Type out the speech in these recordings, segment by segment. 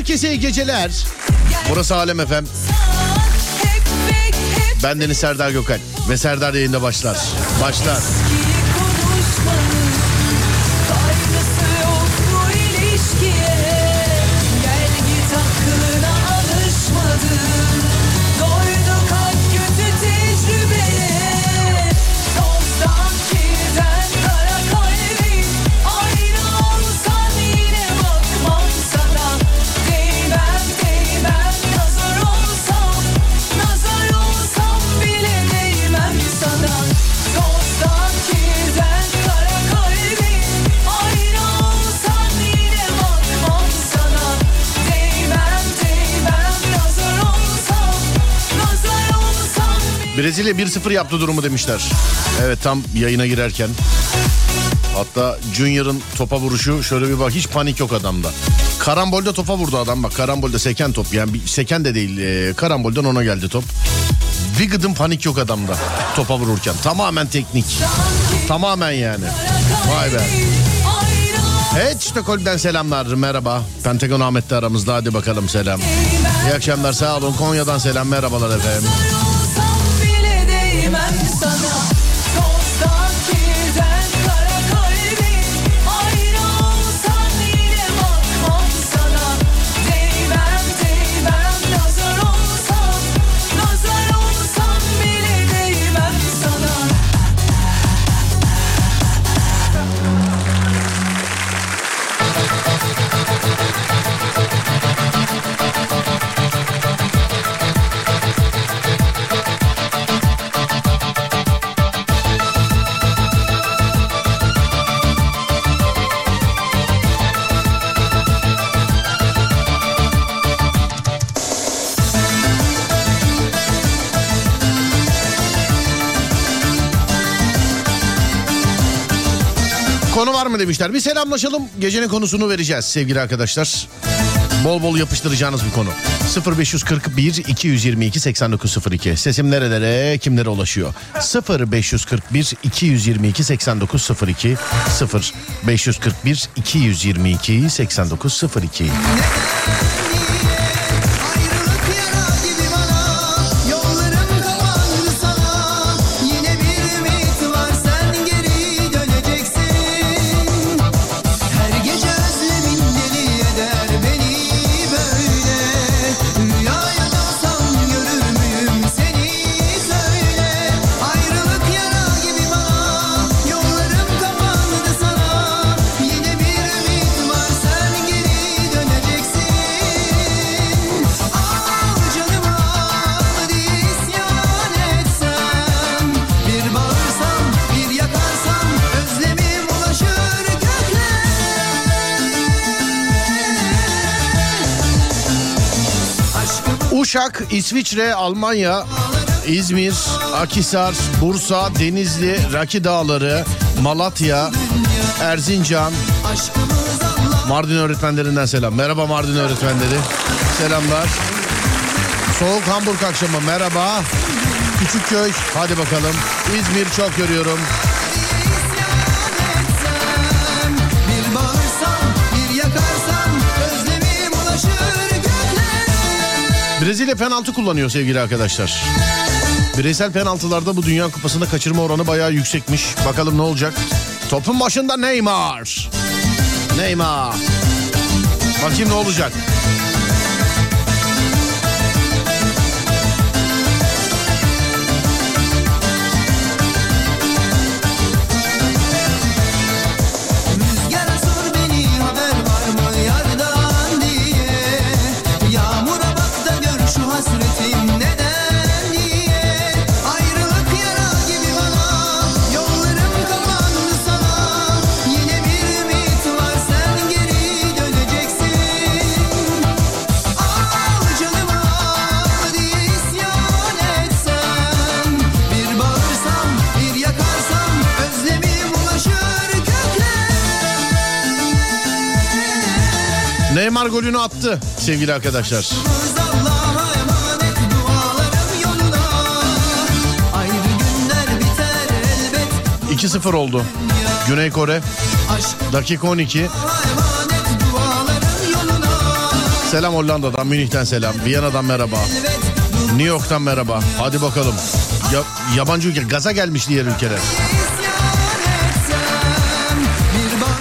Herkese iyi geceler. Burası Alem Efem. Ben Deniz Serdar Gökalp ve Serdar yayında başlar. Başlar. Brezilya 1-0 yaptı durumu demişler. Evet tam yayına girerken. Hatta Junior'ın topa vuruşu şöyle bir bak hiç panik yok adamda. Karambolde topa vurdu adam bak karambolde seken top yani bir seken de değil e, karambolden ona geldi top. Bir gıdım panik yok adamda topa vururken tamamen teknik tamamen yani vay be. Evet Stockholm'den selamlar merhaba. Pentagon Ahmet de aramızda hadi bakalım selam. İyi akşamlar sağ olun Konya'dan selam merhabalar efendim. Konu var demişler. Bir selamlaşalım. Gecenin konusunu vereceğiz sevgili arkadaşlar. Bol bol yapıştıracağınız bir konu. 0541 222 8902. Sesim nerelere, kimlere ulaşıyor? 0541 222 8902 0541 222 8902. Uşak, İsviçre, Almanya, İzmir, Akisar, Bursa, Denizli, Raki Dağları, Malatya, Erzincan, Mardin öğretmenlerinden selam. Merhaba Mardin öğretmenleri. Selamlar. Soğuk Hamburg akşamı merhaba. Küçükköy hadi bakalım. İzmir çok görüyorum. Brezilya penaltı kullanıyor sevgili arkadaşlar. Bireysel penaltılarda bu Dünya Kupası'nda kaçırma oranı bayağı yüksekmiş. Bakalım ne olacak? Topun başında Neymar. Neymar. Bakayım ne olacak? Neymar golünü attı sevgili arkadaşlar. 2-0 oldu. Güney Kore. Dakika 12. Selam Hollanda'dan, Münih'ten selam. Viyana'dan merhaba. New York'tan merhaba. Hadi bakalım. Ya, yabancı ülke gaza gelmiş diğer ülkeler.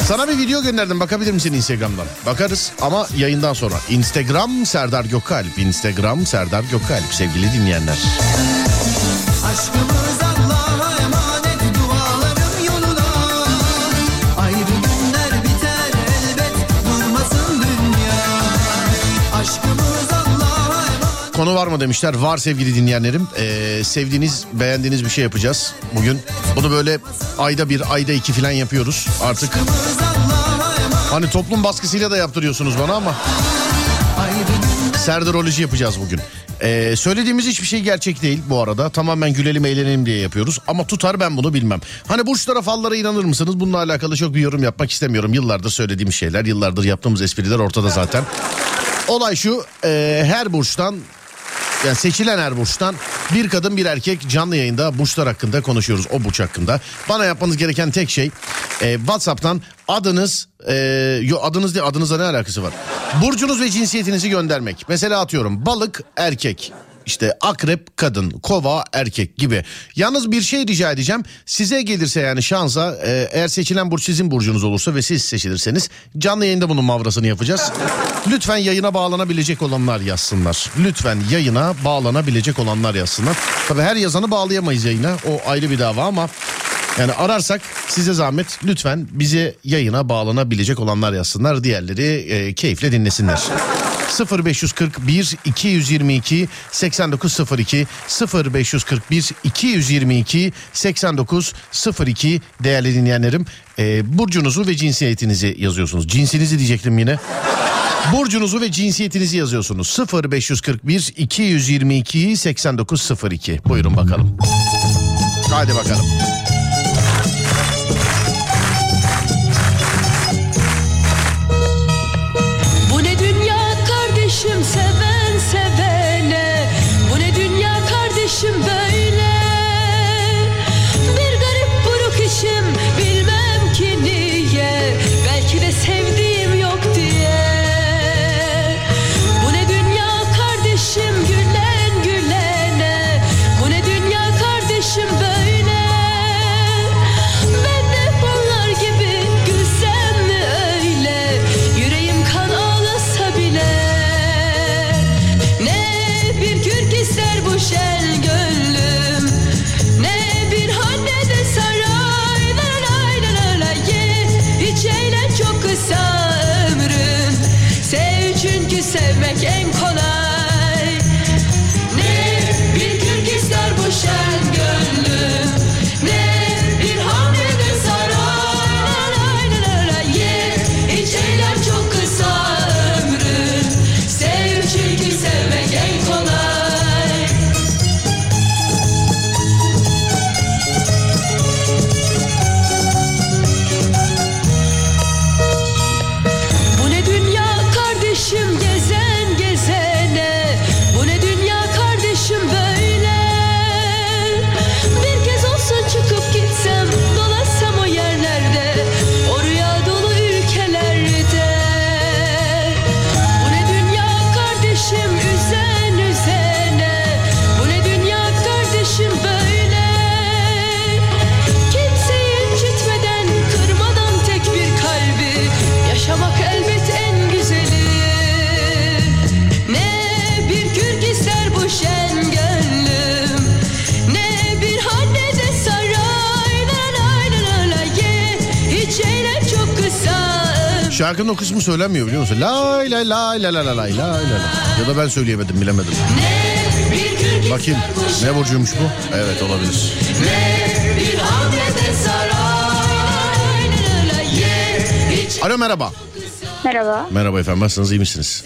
Sana bir video gönderdim bakabilir misin Instagram'dan? Bakarız ama yayından sonra. Instagram Serdar Gökalp. Instagram Serdar Gökalp sevgili dinleyenler. Aşkımız Allah'a emanet dualarım yoluna. Ayrı günler biter elbet durmasın dünya. Aşkımız Allah'a emanet. Konu var mı demişler. Var sevgili dinleyenlerim. Ee, sevdiğiniz, beğendiğiniz bir şey yapacağız bugün. Bunu böyle ayda bir, ayda iki falan yapıyoruz artık. Hani toplum baskısıyla da yaptırıyorsunuz bana ama. Serdaroloji yapacağız bugün. Ee, söylediğimiz hiçbir şey gerçek değil bu arada. Tamamen gülelim eğlenelim diye yapıyoruz. Ama tutar ben bunu bilmem. Hani burçlara fallara inanır mısınız? Bununla alakalı çok bir yorum yapmak istemiyorum. Yıllardır söylediğim şeyler, yıllardır yaptığımız espriler ortada zaten. Olay şu e, her burçtan yani seçilen her burçtan bir kadın bir erkek canlı yayında burçlar hakkında konuşuyoruz o burç hakkında. Bana yapmanız gereken tek şey e, WhatsApp'tan adınız e, yo adınız değil adınızla ne alakası var? Burcunuz ve cinsiyetinizi göndermek. Mesela atıyorum balık erkek işte akrep kadın, kova erkek gibi. Yalnız bir şey rica edeceğim. Size gelirse yani şansa e, eğer seçilen burç sizin burcunuz olursa ve siz seçilirseniz canlı yayında bunun mavrasını yapacağız. Lütfen yayına bağlanabilecek olanlar yazsınlar. Lütfen yayına bağlanabilecek olanlar yazsınlar. Tabii her yazanı bağlayamayız yayına. O ayrı bir dava ama yani ararsak size zahmet lütfen bize yayına bağlanabilecek olanlar yazsınlar. Diğerleri e, keyifle dinlesinler. 0541 222 8902 0541 222 8902 değerli dinleyenlerim e, burcunuzu ve cinsiyetinizi yazıyorsunuz. Cinsinizi diyecektim yine. Burcunuzu ve cinsiyetinizi yazıyorsunuz. 0541 222 8902. Buyurun bakalım. Hadi bakalım. şarkının o kısmı söylenmiyor biliyor musun? Lay lay lay lay lay lay lay lay Ya da ben söyleyemedim bilemedim. Bakayım ne burcuymuş bu? Evet olabilir. Alo merhaba. Merhaba. Merhaba efendim nasılsınız iyi misiniz?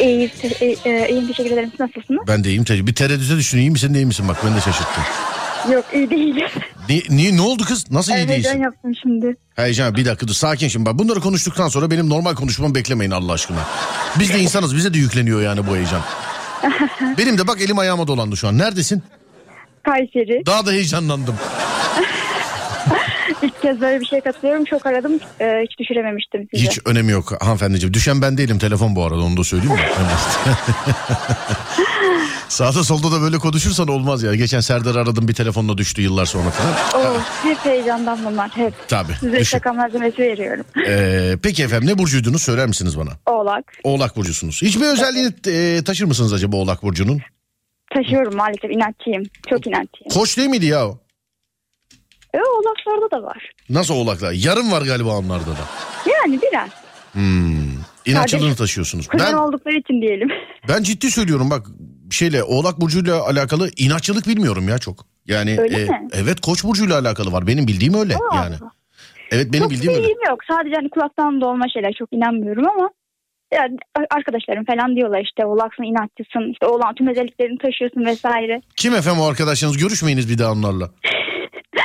İyiyim, te- e- e- iyiyim teşekkür ederim. Siz Nasılsınız? Ben de iyiyim. Bir tereddüte düştün iyi misin değil misin bak beni de şaşırttın. Yok iyi değilim. Ni, niye ne oldu kız? Nasıl iyi değilsin? Heyecan yaptım şimdi. Heyecan bir dakika dur sakin şimdi bak bunları konuştuktan sonra benim normal konuşmamı beklemeyin Allah aşkına. Biz de insanız bize de yükleniyor yani bu heyecan. benim de bak elim ayağıma dolandı şu an. Neredesin? Kayseri. Daha da heyecanlandım. İlk kez böyle bir şey katılıyorum. Çok aradım. Ee, hiç düşürememiştim sizi. Hiç önemi yok hanımefendiciğim. Düşen ben değilim telefon bu arada onu da söyleyeyim mi? Sağda solda da böyle konuşursan olmaz ya. Geçen Serdar aradım bir telefonla düştü yıllar sonra falan. Oo, hep heyecandan bunlar. Hep. Tabii. Size düşün. şaka malzemesi veriyorum. Ee, peki efendim ne burcuydunuz söyler misiniz bana? Oğlak. Oğlak burcusunuz. Hiçbir özelliğini e, taşır mısınız acaba Oğlak burcunun? Taşıyorum maalesef. inatçıyım. Çok inatçıyım. Koç değil miydi ya o? E, oğlaklarda da var. Nasıl oğlaklar? Yarım var galiba onlarda da. Yani biraz. Hmm. İnatçılığını taşıyorsunuz. Kuzen Ben oldukları için diyelim. ben ciddi söylüyorum bak şeyle Oğlak burcuyla alakalı inatçılık bilmiyorum ya çok. Yani Öyle e, mi? evet Koç burcuyla alakalı var. Benim bildiğim öyle Aa. yani. Evet benim çok bildiğim öyle. yok. Sadece hani kulaktan dolma şeyler çok inanmıyorum ama yani arkadaşlarım falan diyorlar işte oğlaksın inatçısın işte oğlan tüm özelliklerini taşıyorsun vesaire. Kim efendim o arkadaşlarınız görüşmeyiniz bir daha onlarla.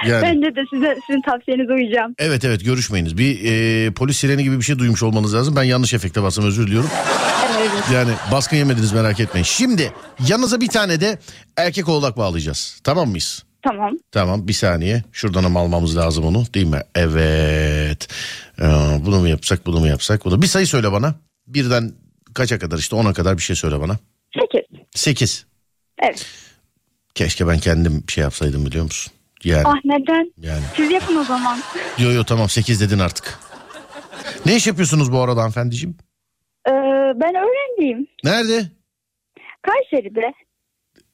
Yani. Bence de size sizin tavsiyenize uyacağım. Evet evet görüşmeyiniz. Bir e, polis sireni gibi bir şey duymuş olmanız lazım. Ben yanlış efekte bastım özür diliyorum. Evet. Yani baskın yemediniz merak etmeyin. Şimdi yanınıza bir tane de erkek oğlak bağlayacağız. Tamam mıyız? Tamam. Tamam bir saniye. Şuradan ama almamız lazım onu değil mi? Evet. Ee, bunu mu yapsak bunu mu yapsak? Bunu. Bir sayı söyle bana. Birden kaça kadar işte ona kadar bir şey söyle bana. Sekiz. Sekiz. Evet. Keşke ben kendim şey yapsaydım biliyor musun? Yani. Ah neden? Yani. Siz yapın o zaman. Yo yo tamam sekiz dedin artık. Ne iş yapıyorsunuz bu arada hanımefendiciğim? Ee, ben öğrenciyim. Nerede? Kayseri'de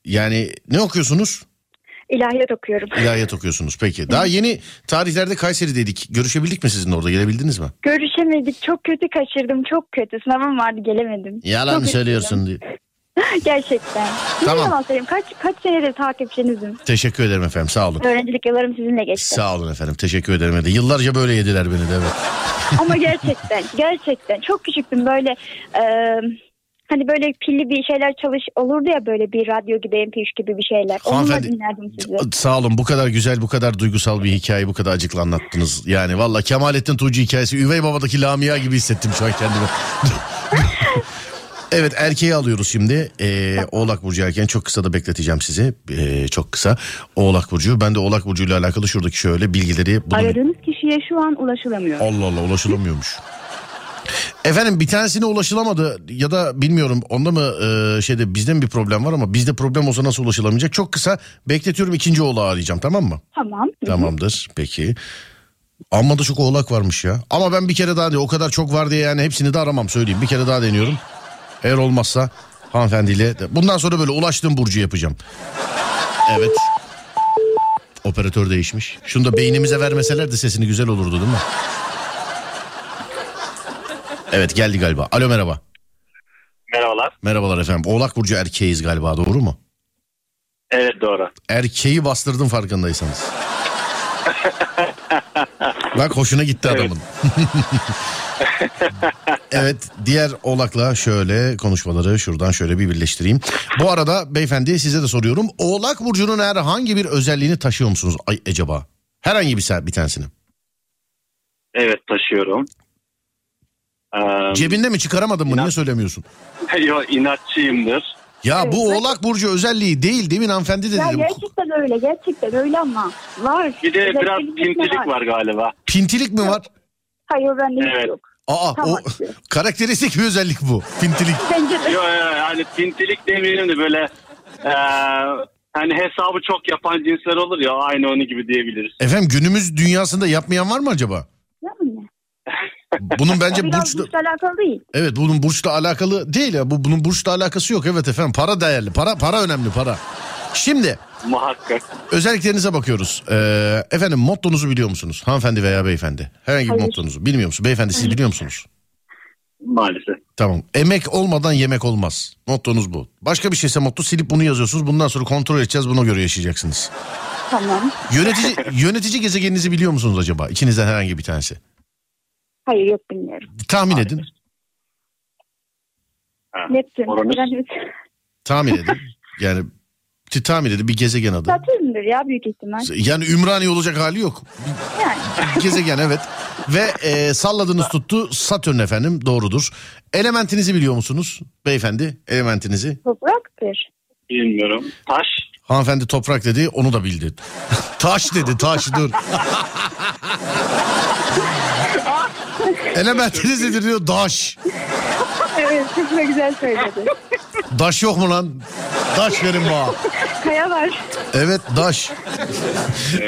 Yani ne okuyorsunuz? ilahiyat okuyorum. İlahiyat okuyorsunuz peki. Daha yeni tarihlerde Kayseri'deydik. Görüşebildik mi sizinle orada gelebildiniz mi? Görüşemedik. Çok kötü kaçırdım. Çok kötü. Sınavım vardı gelemedim. Yalan Çok söylüyorsun diye. Gerçekten. Tamam. Yalan söyleyeyim. Kaç, kaç senedir takipçinizim. Teşekkür ederim efendim sağ olun. Öğrencilik yıllarım sizinle geçti. Sağ olun efendim teşekkür ederim. de. Yıllarca böyle yediler beni de evet. Ama gerçekten gerçekten çok küçüktüm böyle e, hani böyle pilli bir şeyler çalış olurdu ya böyle bir radyo gibi MP3 gibi bir şeyler. Onunla Hanımefendi- dinlerdim sizi. Sağ olun bu kadar güzel bu kadar duygusal bir hikayeyi bu kadar acıklı anlattınız. Yani valla Kemalettin Tuğcu hikayesi Üvey Baba'daki Lamia gibi hissettim şu an kendimi. Evet erkeği alıyoruz şimdi. Ee, Oğlak Burcu erkeğini çok kısa da bekleteceğim sizi. Ee, çok kısa. Oğlak Burcu. Ben de Oğlak Burcu ile alakalı şuradaki şöyle bilgileri... Bunu... Aradığınız kişiye şu an ulaşılamıyor. Allah Allah ulaşılamıyormuş. Efendim bir tanesine ulaşılamadı ya da bilmiyorum onda mı e, şeyde bizde mi bir problem var ama bizde problem olsa nasıl ulaşılamayacak? Çok kısa bekletiyorum ikinci oğlağı arayacağım tamam mı? Tamam. Tamamdır peki. Amma da çok oğlak varmış ya. Ama ben bir kere daha diye o kadar çok var diye yani hepsini de aramam söyleyeyim. Bir kere daha deniyorum. Eğer olmazsa hanımefendiyle bundan sonra böyle ulaştığım burcu yapacağım. Evet. Operatör değişmiş. Şunu da beynimize vermeseler de sesini güzel olurdu değil mi? Evet geldi galiba. Alo merhaba. Merhabalar. Merhabalar efendim. Oğlak Burcu erkeğiz galiba doğru mu? Evet doğru. Erkeği bastırdım farkındaysanız. Bak hoşuna gitti adamın. evet diğer oğlakla şöyle konuşmaları şuradan şöyle bir birleştireyim. Bu arada beyefendi size de soruyorum. Oğlak burcunun herhangi bir özelliğini taşıyor musunuz ay, acaba? Herhangi bir, bir tanesini. Evet taşıyorum. Ee, Cebinde mi çıkaramadın mı? Niye söylemiyorsun? yo, inatçıyımdır. Ya Evet, bu oğlak burcu özelliği değil değil mi hanımefendi de Ya dedim. gerçekten öyle gerçekten öyle ama var. Bir de biraz pintilik var galiba. Pintilik mi var? Hayır hiç Evet. yok. Aa Tam o aksi. karakteristik bir özellik bu. Pintilik. Bence de. Yo, yo, yani pintilik demeyelim de böyle ee, hani hesabı çok yapan cinsler olur ya aynı onun gibi diyebiliriz. Efendim günümüz dünyasında yapmayan var mı acaba? Yani. Bunun bence Biraz burçla burçla alakalı değil. Evet bunun burçla alakalı değil ya. Bu bunun burçla alakası yok. Evet efendim para değerli. Para para önemli para. Şimdi Muhakkak. özelliklerinize bakıyoruz. Ee, efendim mottonuzu biliyor musunuz? Hanımefendi veya beyefendi. Herhangi bir Hayır. mottonuzu bilmiyor musunuz? Beyefendi siz biliyor musunuz? Maalesef. Tamam. Emek olmadan yemek olmaz. Mottonuz bu. Başka bir şeyse motto silip bunu yazıyorsunuz. Bundan sonra kontrol edeceğiz. Buna göre yaşayacaksınız. Tamam. Yönetici yönetici gezegeninizi biliyor musunuz acaba? İçinizden herhangi bir tanesi. Hayır yok bilmiyorum. Tahmin edin. Ha. Neptün. Uranüs. Tahmin edin. Yani t- tahmin edin bir gezegen adı. Satürn'dür ya büyük ihtimal. Yani Ümraniye olacak hali yok. Yani. Gezegen evet. Ve e, salladığınız tuttu Satürn efendim doğrudur. Elementinizi biliyor musunuz beyefendi? Elementinizi. Topraktır. Bilmiyorum. Taş. Hanımefendi toprak dedi onu da bildi. taş dedi taş dur. Elementiniz nedir diyor daş. Evet çok da güzel söyledi. Daş yok mu lan? Daş verin bana. Kaya var. Evet daş.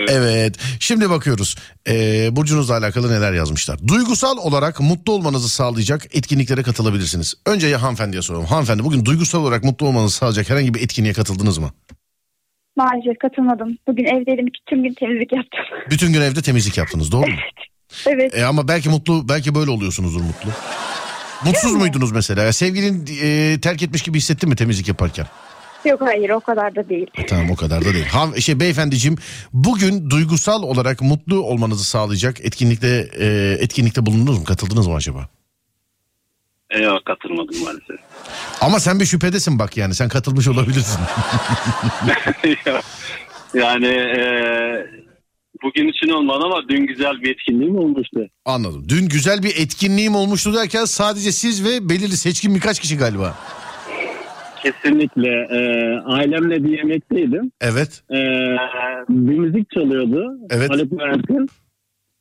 evet. Şimdi bakıyoruz. Ee, burcunuzla alakalı neler yazmışlar. Duygusal olarak mutlu olmanızı sağlayacak etkinliklere katılabilirsiniz. Önce ya hanımefendiye soralım. Hanımefendi bugün duygusal olarak mutlu olmanızı sağlayacak herhangi bir etkinliğe katıldınız mı? Maalesef katılmadım. Bugün evdeydim. Tüm gün temizlik yaptım. Bütün gün evde temizlik yaptınız doğru mu? evet. E ama belki mutlu, belki böyle oluyorsunuzdur mutlu. Mutsuz muydunuz mesela? Sevgilin e, terk etmiş gibi hissettin mi temizlik yaparken? Yok hayır o kadar da değil. E, Tamam o kadar da değil. Ha, şey beyefendiciğim bugün duygusal olarak mutlu olmanızı sağlayacak etkinlikte e, etkinlikte bulundunuz mu? Katıldınız mı acaba? E, yok katılmadım maalesef. Ama sen bir şüphedesin bak yani sen katılmış olabilirsin. yani e, bugün için olmadı ama dün güzel bir etkinliğim olmuştu. Anladım. Dün güzel bir etkinliğim olmuştu derken sadece siz ve belirli seçkin birkaç kişi galiba. Kesinlikle. E, ailemle bir yemekteydim. Evet. E, bir müzik çalıyordu. Evet. Haluk Levent'in.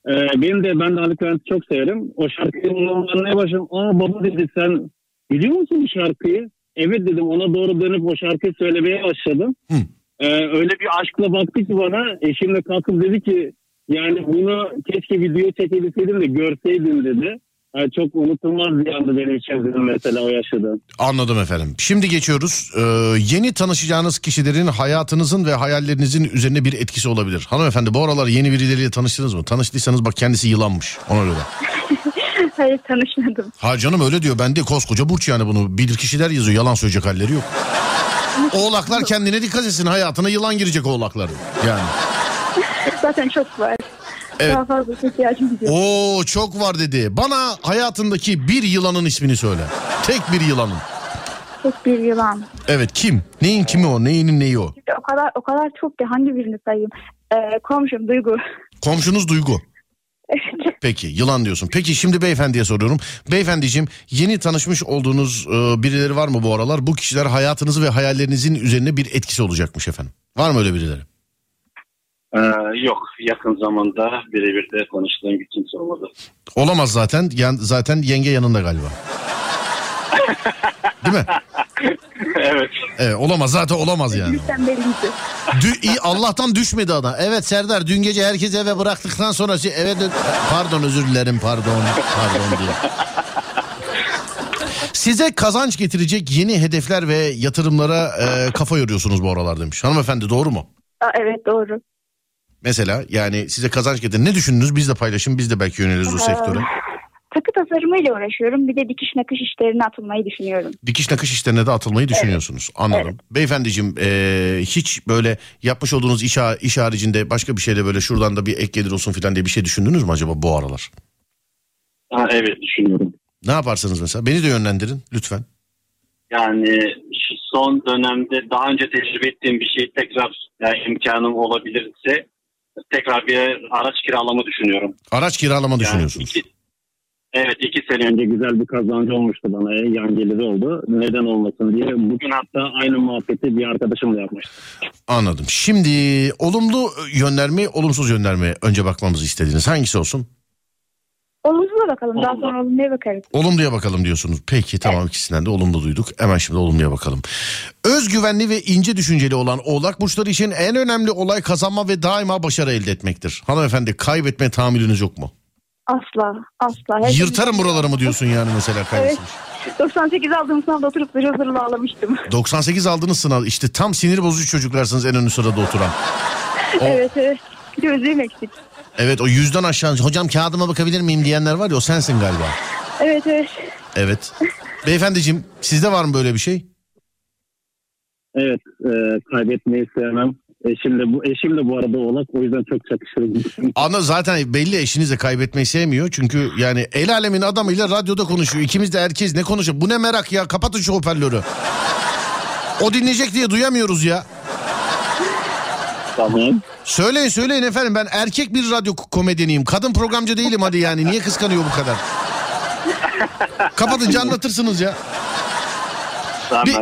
E, benim de ben de Haluk Levent'i çok severim. O şarkıyı anlamaya başladım. Aa baba dedi sen biliyor musun bu şarkıyı? Evet dedim ona doğru dönüp o şarkıyı söylemeye başladım. Hı. E, öyle bir aşkla baktı ki bana eşimle kalkıp dedi ki yani bunu keşke video çekebilseydim de görseydin dedi. Yani çok unutulmaz bir andı benim için mesela o yaşadığım. Anladım efendim. Şimdi geçiyoruz. Ee, yeni tanışacağınız kişilerin hayatınızın ve hayallerinizin üzerine bir etkisi olabilir. Hanımefendi bu aralar yeni birileriyle tanıştınız mı? Tanıştıysanız bak kendisi yılanmış ona göre. Hayır tanışmadım. Ha canım öyle diyor. Ben de koskoca burç yani bunu. Bilir kişiler yazıyor. Yalan söyleyecek halleri yok. Oğlaklar kendine dikkat etsin. Hayatına yılan girecek oğlakların. Yani. Zaten çok var. Evet. Daha fazla ihtiyacım yok. Oo çok var dedi. Bana hayatındaki bir yılanın ismini söyle. Tek bir yılanın. Tek bir yılan. Evet kim? Neyin kimi o? Neyinin neyi o? O kadar o kadar çok ki hangi birini sayayım? Ee, komşum Duygu. Komşunuz Duygu. Peki yılan diyorsun. Peki şimdi beyefendiye soruyorum. Beyefendiciğim yeni tanışmış olduğunuz e, birileri var mı bu aralar? Bu kişiler hayatınızı ve hayallerinizin üzerine bir etkisi olacakmış efendim. Var mı öyle birileri? Ee, yok yakın zamanda birebir de konuştuğum bir kimse olmadı. Olamaz zaten. Yan, zaten yenge yanında galiba. Değil mi? evet. Evet, olamaz zaten olamaz yani. Bizden belliydi. Dü- iyi, Allah'tan düşmedi adam. Evet Serdar dün gece herkes eve bıraktıktan sonra şey- eve dön- pardon özür dilerim pardon pardon diye. Size kazanç getirecek yeni hedefler ve yatırımlara e, kafa yoruyorsunuz bu aralar demiş. Hanımefendi doğru mu? Aa, evet doğru. Mesela yani size kazanç getirin. Ne düşündünüz? Biz de paylaşın. Biz de belki yöneliriz o sektöre. Takı tasarımıyla uğraşıyorum. Bir de dikiş nakış işlerine atılmayı düşünüyorum. Dikiş nakış işlerine de atılmayı düşünüyorsunuz. Anladım. Beyefendiciğim e, hiç böyle yapmış olduğunuz iş, ha- iş haricinde başka bir şeyle böyle şuradan da bir ek gelir olsun falan diye bir şey düşündünüz mü acaba bu aralar? Ha, evet düşünüyorum. Ne yaparsınız mesela? Beni de yönlendirin lütfen. Yani şu son dönemde daha önce tecrübe ettiğim bir şey tekrar yani imkanım olabilirse tekrar bir araç kiralama düşünüyorum. Araç kiralama Yani düşünüyorsunuz. iki- evet iki sene önce güzel bir kazancı olmuştu bana yan geliri oldu. Neden olmasın diye. Bugün hatta aynı muhabbeti bir arkadaşımla yapmıştım. Anladım. Şimdi olumlu yönler mi olumsuz yönler mi önce bakmamızı istediğiniz hangisi olsun? Olumsuz'a bakalım. Daha Olumlu. sonra olumluya bakarız. Olumluya bakalım diyorsunuz. Peki tamam ikisinden de olumlu duyduk. Hemen şimdi olumluya bakalım. Özgüvenli ve ince düşünceli olan oğlak burçları için en önemli olay kazanma ve daima başarı elde etmektir. Hanımefendi kaybetme tahammülünüz yok mu? Asla. Asla. Her Yırtarım buraları mı diyorsun yani mesela Evet. kaybetmiş? 98 aldığım sınavda oturup zırıl zırıl ağlamıştım. 98 aldığınız sınav işte tam sinir bozucu çocuklarsınız en ön sırada oturan. O- Evet evet. Gözlüğüm eksik. Evet o yüzden aşağı hocam kağıdıma bakabilir miyim diyenler var ya o sensin galiba. Evet evet. Evet. Beyefendiciğim sizde var mı böyle bir şey? Evet e, kaybetmeyi sevmem. Eşim de bu eşim de bu arada oğlak o yüzden çok çakışırız. Ana zaten belli eşiniz de kaybetmeyi sevmiyor. Çünkü yani el alemin adamıyla radyoda konuşuyor. İkimiz de erkeğiz ne konuşuyor? Bu ne merak ya kapatın şu hoparlörü. O dinleyecek diye duyamıyoruz ya. Tamam. Söyleyin söyleyin efendim ben erkek bir radyo komedyeniyim. Kadın programcı değilim hadi yani. Niye kıskanıyor bu kadar? Kapatınca anlatırsınız ya. Tamam. Bir,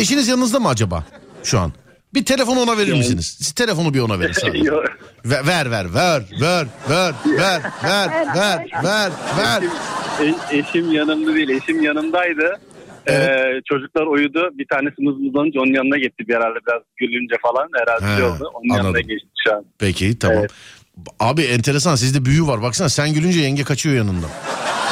eşiniz yanınızda mı acaba şu an? Bir telefon ona verir misiniz? Siz telefonu bir ona verin sadece. Ver ver ver ver ver ver ver ver ver ver ver. E- eşim yanımda değil. Eşim yanımdaydı. Evet. Ee, çocuklar uyudu. Bir tanesi mızmızlanınca onun yanına gitti bir herhalde biraz gülünce falan. Herhalde He, şey oldu. Onun yanına anladım. geçti şu an. Peki tamam. Evet. Abi enteresan sizde büyü var. Baksana sen gülünce yenge kaçıyor yanından.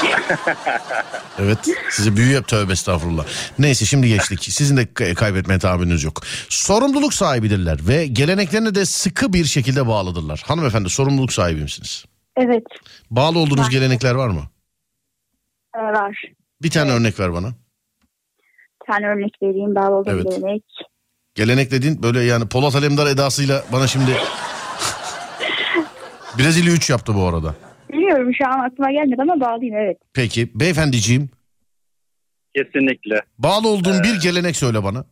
evet size büyü yap tövbe estağfurullah. Neyse şimdi geçtik. Sizin de kay- kaybetmeye tahammülünüz yok. Sorumluluk sahibidirler ve geleneklerine de sıkı bir şekilde bağlıdırlar. Hanımefendi sorumluluk sahibi misiniz? Evet Bağlı olduğunuz Var. gelenekler var mı? e, var. Bir tane örnek ver bana. Tane örnek vereyim. Bağlı olduğum Evet. gelenek. Gelenek dediğin böyle yani Polat Alemdar edasıyla bana şimdi... Brezilya 3 yaptı bu arada. Biliyorum şu an aklıma gelmedi ama bağlıyım evet. Peki beyefendiciğim Kesinlikle. bağlı olduğun bir gelenek söyle bana.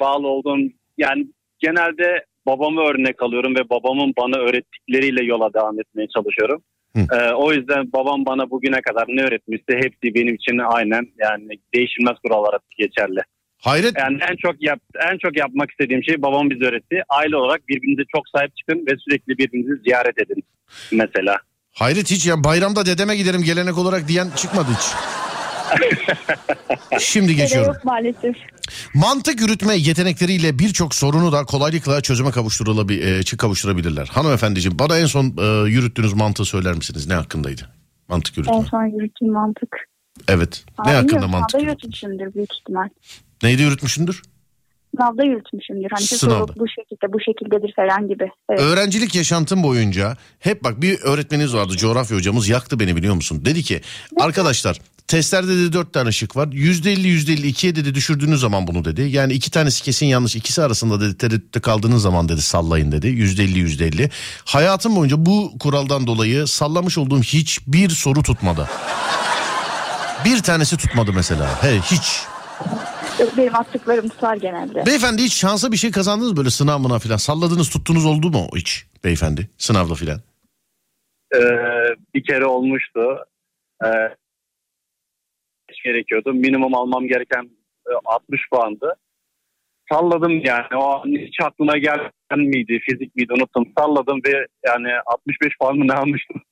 Bağlı olduğum yani genelde babamı örnek alıyorum ve babamın bana öğrettikleriyle yola devam etmeye çalışıyorum. Ee, o yüzden babam bana bugüne kadar ne öğretmişse hepsi benim için aynen yani değişilmez kural olarak geçerli. Hayret Yani en çok yap, en çok yapmak istediğim şey babam bize öğretti. Aile olarak birbirinize çok sahip çıkın ve sürekli birbirinizi ziyaret edin mesela. Hayret hiç ya bayramda dedeme giderim gelenek olarak diyen çıkmadı hiç. Şimdi geçiyorum. yok maalesef. Mantık yürütme yetenekleriyle birçok sorunu da kolaylıkla çözüme kavuşturulabilir, kavuşturabilirler. Hanımefendiciğim bana en son e, yürüttüğünüz mantığı söyler misiniz? Ne hakkındaydı? Mantık En yürütme. son yürüttüğüm mantık. Evet. Aa, Ne hakkında mantık yürütmüşümdür büyük ihtimal. Neydi yürütmüşsündür? Sınavda yürütmüşümdür. Hani Sınavda. bu şekilde bu şekildedir falan gibi. Evet. Öğrencilik yaşantım boyunca hep bak bir öğretmeniniz vardı coğrafya hocamız yaktı beni biliyor musun? Dedi ki arkadaşlar testlerde dedi dört tane şık var yüzde elli yüzde elli ikiye dedi düşürdüğünüz zaman bunu dedi. Yani iki tanesi kesin yanlış ikisi arasında dedi tereddütte kaldığınız zaman dedi sallayın dedi yüzde elli yüzde elli. Hayatım boyunca bu kuraldan dolayı sallamış olduğum hiçbir soru tutmadı. Bir tanesi tutmadı mesela. He hiç. Benim attıklarım tutar genelde. Beyefendi hiç şansa bir şey kazandınız böyle sınav mına falan. Salladınız tuttunuz oldu mu hiç beyefendi sınavda filan? Ee, bir kere olmuştu. Ee, gerekiyordu. Minimum almam gereken e, 60 puandı. Salladım yani. O an hiç aklıma gelen miydi, fizik miydi unuttum. Salladım ve yani 65 puan mı ne almıştım.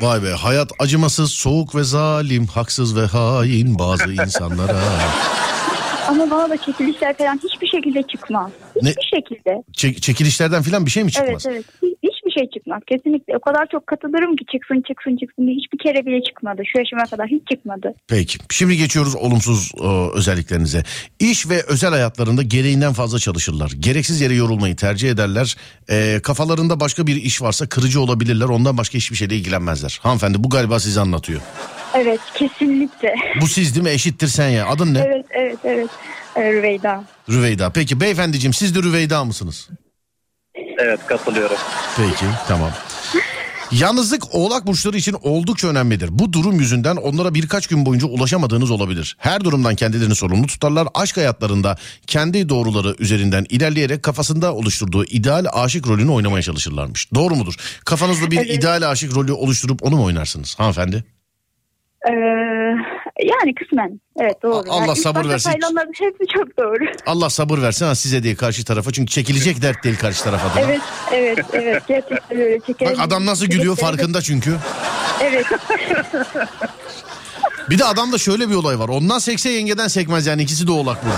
Vay be hayat acımasız, soğuk ve zalim, haksız ve hain bazı insanlara. Ama bana da çekilişler falan hiçbir şekilde çıkmaz. Ne? Hiçbir şekilde. Çek- çekilişlerden filan bir şey mi çıkmaz? Evet evet. Hi- Hiçbir şey çıkmaz. Kesinlikle. O kadar çok katılırım ki çıksın çıksın çıksın diye hiçbir kere bile çıkmadı. Şu yaşıma kadar hiç çıkmadı. Peki şimdi geçiyoruz olumsuz e, özelliklerinize. İş ve özel hayatlarında gereğinden fazla çalışırlar. Gereksiz yere yorulmayı tercih ederler. E, kafalarında başka bir iş varsa kırıcı olabilirler. Ondan başka hiçbir şeyle ilgilenmezler. Hanımefendi bu galiba sizi anlatıyor. Evet kesinlikle. Bu siz değil mi? Eşittir sen ya. Adın ne? evet evet evet. Ee, Rüveyda. Rüveyda. Peki beyefendiciğim siz de Rüveyda mısınız? Evet katılıyorum. Peki tamam. Yalnızlık oğlak burçları için oldukça önemlidir. Bu durum yüzünden onlara birkaç gün boyunca ulaşamadığınız olabilir. Her durumdan kendilerini sorumlu tutarlar. Aşk hayatlarında kendi doğruları üzerinden ilerleyerek kafasında oluşturduğu ideal aşık rolünü oynamaya çalışırlarmış. Doğru mudur? Kafanızda bir Evet. ideal aşık rolü oluşturup onu mu oynarsınız hanımefendi? Ee, yani kısmen. Evet doğru. Allah yani sabır versin. sayılanların hepsi çok doğru. Allah sabır versin ha size değil karşı tarafa. Çünkü çekilecek dert değil karşı tarafa. adına. evet evet evet. Gerçekten öyle. Bak adam nasıl gülüyor farkında çünkü. Evet. Bir de adamda şöyle bir olay var. Ondan sekse yengeden sekmez yani ikisi de oğlak burcu.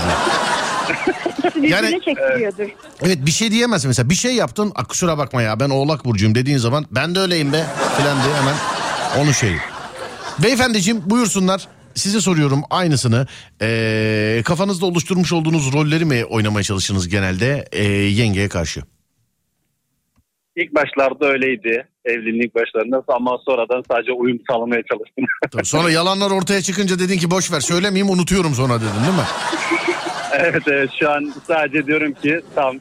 Yani- çektiriyordur. Evet bir şey diyemezsin mesela bir şey yaptın "Aa, kusura bakma ya ben oğlak burcuyum dediğin zaman ben de öyleyim be filan diye hemen onu şey. Beyefendiciğim buyursunlar size soruyorum aynısını Ee, kafanızda oluşturmuş olduğunuz rolleri mi oynamaya çalışırsınız genelde ee, yengeye karşı? İlk başlarda öyleydi. Evliliğin ilk başlarında ama sonradan sadece uyum sağlamaya çalıştım. Tabii Sonra yalanlar ortaya çıkınca dedin ki boş ver söylemeyeyim unutuyorum sonra dedin değil mi? evet evet şu an sadece diyorum ki tamam.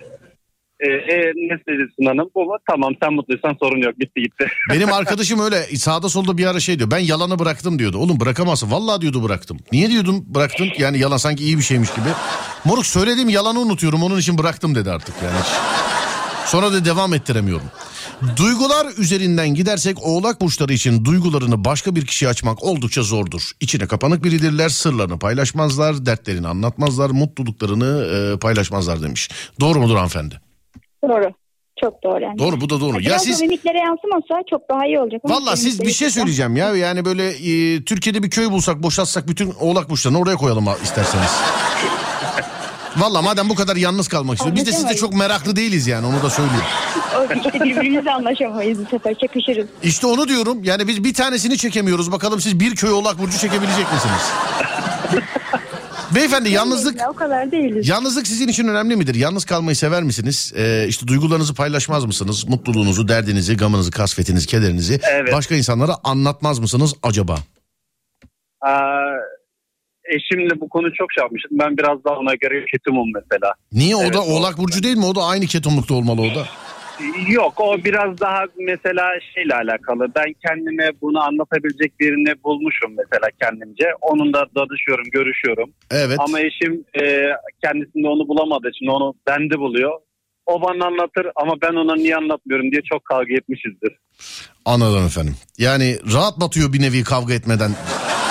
E, e, ne istedin hanım? Mu? Tamam sen mutluysan sorun yok bitti gitti. Benim arkadaşım öyle sağda solda bir ara şey diyor. Ben yalanı bıraktım diyordu. Oğlum bırakamazsın. Vallahi diyordu bıraktım. Niye diyordun bıraktın? Yani yalan sanki iyi bir şeymiş gibi. Moruk söylediğim yalanı unutuyorum. Onun için bıraktım dedi artık yani. Sonra da devam ettiremiyorum. Duygular üzerinden gidersek oğlak burçları için duygularını başka bir kişiye açmak oldukça zordur. İçine kapanık biridirler, sırlarını paylaşmazlar, dertlerini anlatmazlar, mutluluklarını e, paylaşmazlar demiş. Doğru mudur hanımefendi? Doğru. Çok doğru yani. Doğru bu da doğru. Ya Biraz siz da mimiklere yansımasa çok daha iyi olacak. Valla siz bir şey söyleyeceğim ya. Yani böyle e, Türkiye'de bir köy bulsak boşaltsak bütün oğlak burçlarını oraya koyalım isterseniz. Valla madem bu kadar yalnız kalmak istiyor. Biz de sizde çok meraklı değiliz yani onu da söyleyeyim. İşte birbirimizle anlaşamayız bu sefer. Çakışırız. İşte onu diyorum. Yani biz bir tanesini çekemiyoruz. Bakalım siz bir köy oğlak burcu çekebilecek misiniz? Beyefendi yalnızlık Ya, o kadar değiliz. Yalnızlık sizin için önemli midir? Yalnız kalmayı sever misiniz? Ee, işte duygularınızı paylaşmaz mısınız? Mutluluğunuzu, derdinizi, gamınızı, kasvetinizi, kederinizi Evet. başka insanlara anlatmaz mısınız acaba? Aa, eşimle bu konu çok şey yapmıştık. Ben biraz daha ona göre ketumum mesela. Niye o Evet, da Oğlak Burcu değil mi? O da aynı ketumlukta olmalı o da. Yok o biraz daha mesela şeyle alakalı. Ben kendime bunu anlatabilecek birini bulmuşum mesela kendimce. Onunla danışıyorum, görüşüyorum. Evet. Ama eşim e, kendisinde onu bulamadığı için onu bende buluyor. O bana anlatır ama ben ona niye anlatmıyorum diye çok kavga etmişizdir. Anladım efendim. Yani rahat batıyor bir nevi kavga etmeden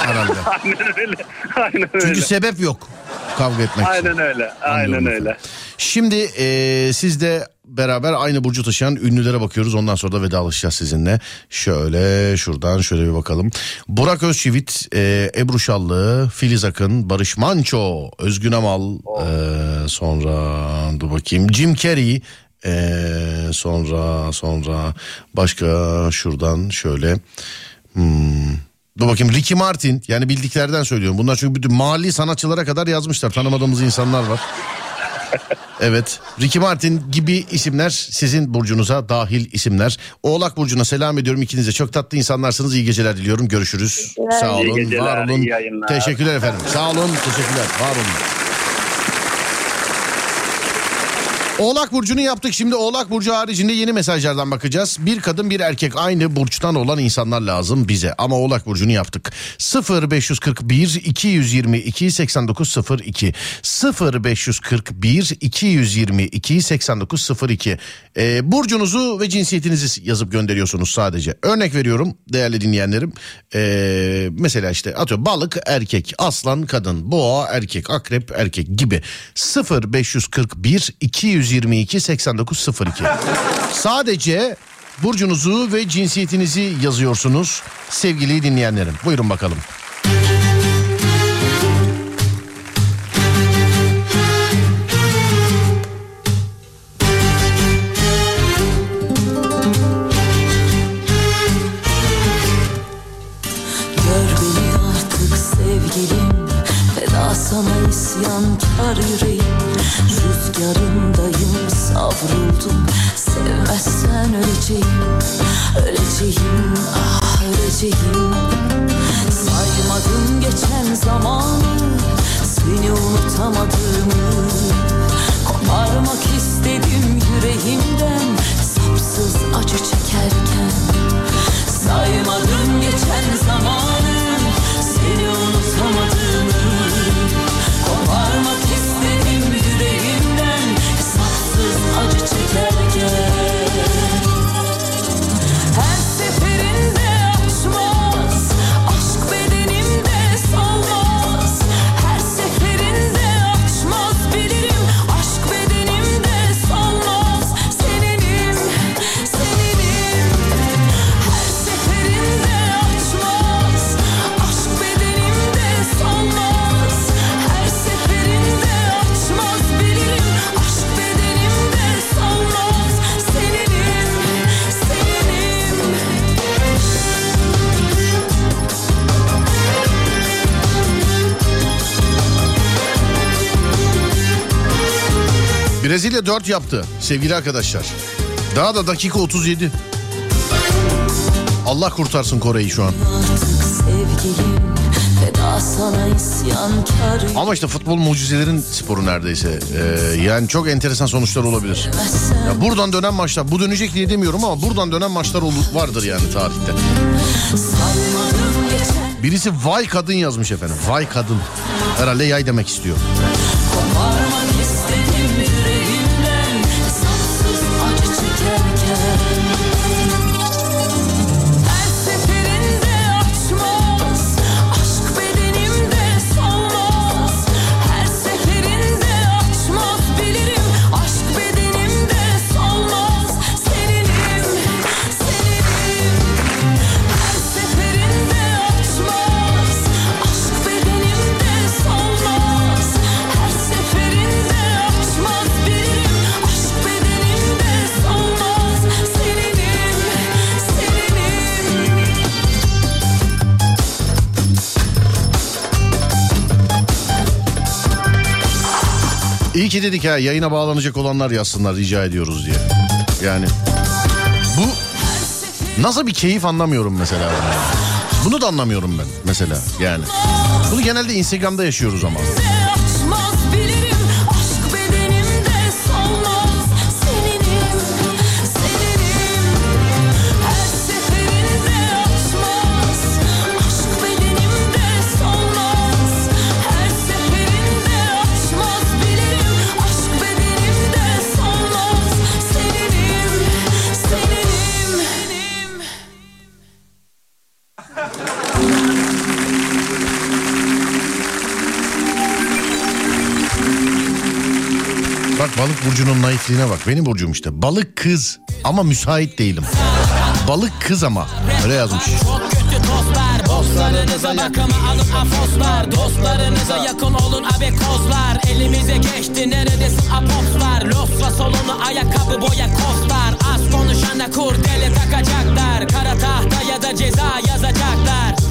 herhalde. Aynen öyle. Aynen öyle. Çünkü sebep yok kavga etmek için. Aynen öyle. Aynen öyle. Şimdi eee siz de beraber aynı burcu taşıyan ünlülere bakıyoruz. Ondan sonra da vedalaşacağız sizinle. Şöyle şuradan şöyle bir bakalım. Burak Özçivit, eee, Ebru Şallı, Filiz Akın, Barış Manço, Özgün Amal, eee, sonra dur bakayım Jim Carrey, eee, sonra sonra başka şuradan şöyle hmm, Dur bakayım Ricky Martin yani bildiklerden söylüyorum. Bunlar çünkü bütün mali sanatçılara kadar yazmışlar. Tanımadığımız insanlar var. Evet. Ricky Martin gibi isimler sizin burcunuza dahil isimler. Oğlak Burcu'na selam ediyorum ikinize. Çok tatlı insanlarsınız. İyi geceler diliyorum. Görüşürüz. Sağ olun. Geceler, var olun. Teşekkürler efendim. Sağ olun. Teşekkürler. Var olun. Oğlak Burcu'nu yaptık. Şimdi Oğlak Burcu haricinde yeni mesajlardan bakacağız. Bir kadın bir erkek aynı burçtan olan insanlar lazım bize. Ama Oğlak Burcu'nu yaptık. 0541 222 8902 0541 222 8902 ee, Burcunuzu ve cinsiyetinizi yazıp gönderiyorsunuz sadece. Örnek veriyorum değerli dinleyenlerim. Ee, mesela işte atıyorum balık erkek, aslan kadın, boğa erkek, akrep erkek gibi. 0541 222 8902 Sadece burcunuzu ve cinsiyetinizi yazıyorsunuz sevgili dinleyenlerim. Buyurun bakalım. İsyankar yüreğim öleceğim Saymadım geçen zamanı Seni unutamadığımı. Koparmak istedim yüreğimden Brezilya 4 yaptı sevgili arkadaşlar. Daha da dakika 37. Allah kurtarsın Kore'yi şu an. Ama işte futbol mucizelerin sporu neredeyse. Ee, yani çok enteresan sonuçlar olabilir. Ya buradan dönen maçlar, bu dönecek diye demiyorum ama buradan dönen maçlar vardır yani tarihte. Birisi vay kadın yazmış efendim. Vay kadın. Herhalde yay demek istiyor. Koparmak istedim ki dedik ha yayına bağlanacak olanlar yazsınlar rica ediyoruz diye. Yani bu nasıl bir keyif anlamıyorum mesela. Bunu da anlamıyorum ben mesela yani. Bunu genelde Instagram'da yaşıyoruz ama. Balık burcunun naifliğine bak. Benim burcum işte. Balık kız ama müsait değilim. Balık kız ama. Öyle yazmış. Dostlarınıza bakıma alın afoslar Dostlarınıza yakın olun abekozlar Elimize geçti neredesin apopslar Losla solunu ayakkabı boya kostlar Az konuşana kurdele takacaklar Kara tahta ya da ceza yazacaklar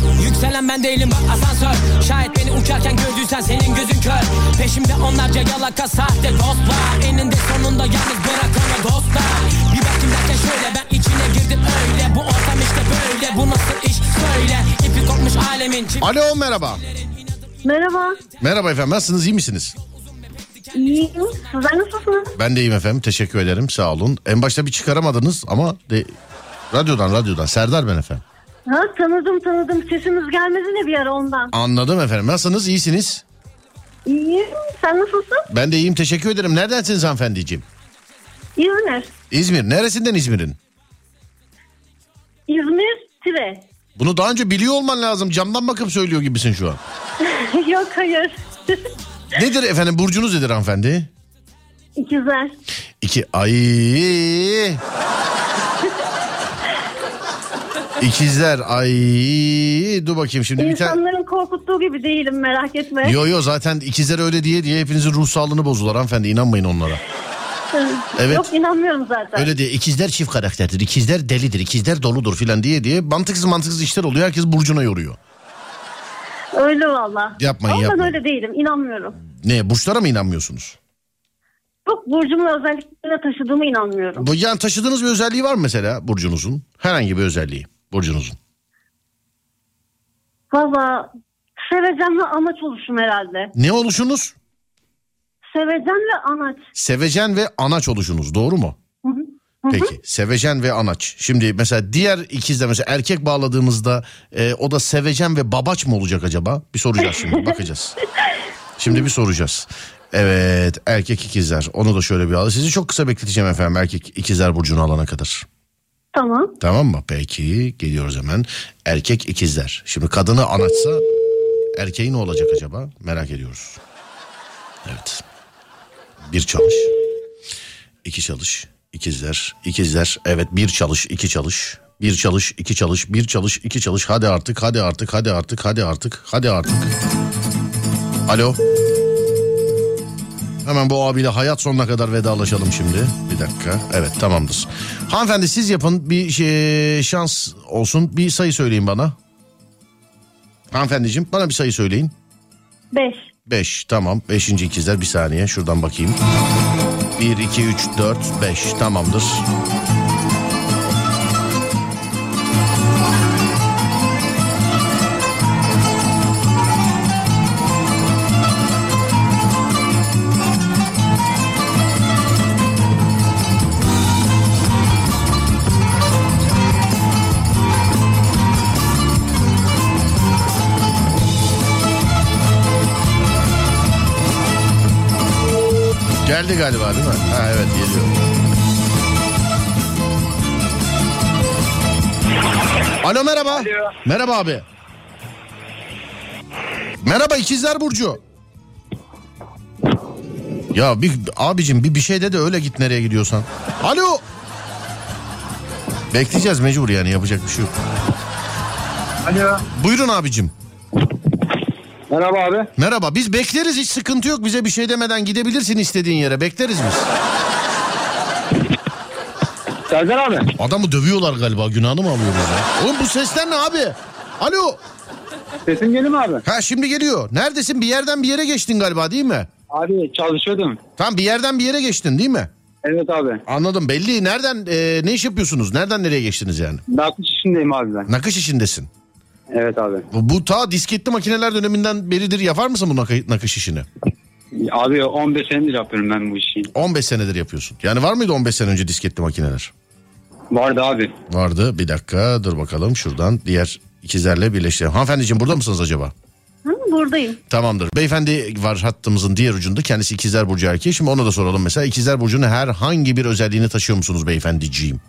Yükselen ben değilim bak asansör Şayet beni uçarken gördüysen senin gözün kör Peşimde onlarca yalaka sahte dostlar Eninde sonunda yalnız bırak onu dostlar Bir bakayım derken şöyle ben içine girdim öyle Bu ortam işte böyle bu nasıl iş söyle İpi kopmuş alemin Alo merhaba. Merhaba. Merhaba efendim nasılsınız iyi misiniz? İyiyim. Sizler nasılsınız? Ben de iyiyim efendim teşekkür ederim sağ olun. En başta bir çıkaramadınız ama de, radyodan radyodan Serdar ben efendim. Ha, tanıdım tanıdım. Sesiniz gelmedi ne bir ara ondan. Anladım efendim nasılsınız iyisiniz? İyiyim. Sen nasılsın? Ben de iyiyim teşekkür ederim. Neredensiniz hanımefendiciğim? İzmir. İzmir neresinden İzmir'in? İzmir Tire. Bunu daha önce biliyor olman lazım camdan bakıp söylüyor gibisin şu an. Yok hayır. Nedir efendim burcunuz nedir hanımefendi? İkizler. İki ay. İkizler ay. Dur bakayım şimdi bir tane. İnsanların korkuttuğu gibi değilim merak etme. Yo yo zaten ikizler öyle diye diye hepinizin ruh sağlığını bozdular hanımefendi inanmayın onlara. Evet. Yok inanmıyorum zaten. Öyle diye ikizler çift karakterdir, ikizler delidir, ikizler doludur filan diye diye mantıksız mantıksız işler oluyor. Herkes burcuna yoruyor. Öyle valla. Yapmayın, Ama yapmayın. ben öyle değilim inanmıyorum. Ne burçlara mı inanmıyorsunuz? Yok burcumun özelliklerine taşıdığıma inanmıyorum. Bu yani taşıdığınız bir özelliği var mı mesela burcunuzun? Herhangi bir özelliği burcunuzun. Valla sevecen ve anaç oluşum herhalde. Ne oluşunuz? Sevecen ve anaç. Sevecen ve anaç oluşunuz doğru mu? Peki sevecen ve anaç. Şimdi mesela diğer ikizde mesela erkek bağladığımızda e, o da sevecen ve babaç mı olacak acaba? Bir soracağız şimdi bakacağız. Şimdi bir soracağız. Evet erkek ikizler onu da şöyle bir al. Sizi çok kısa bekleteceğim efendim erkek ikizler burcunu alana kadar. Tamam. Tamam mı? Peki geliyoruz hemen. Erkek ikizler. Şimdi kadını anaçsa erkeği ne olacak acaba? Merak ediyoruz. Evet. Bir çalış. iki çalış. İkizler. ikizler. Evet bir çalış. iki çalış. Bir çalış. iki çalış. Bir çalış. iki çalış. Hadi artık. Hadi artık. Hadi artık. Hadi artık. Hadi artık. Alo. Hemen bu abiyle hayat sonuna kadar vedalaşalım şimdi. Bir dakika. Evet tamamdır. Hanımefendi siz yapın bir şey, şans olsun. Bir sayı söyleyin bana. Hanımefendiciğim bana bir sayı söyleyin. Beş. 5 tamam. Beşinci ikizler bir saniye şuradan bakayım. 1, 2, 3, 4, 5 tamamdır. Geldi galiba değil mi? Ha evet geliyor. Alo merhaba. Merhaba abi. Merhaba ikizler Burcu. Ya bir abicim bir bir şey de de öyle git nereye gidiyorsan. Alo. Bekleyeceğiz mecbur yani yapacak bir şey yok. Alo. Buyurun abicim. Merhaba abi. Merhaba biz bekleriz hiç sıkıntı yok bize bir şey demeden gidebilirsin istediğin yere bekleriz biz. Serdar abi. Adamı dövüyorlar galiba günahını mı alıyoruz ya? Oğlum bu sesler ne abi? Alo. Sesin geliyor mi abi? Ha şimdi geliyor. Neredesin? Bir yerden bir yere geçtin galiba değil mi? Abi çalışıyordum. Tamam bir yerden bir yere geçtin değil mi? Evet abi. Anladım belli. Nereden e, ne iş yapıyorsunuz? Nereden nereye geçtiniz yani? Nakış işindeyim abi ben. Nakış işindesin. Evet abi. Bu, bu ta disketli makineler döneminden beridir yapar mısın bu nakı- nakış işini? Abi 15 senedir yapıyorum ben bu işi. 15 senedir yapıyorsun. Yani var mıydı 15 sene önce disketli makineler? Vardı abi. Vardı. Bir dakika dur bakalım şuradan diğer ikizlerle birleştirelim. Hanımefendiciğim burada mısınız acaba? Hı, buradayım. Tamamdır. Beyefendi var hattımızın diğer ucunda. Kendisi ikizler burcu erkeği. Şimdi ona da soralım mesela. İkizler burcunun herhangi bir özelliğini taşıyor musunuz beyefendiciğim?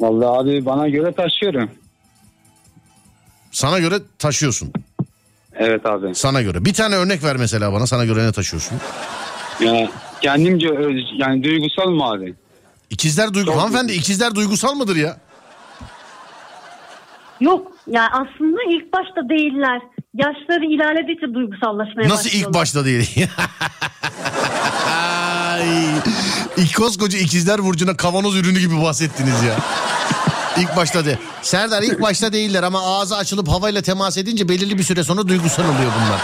Vallahi abi bana göre taşıyorum. Sana göre taşıyorsun. Evet abi. Sana göre. Bir tane örnek ver mesela bana. Sana göre ne taşıyorsun? Ya kendimce öz, yani duygusal mı abi? İkizler duygu. Çok Hanımefendi ikizler duygusal mıdır ya? Yok yani aslında ilk başta değiller. Yaşları ilerledikçe duygusallaşmaya Nasıl ilk başta değil? Ay, İlk koskoca ikizler burcuna kavanoz ürünü gibi bahsettiniz ya. İlk başta de. Serdar ilk başta değiller ama ağzı açılıp havayla temas edince belirli bir süre sonra duygusal oluyor bunlar.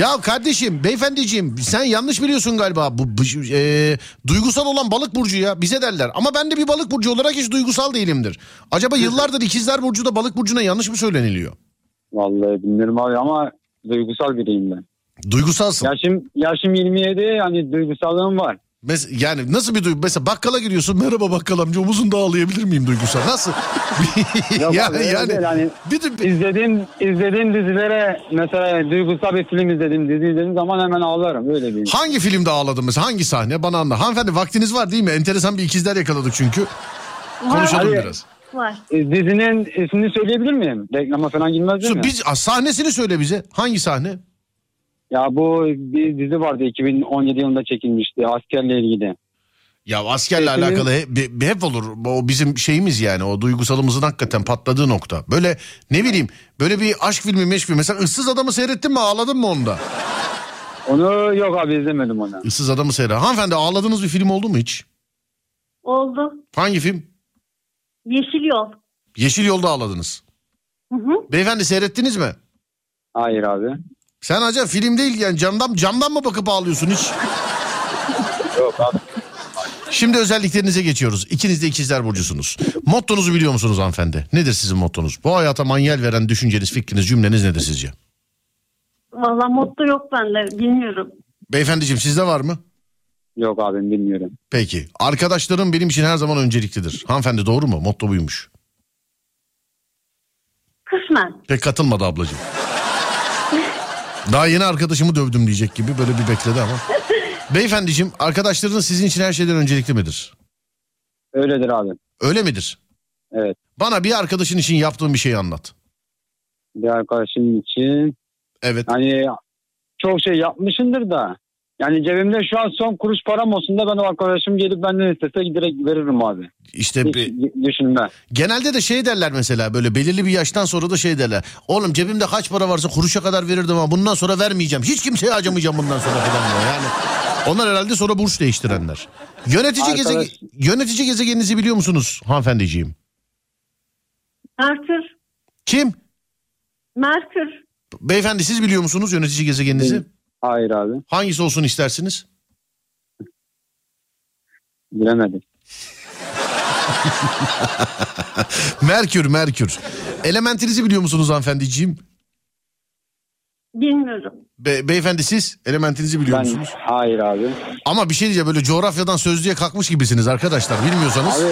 Ya kardeşim, beyefendiciğim sen yanlış biliyorsun galiba. Bu, bu e, duygusal olan balık burcu ya bize derler. Ama ben de bir balık burcu olarak hiç duygusal değilimdir. Acaba yıllardır ikizler burcu da balık burcuna yanlış mı söyleniliyor? Vallahi bilmiyorum abi ama duygusal biriyim ben. Duygusalsın. Yaşım, yaşım 27 yani duygusallığım var. Mes- yani nasıl bir duygu? Mesela bakkala giriyorsun. Merhaba bakkal amca omuzunu da ağlayabilir miyim duygusal? Nasıl? Yok abi, yani değil. hani bir de- izlediğim izlediğim dizilere mesela duygusal bir film izledim dizi izlediğim zaman hemen ağlarım öyle bir. hangi filmde ağladın mesela? Hangi sahne? Bana anla. Hanımefendi vaktiniz var değil mi? Enteresan bir ikizler yakaladık çünkü. Konuşalım Hadi. biraz. Var. E, Dizinin ismini söyleyebilir miyim? Reklama falan girmez değil Şu, mi? biz, ah, sahnesini söyle bize. Hangi sahne? Ya bu bir dizi vardı 2017 yılında çekilmişti askerle ilgili. Ya askerle Filmin- alakalı hep, hep olur. O bizim şeyimiz yani o duygusalımızın hakikaten patladığı nokta. Böyle ne bileyim böyle bir aşk filmi meşk filmi. Mesela ıssız adamı seyrettin mi ağladın mı onda? Onu yok abi izlemedim onu. Issız adamı seyret. Hanımefendi ağladığınız bir film oldu mu hiç? Oldu. Hangi film? Yeşil yol. Yeşil Yolda ağladınız. Hı hı. Beyefendi seyrettiniz mi? Hayır abi. Sen acaba film değil yani camdan camdan mı bakıp ağlıyorsun hiç? Yok abi. Şimdi özelliklerinize geçiyoruz. İkiniz de ikizler burcusunuz. Mottonuzu biliyor musunuz hanımefendi? Nedir sizin mottonuz? Bu hayata manyel veren düşünceniz, fikriniz, cümleniz nedir sizce? Valla motto yok bende bilmiyorum. Beyefendiciğim sizde var mı? Yok abi bilmiyorum. Peki. Arkadaşlarım benim için her zaman önceliklidir. Hanımefendi doğru mu? Motto buymuş. Kısmen. Pek katılmadı ablacığım. Daha yeni arkadaşımı dövdüm diyecek gibi böyle bir bekledi ama. Beyefendiciğim arkadaşlarınız sizin için her şeyden öncelikli midir? Öyledir abi. Öyle midir? Evet. Bana bir arkadaşın için yaptığın bir şeyi anlat. Bir arkadaşım için Evet. hani çok şey yapmışındır da yani cebimde şu an son kuruş param olsun da ben o arkadaşım gelip benden istese giderek veririm abi. İşte Hiç bir- düşünme. genelde de şey derler mesela böyle belirli bir yaştan sonra da şey derler. Oğlum cebimde kaç para varsa kuruşa kadar verirdim ama bundan sonra vermeyeceğim. Hiç kimseye harcamayacağım bundan sonra falan diyor. Yani onlar herhalde sonra burç değiştirenler. Yönetici Arkadaş- gezegen yönetici gezegeninizi biliyor musunuz hanımefendiciğim? Merkür. Kim? Merkür. Beyefendi siz biliyor musunuz yönetici gezegeninizi? Bil- Hayır abi Hangisi olsun istersiniz? bilemedim. Merkür, Merkür. Elementinizi biliyor musunuz hanımefendiciğim? Bilmiyorum. Be- beyefendi siz elementinizi biliyor Ben musunuz? hayır abi. Ama bir şey diyeceğim böyle coğrafyadan sözlüğe kalkmış gibisiniz arkadaşlar bilmiyorsanız. Abi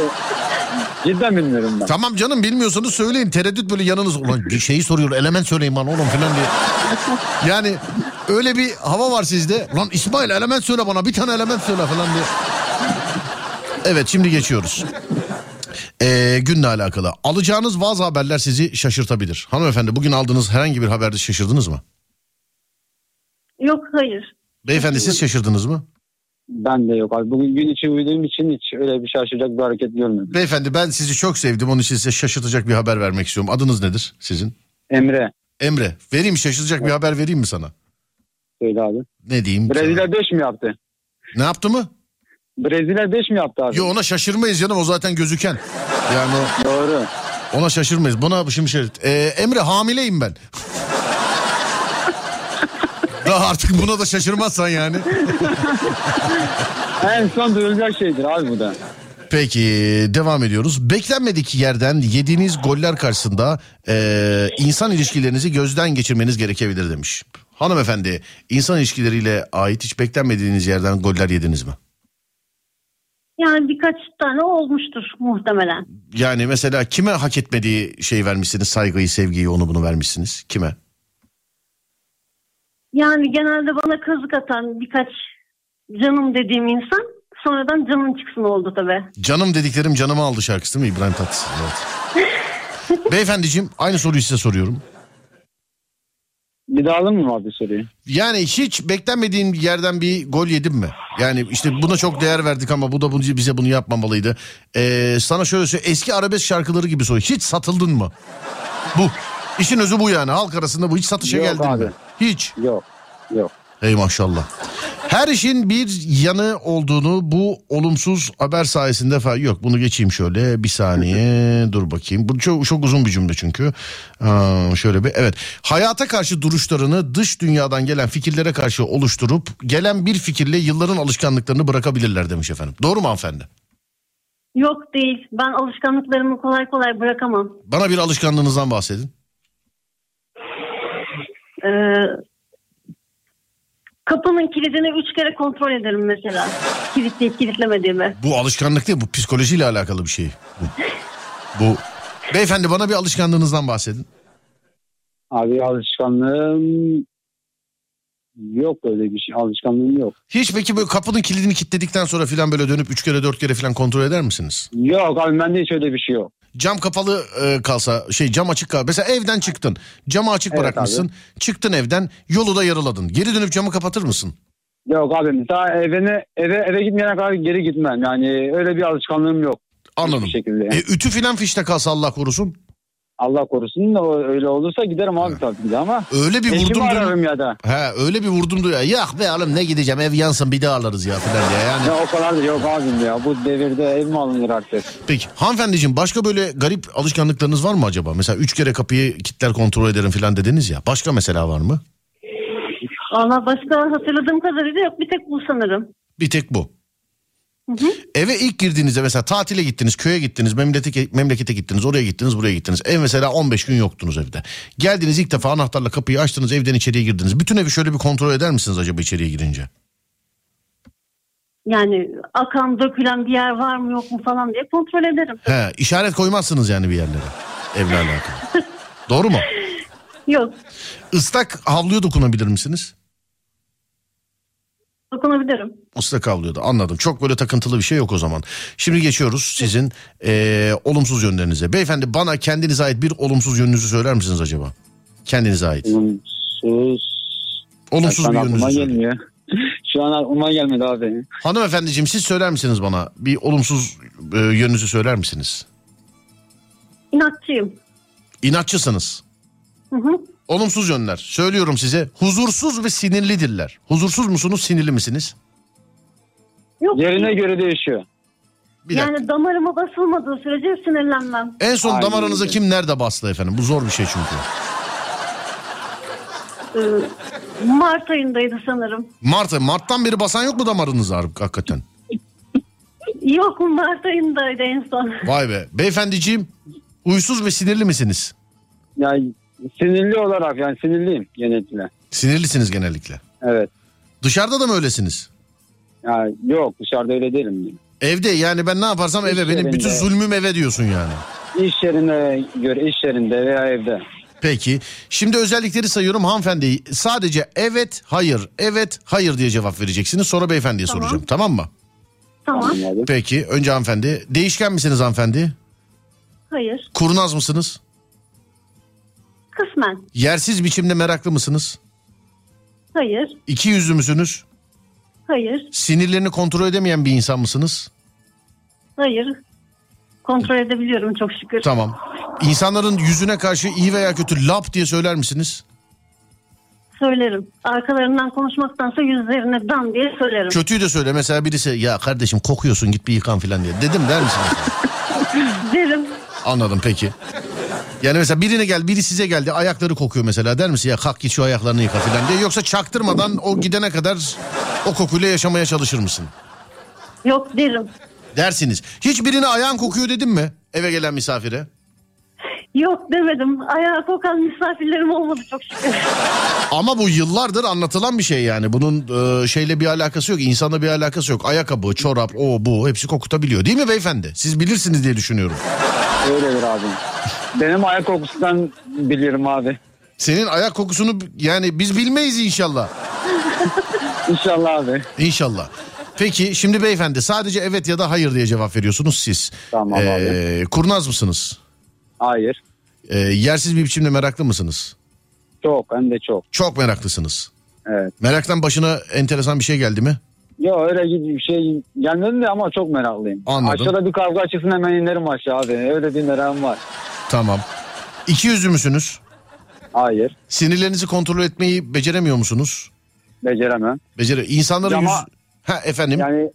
cidden bilmiyorum ben. Tamam canım bilmiyorsanız söyleyin tereddüt böyle yanınız. Ulan bir şeyi soruyor element söyleyin bana oğlum falan diye. Yani öyle bir hava var sizde. Lan İsmail element söyle bana bir tane element söyle falan diye. Evet şimdi geçiyoruz. Ee, günle alakalı. Alacağınız bazı haberler sizi şaşırtabilir. Hanımefendi bugün aldığınız herhangi bir haberde şaşırdınız mı? Yok hayır. Beyefendi siz şaşırdınız mı? Ben de yok abi. Bugün gün içi uyuduğum için hiç öyle bir şaşıracak bir hareket görmedim. Beyefendi ben sizi çok sevdim. Onun için size şaşırtacak bir haber vermek istiyorum. Adınız nedir sizin? Emre Emre. Vereyim şaşırtacak bir haber vereyim mi sana? söyle abi. Ne diyeyim? Brezilya 5 mi yaptı? Ne yaptı mı? Brezilya 5 mi yaptı abi? Yo ona şaşırmayız canım o zaten gözüken. Yani o- Doğru. ona şaşırmayız. Buna şimdi şey... Ee, Emre hamileyim ben. Artık buna da şaşırmazsan yani. En son duyulacak şeydir abi bu da. Peki devam ediyoruz. Beklenmedik yerden yediğiniz goller karşısında eee, insan ilişkilerinizi gözden geçirmeniz gerekebilir demiş. Hanımefendi insan ilişkileriyle ait hiç beklenmediğiniz yerden goller yediniz mi? Yani birkaç tane olmuştur muhtemelen. Yani mesela kime hak etmediği şey vermişsiniz saygıyı sevgiyi onu bunu vermişsiniz kime? Yani genelde bana kazık atan birkaç canım dediğim insan sonradan canın çıksın oldu tabii. Canım dediklerim canımı aldı şarkısı değil mi İbrahim Tatlıses? Evet. Beyefendiciğim aynı soruyu size soruyorum. Bir daha alır mı abi soruyu? Yani hiç beklenmediğin yerden bir gol yedin mi? Yani işte buna çok değer verdik ama bu da bunu, bize bunu yapmamalıydı. Ee, sana şöyle söyleyeyim eski arabesk şarkıları gibi soruyor. Hiç satıldın mı? Bu. İşin özü bu yani halk arasında bu hiç satışa Yok geldin abi. mi? Hiç. Yok. Yok. Ey maşallah. Her işin bir yanı olduğunu bu olumsuz haber sayesinde falan yok bunu geçeyim şöyle bir saniye dur bakayım. Bu çok, çok uzun bir cümle çünkü. Aa, şöyle bir evet. Hayata karşı duruşlarını dış dünyadan gelen fikirlere karşı oluşturup gelen bir fikirle yılların alışkanlıklarını bırakabilirler demiş efendim. Doğru mu hanımefendi? Yok değil. Ben alışkanlıklarımı kolay kolay bırakamam. Bana bir alışkanlığınızdan bahsedin. Ee, kapının kilidini üç kere kontrol ederim mesela. Kilitleyip kilitlemediğimi. Bu alışkanlık değil bu psikolojiyle alakalı bir şey. Bu. bu. Beyefendi bana bir alışkanlığınızdan bahsedin. Abi alışkanlığım yok öyle bir şey. Alışkanlığım yok. Hiç peki böyle kapının kilidini kilitledikten sonra filan böyle dönüp üç kere dört kere filan kontrol eder misiniz? Yok abi bende hiç öyle bir şey yok. Cam kapalı e, kalsa şey cam açık kal. Mesela evden çıktın camı açık Evet bırakmışsın. Çıktın evden yolu da yaraladın. Geri dönüp camı kapatır mısın? Yok abi mesela evine, eve, eve gitmeyene kadar geri gitmem. Yani öyle bir alışkanlığım yok. Anladım. Şekilde. E, ütü filan fişte kalsa Allah korusun. Allah korusun da o- öyle olursa giderim abi tabii ki ama. Öyle bir vurdum ararım ya da. He öyle bir vurdum diyor. Yak be oğlum ne gideceğim ev yansın bir daha alırız ya filan diye yani. Ya o kadar da yok abim ya. Bu devirde ev mi alınır artık? Peki hanımefendiciğim başka böyle garip alışkanlıklarınız var mı acaba? Mesela üç kere kapıyı kilitler kontrol ederim filan dediniz ya. Başka mesela var mı? Valla başka hatırladığım kadarıyla yok. Bir tek bu sanırım. Bir tek bu. Eve ilk girdiğinizde mesela tatile gittiniz, köye gittiniz, memlekete, memlekete gittiniz, oraya gittiniz, buraya gittiniz. Ev mesela 15 gün yoktunuz evde. Geldiniz ilk defa anahtarla kapıyı açtınız, evden içeriye girdiniz. Bütün evi şöyle bir kontrol eder misiniz acaba içeriye girince? Yani akan dökülen bir yer var mı yok mu falan diye kontrol ederim. He, işaret koymazsınız yani bir yerlere. Evle alakalı. Doğru mu? Yok Islak havluya dokunabilir misiniz? Dokunabilirim. Islak havluya da anladım. Çok böyle takıntılı bir şey yok o zaman. Şimdi geçiyoruz sizin eee, olumsuz yönlerinize. Beyefendi bana kendinize ait bir olumsuz yönünüzü söyler misiniz acaba? Kendinize ait. Sus. Olumsuz bir Şu an yönünüzü aklıma söyleyin. gelmiyor. Şu an aklıma gelmedi abi. Hanımefendiciğim siz söyler misiniz bana? Bir olumsuz e, yönünüzü söyler misiniz? İnatçıyım. İnatçısınız. Hı hı. Olumsuz yönler. Söylüyorum size. Huzursuz ve sinirlidirler. Huzursuz musunuz, sinirli misiniz? Yok Yerine göre değişiyor. Bir dakika. yani damarıma basılmadığı sürece sinirlenmem. En son Aynen damarınıza öyle. kim nerede bastı efendim? Bu zor bir şey çünkü. Ee, Mart ayındaydı sanırım. Mart, Mart'tan beri basan yok mu damarınıza hak- hakikaten? Yok Mart ayındaydı en son. Vay be. Beyefendiciğim huysuz ve sinirli misiniz? Yani sinirli olarak yani sinirliyim genellikle. Sinirlisiniz genellikle. Evet. Dışarıda da mı öylesiniz? Yani yok dışarıda öyle değilim. Evde yani ben ne yaparsam eve İş benim bütün yerinde. zulmüm eve diyorsun yani. İş yerine göre iş yerinde veya evde. Peki. Şimdi özellikleri sayıyorum hanımefendi. Sadece evet, hayır, evet, hayır diye cevap vereceksiniz. Sonra beyefendiye Tamam. soracağım. Tamam mı? Tamam. Peki. Önce hanımefendi. Değişken misiniz hanımefendi? Hayır. Kurnaz mısınız? Kısmen. Yersiz biçimde meraklı mısınız? Hayır. İki yüzlü müsünüz? Hayır. Sinirlerini kontrol edemeyen bir insan mısınız? Hayır. Kontrol edebiliyorum çok şükür. Tamam. İnsanların yüzüne karşı iyi veya kötü lap diye söyler misiniz? Söylerim. Arkalarından konuşmaktansa yüzlerine dan diye söylerim. Kötüyü de söyle. Mesela birisi ya kardeşim kokuyorsun git bir yıkan falan diye. Dedim der misiniz? Derim. Anladım peki. Yani mesela birine gel biri size geldi ayakları kokuyor mesela der misin ya kalk git şu ayaklarını yıka falan diye yoksa çaktırmadan o gidene kadar o kokuyla yaşamaya çalışır mısın? Yok derim. Dersiniz. Hiç birine ayağın kokuyor dedim mi eve gelen misafire? Yok demedim. Ayağa kokan misafirlerim olmadı çok şükür. Ama bu yıllardır anlatılan bir şey yani. Bunun e, şeyle bir alakası yok. insanla bir alakası yok. Ayakkabı, çorap, o bu hepsi kokutabiliyor. Değil mi beyefendi? Siz bilirsiniz diye düşünüyorum. Öyledir abi. Benim ayak kokusundan biliyorum abi. Senin ayak kokusunu yani biz bilmeyiz inşallah. İnşallah abi. İnşallah. Peki şimdi beyefendi sadece evet ya da hayır diye cevap veriyorsunuz siz. Tamam Ee, Kurnaz mısınız? Hayır. Ee, yersiz bir biçimde meraklı mısınız? Çok hem de çok. Çok meraklısınız. Evet. Meraktan başına enteresan bir şey geldi mi? Yok öyle bir şey gelmedi de ama çok meraklıyım. Anladım. Aşağıda bir kavga çıksın hemen inerim aşağı abi. Öyle bir merakım var. Tamam. İki yüzlü müsünüz? Hayır. Sinirlerinizi kontrol etmeyi beceremiyor musunuz? Beceremem. Becere. İnsanların Cama- yüz... Ha efendim. Yani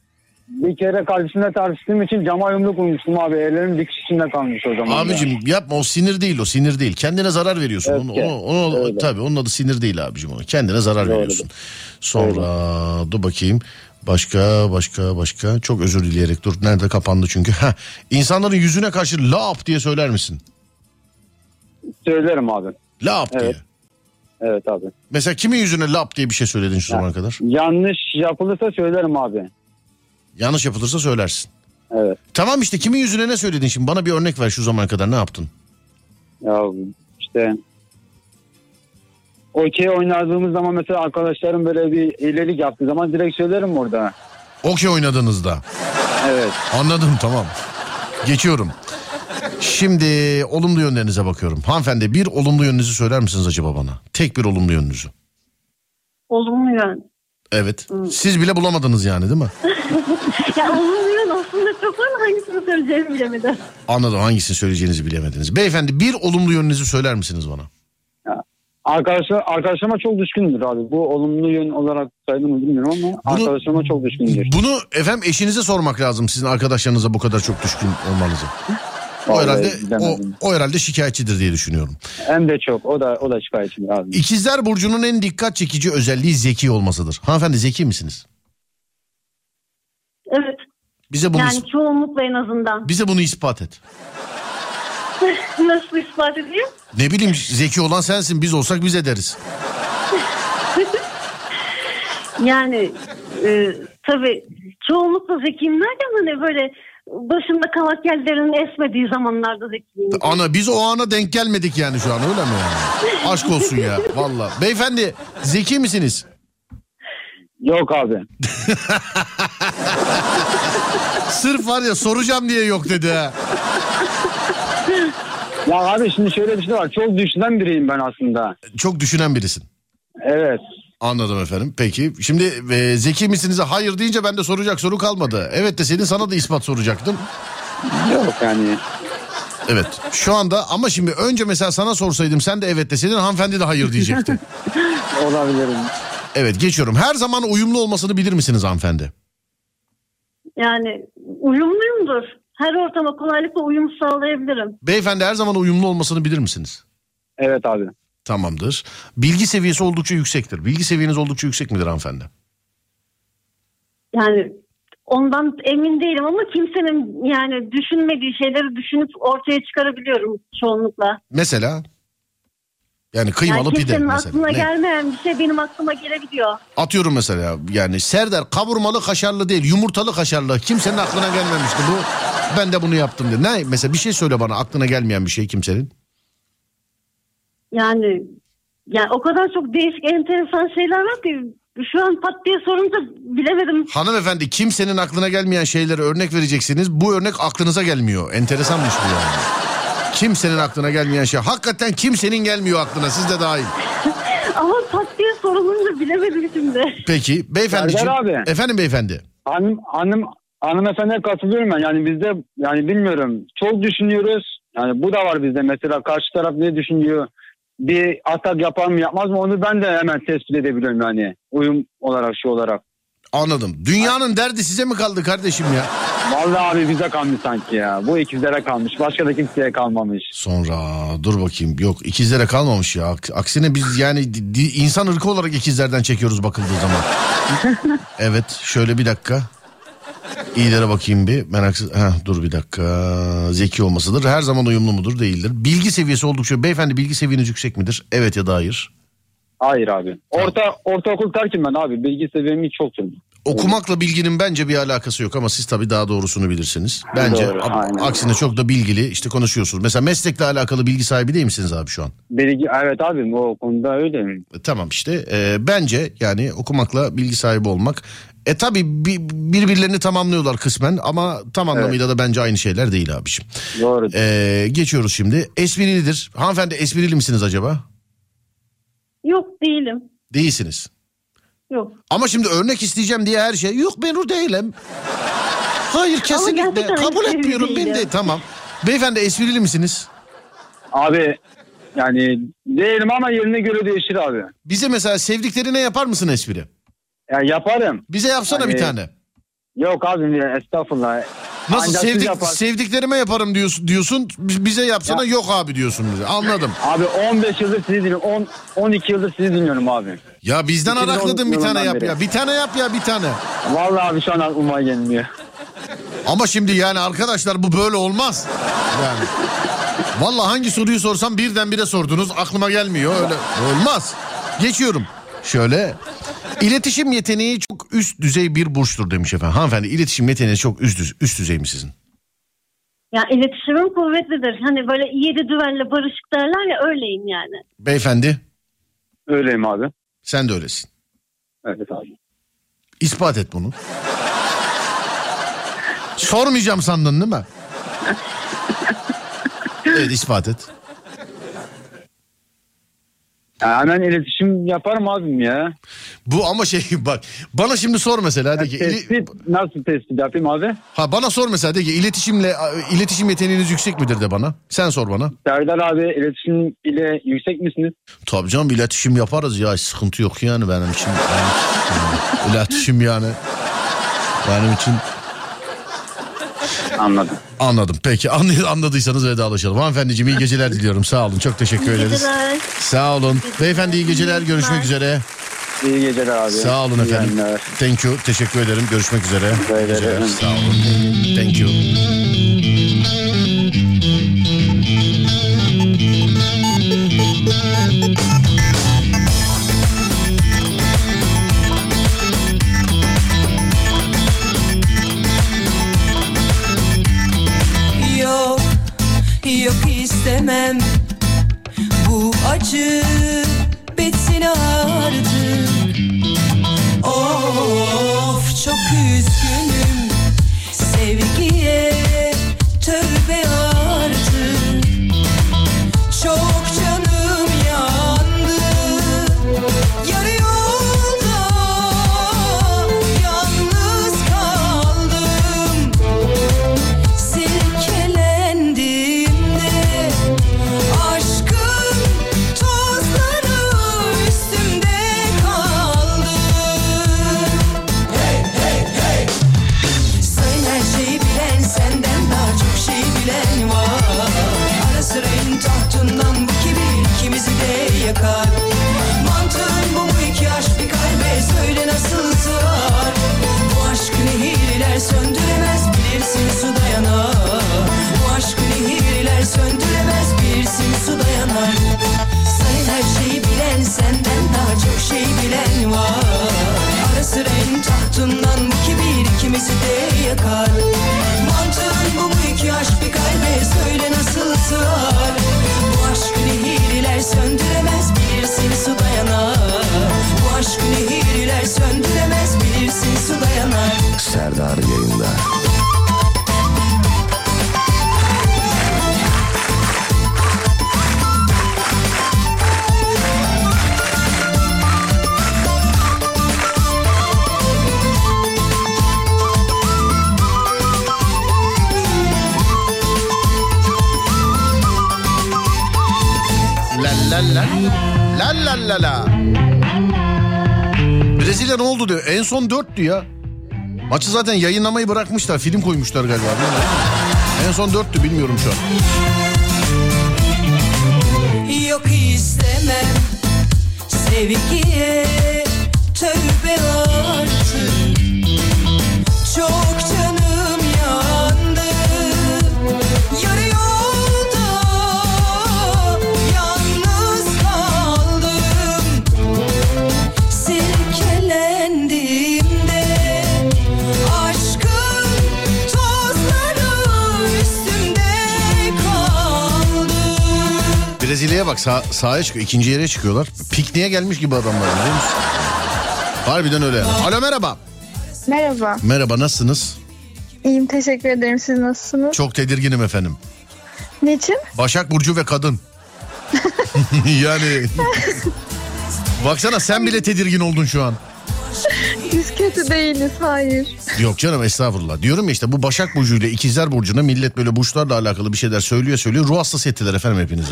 bir kere karşısında tartıştığım için cama yumruk vurmuştum abi. Ellerim dikiş içinde kalmış o zaman. Abicim yapma o sinir değil o sinir değil. Kendine zarar veriyorsun. Onu, Öfke. onu, onu- Öyle. tabii onun adı sinir değil abicim onu. Kendine zarar Doğrudur. veriyorsun. Sonra dur bakayım. Başka başka başka çok özür dileyerek dur nerede kapandı çünkü. Ha insanların yüzüne karşı lap diye söyler misin? Söylerim abi. Lap diye. Evet. Evet abi. Mesela kimin yüzüne lap diye bir şey söyledin şu zamana kadar? Yanlış yapılırsa söylerim abi. Yanlış yapılırsa söylersin. Evet. Tamam işte kimin yüzüne ne söyledin şimdi? Bana bir örnek ver şu zamana kadar ne yaptın? Ya işte okey oynadığımız zaman mesela arkadaşlarım böyle bir iyilik yaptığı zaman direkt söylerim orada. Okey oynadığınızda. Evet. Anladım tamam. Geçiyorum. Şimdi olumlu yönlerinize bakıyorum. Hanımefendi bir olumlu yönünüzü söyler misiniz acaba bana? Tek bir olumlu yönünüzü. Olumlu yön. Evet. Siz bile bulamadınız yani değil mi? Ya olumlu yön aslında çok var ama hangisini söyleyeceğimi bilemedim. Anladım hangisini söyleyeceğinizi bilemediniz. Beyefendi bir olumlu yönünüzü söyler misiniz bana? Arkadaşlar, arkadaşıma çok düşkündür abi. Bu olumlu yön olarak sayılır mı bilmiyorum ama arkadaşıma çok düşkündür. Bunu efendim eşinize sormak lazım sizin arkadaşlarınıza bu kadar çok düşkün olmanızı. O herhalde o, o herhalde şikayetçidir diye düşünüyorum. Hem de çok. O da o da şikayetçidir abi. İkizler burcunun en dikkat çekici özelliği zeki olmasıdır. Hanımefendi zeki misiniz? Evet. Bize bunu Yani çoğunlukla en azından. bize bunu ispat et. Nasıl ispat edeyim? Ne bileyim zeki olan sensin biz olsak biz ederiz. Yani e, tabii çoğunlukla zekiyim derken hani böyle başında kavak yerlerinin esmediği zamanlarda zekiyim. Ana biz o ana denk gelmedik yani şu an öyle mi yani? Aşk olsun ya valla. Beyefendi zeki misiniz? Yok abi. Sırf var ya soracağım diye yok dedi ha. Ya abi şimdi şöyle bir şey var. Çok düşünen biriyim ben aslında. Çok düşünen birisin. Evet. Anladım efendim. Peki şimdi e, zeki misiniz? Hayır deyince ben de soracak soru kalmadı. Evet de senin sana da ispat soracaktım. Yok yani. Evet şu anda ama şimdi önce mesela sana sorsaydım sen de evet deseydin hanımefendi de hayır diyecekti. Olabilirim. evet geçiyorum. Her zaman uyumlu olmasını bilir misiniz hanımefendi? Yani uyumluyumdur. Her ortama kolaylıkla uyum sağlayabilirim. Beyefendi her zaman uyumlu olmasını bilir misiniz? Evet abi. Tamamdır. Bilgi seviyesi oldukça yüksektir. Bilgi seviyeniz oldukça yüksek midir hanımefendi? Yani ondan emin değilim ama kimsenin yani düşünmediği şeyleri düşünüp ortaya çıkarabiliyorum çoğunlukla. Mesela? Yani kıymalı yani pide mesela. aklına Ne? gelmeyen bir şey benim aklıma gelebiliyor. Atıyorum mesela yani Serdar kavurmalı kaşarlı değil yumurtalı kaşarlı. Kimsenin aklına gelmemişti bu. Ben de bunu yaptım diye. Ne mesela bir şey söyle bana aklına gelmeyen bir şey kimsenin. Yani yani o kadar çok değişik enteresan şeyler var ki şu an pat diye sorunca bilemedim. Hanımefendi kimsenin aklına gelmeyen şeylere örnek vereceksiniz. Bu örnek aklınıza gelmiyor. Enteresanmış bu yani. Kimsenin aklına gelmeyen şey. Hakikaten kimsenin gelmiyor aklına siz de dahil. Ama pat diye sorulunca bilemedim şimdi. Peki beyefendiciğim. Serdar abi. Efendim beyefendi. Hanım, hanım, hanımefendiye katılıyorum ben. Yani bizde yani bilmiyorum. Çok düşünüyoruz. Yani bu da var bizde. Mesela karşı taraf ne düşünüyor? Bir atak yapar mı yapmaz mı onu ben de hemen tespit edebiliyorum yani. Uyum olarak şu olarak. Anladım. Dünyanın derdi size mi kaldı kardeşim ya? Vallahi abi bize kalmış sanki ya. Bu ikizlere kalmış. Başka da kimseye kalmamış. Sonra dur bakayım. Yok ikizlere kalmamış ya. Aks- Aksine biz yani insan ırkı olarak ikizlerden çekiyoruz bakıldığı zaman. evet şöyle bir dakika. İyilere bakayım bir. Meraksız. Heh, dur bir dakika. Zeki olmasıdır. Her zaman uyumlu mudur? Değildir. Bilgi seviyesi oldukça. Beyefendi bilgi seviyeniz yüksek midir? Evet ya da hayır. Hayır abi. Orta ortaokul terkim ben abi. Bilgi seviyem hiç çok. Okumakla bilginin bence bir alakası yok ama siz tabii daha doğrusunu bilirsiniz. Bence Doğru, a- aynen. aksine çok da bilgili işte konuşuyorsunuz. Mesela meslekle alakalı bilgi sahibi değil misiniz abi şu an? Bilgi evet abi o konuda öyle mi? E, Tamam işte e, bence yani okumakla bilgi sahibi olmak. E tabi birbirlerini tamamlıyorlar kısmen ama tam anlamıyla da bence aynı şeyler değil abiciğim. Doğru. E, geçiyoruz şimdi. Esprilidir. Hanımefendi esprili misiniz acaba? Yok değilim. Değilsiniz. Yok. Ama şimdi örnek isteyeceğim diye her şey yok ben o değilim. Hayır kesinlikle kabul etmiyorum ben de tamam. Beyefendi esprili misiniz? Abi yani değilim ama yerine göre değişir abi. Bize mesela sevdiklerine yapar mısın espri? Ya yaparım. Bize yapsana Hani- bir tane. Yok abi ya, estağfurullah. Nasıl Ancak sevdik, yapar- sevdiklerime yaparım diyorsun, diyorsun bi- bize yapsana yok abi diyorsun bize. Anladım. Abi 15 yıldır sizi dinliyorum. 10, 12 yıldır sizi dinliyorum abi. Ya bizden 2010 arakladın bir tane yap beri. ya. Bir tane yap ya bir tane. Vallahi abi şu an aklıma gelmiyor. Ama şimdi yani arkadaşlar bu böyle olmaz. Yani. Vallahi hangi soruyu sorsam birdenbire sordunuz aklıma gelmiyor öyle. Olmaz. Geçiyorum. Şöyle iletişim yeteneği çok üst düzey bir burçtur demiş efendim. Hanımefendi iletişim yeteneği çok üst, düz- üst düzey mi sizin? Ya iletişimim kuvvetlidir. Hani böyle yedi düvenle barışık derler ya öyleyim yani. Beyefendi Öyleyim abi. sen de öylesin. Evet abi. İspat et bunu. Sormayacağım sandın değil mi? Evet ispat et. Ya hemen iletişim yaparım abim ya. Bu ama şey bak bana şimdi sor mesela de ki ili- Tespit nasıl tespit yapayım abi? ha bana sor mesela de ki iletişimle iletişim yeteneğiniz yüksek midir de bana. Sen sor bana. Serdar abi iletişim ile yüksek misiniz? Tabii canım iletişim yaparız ya sıkıntı yok yani benim için. Yani, iletişim yani benim için Anladım. anladım. Peki anladıysanız vedalaşalım. Hanımefendiciğim iyi geceler diliyorum. Sağ olun. Çok teşekkür İyi ederiz. geceler. Sağ olun. Beyefendi iyi geceler. Görüşmek üzere. İyi geceler abi. Sağ olun efendim. Thank you. Teşekkür ederim. Görüşmek üzere. Rica ederim. Geceler. Sağ olun. Thank you. İstemem. Bu acı Serdar yayında. La la la. La la la. Brezilya ne oldu diyor. En son 4'tü ya. Maçı zaten yayınlamayı bırakmışlar. Film koymuşlar galiba. En son 4'tü bilmiyorum şu an. Yok istemem sevgiye Bak sah- sahaya çıkıyor. ikinci yere çıkıyorlar. Pikniğe gelmiş gibi adamlar biliyor musun? Harbiden öyle. Alo merhaba. Merhaba. Merhaba nasılsınız? İyiyim teşekkür ederim. Siz nasılsınız? Çok tedirginim efendim. Niçin? Başak Burcu ve kadın. yani... Baksana sen bile tedirgin oldun şu an. Biz kötü değiliz. Hayır. Yok canım estağfurullah. Diyorum ya işte bu Başak Burcu ile İkizler Burcu'na millet böyle burçlarla alakalı bir şeyler söylüyor söylüyor. Ruh hastası ettiler efendim hepinizi.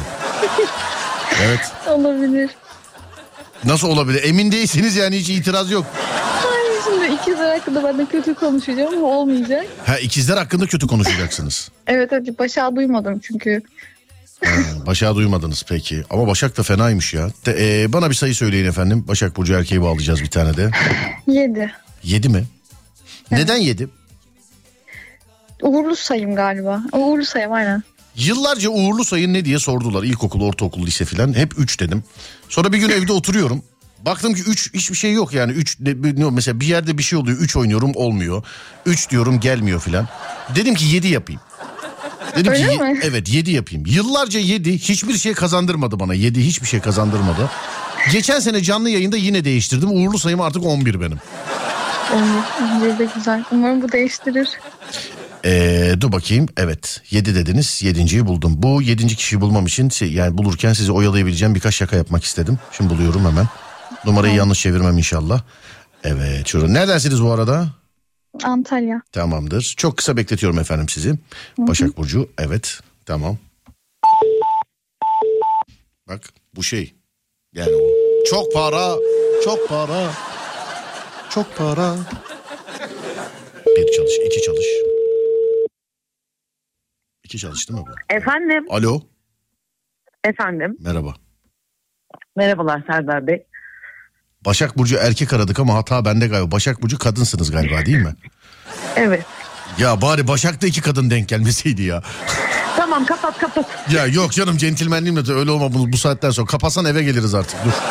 Evet. Olabilir. Nasıl olabilir? Emin değilsiniz yani hiç itiraz yok. Hayır şimdi ikizler hakkında ben de kötü konuşacağım ama olmayacak. Ha ikizler hakkında kötü konuşacaksınız. Evet hadi başa duymadım çünkü. Ha, Başak'ı duymadınız peki. Ama Başak da fenaymış ya. De, e, bana bir sayı söyleyin efendim. Başak Burcu erkeği bağlayacağız bir tane de. Yedi. Yedi mi? Neden yedi? Uğurlu sayım galiba. Uğurlu sayım aynen. Yıllarca uğurlu sayın ne diye sordular. İlkokul, ortaokul, lise filan. Hep 3 dedim. Sonra bir gün evde oturuyorum. Baktım ki 3 hiçbir şey yok yani. 3 mesela bir yerde bir şey oluyor. 3 oynuyorum olmuyor. 3 diyorum gelmiyor filan. Dedim ki 7 yapayım. Dedim Öyle ki mi? evet 7 yapayım. Yıllarca 7 hiçbir şey kazandırmadı bana. 7 hiçbir şey kazandırmadı. Geçen sene canlı yayında yine değiştirdim. Uğurlu sayım artık 11 benim. Olur. Bir de güzel. Umarım bu değiştirir. Ee, dur bakayım. Evet 7 dediniz. 7.yi buldum. Bu 7. kişiyi bulmam için şey- yani bulurken sizi oyalayabileceğim birkaç şaka yapmak istedim. Şimdi buluyorum hemen. Numarayı yanlış çevirmem inşallah. Evet şurada. Neredensiniz bu arada? Antalya. Tamamdır. Çok kısa bekletiyorum efendim sizi. Başak Burcu. Evet. Tamam. Bak bu şey. Yani o. Çok para. Çok para. Çok para. Bir çalış. iki çalış. İki çalış değil mi bu? Efendim, Alo. efendim. Merhaba. Merhabalar Serdar Bey. Başak Burcu erkek aradık ama hata bende galiba. Başak Burcu kadınsınız galiba değil mi? Evet. Ya bari Başak'ta iki kadın denk gelmeseydi ya. Tamam kapat kapat. Ya yok canım centilmenliğimle de öyle olma bu, bu saatten sonra. Kapatsan eve geliriz artık dur.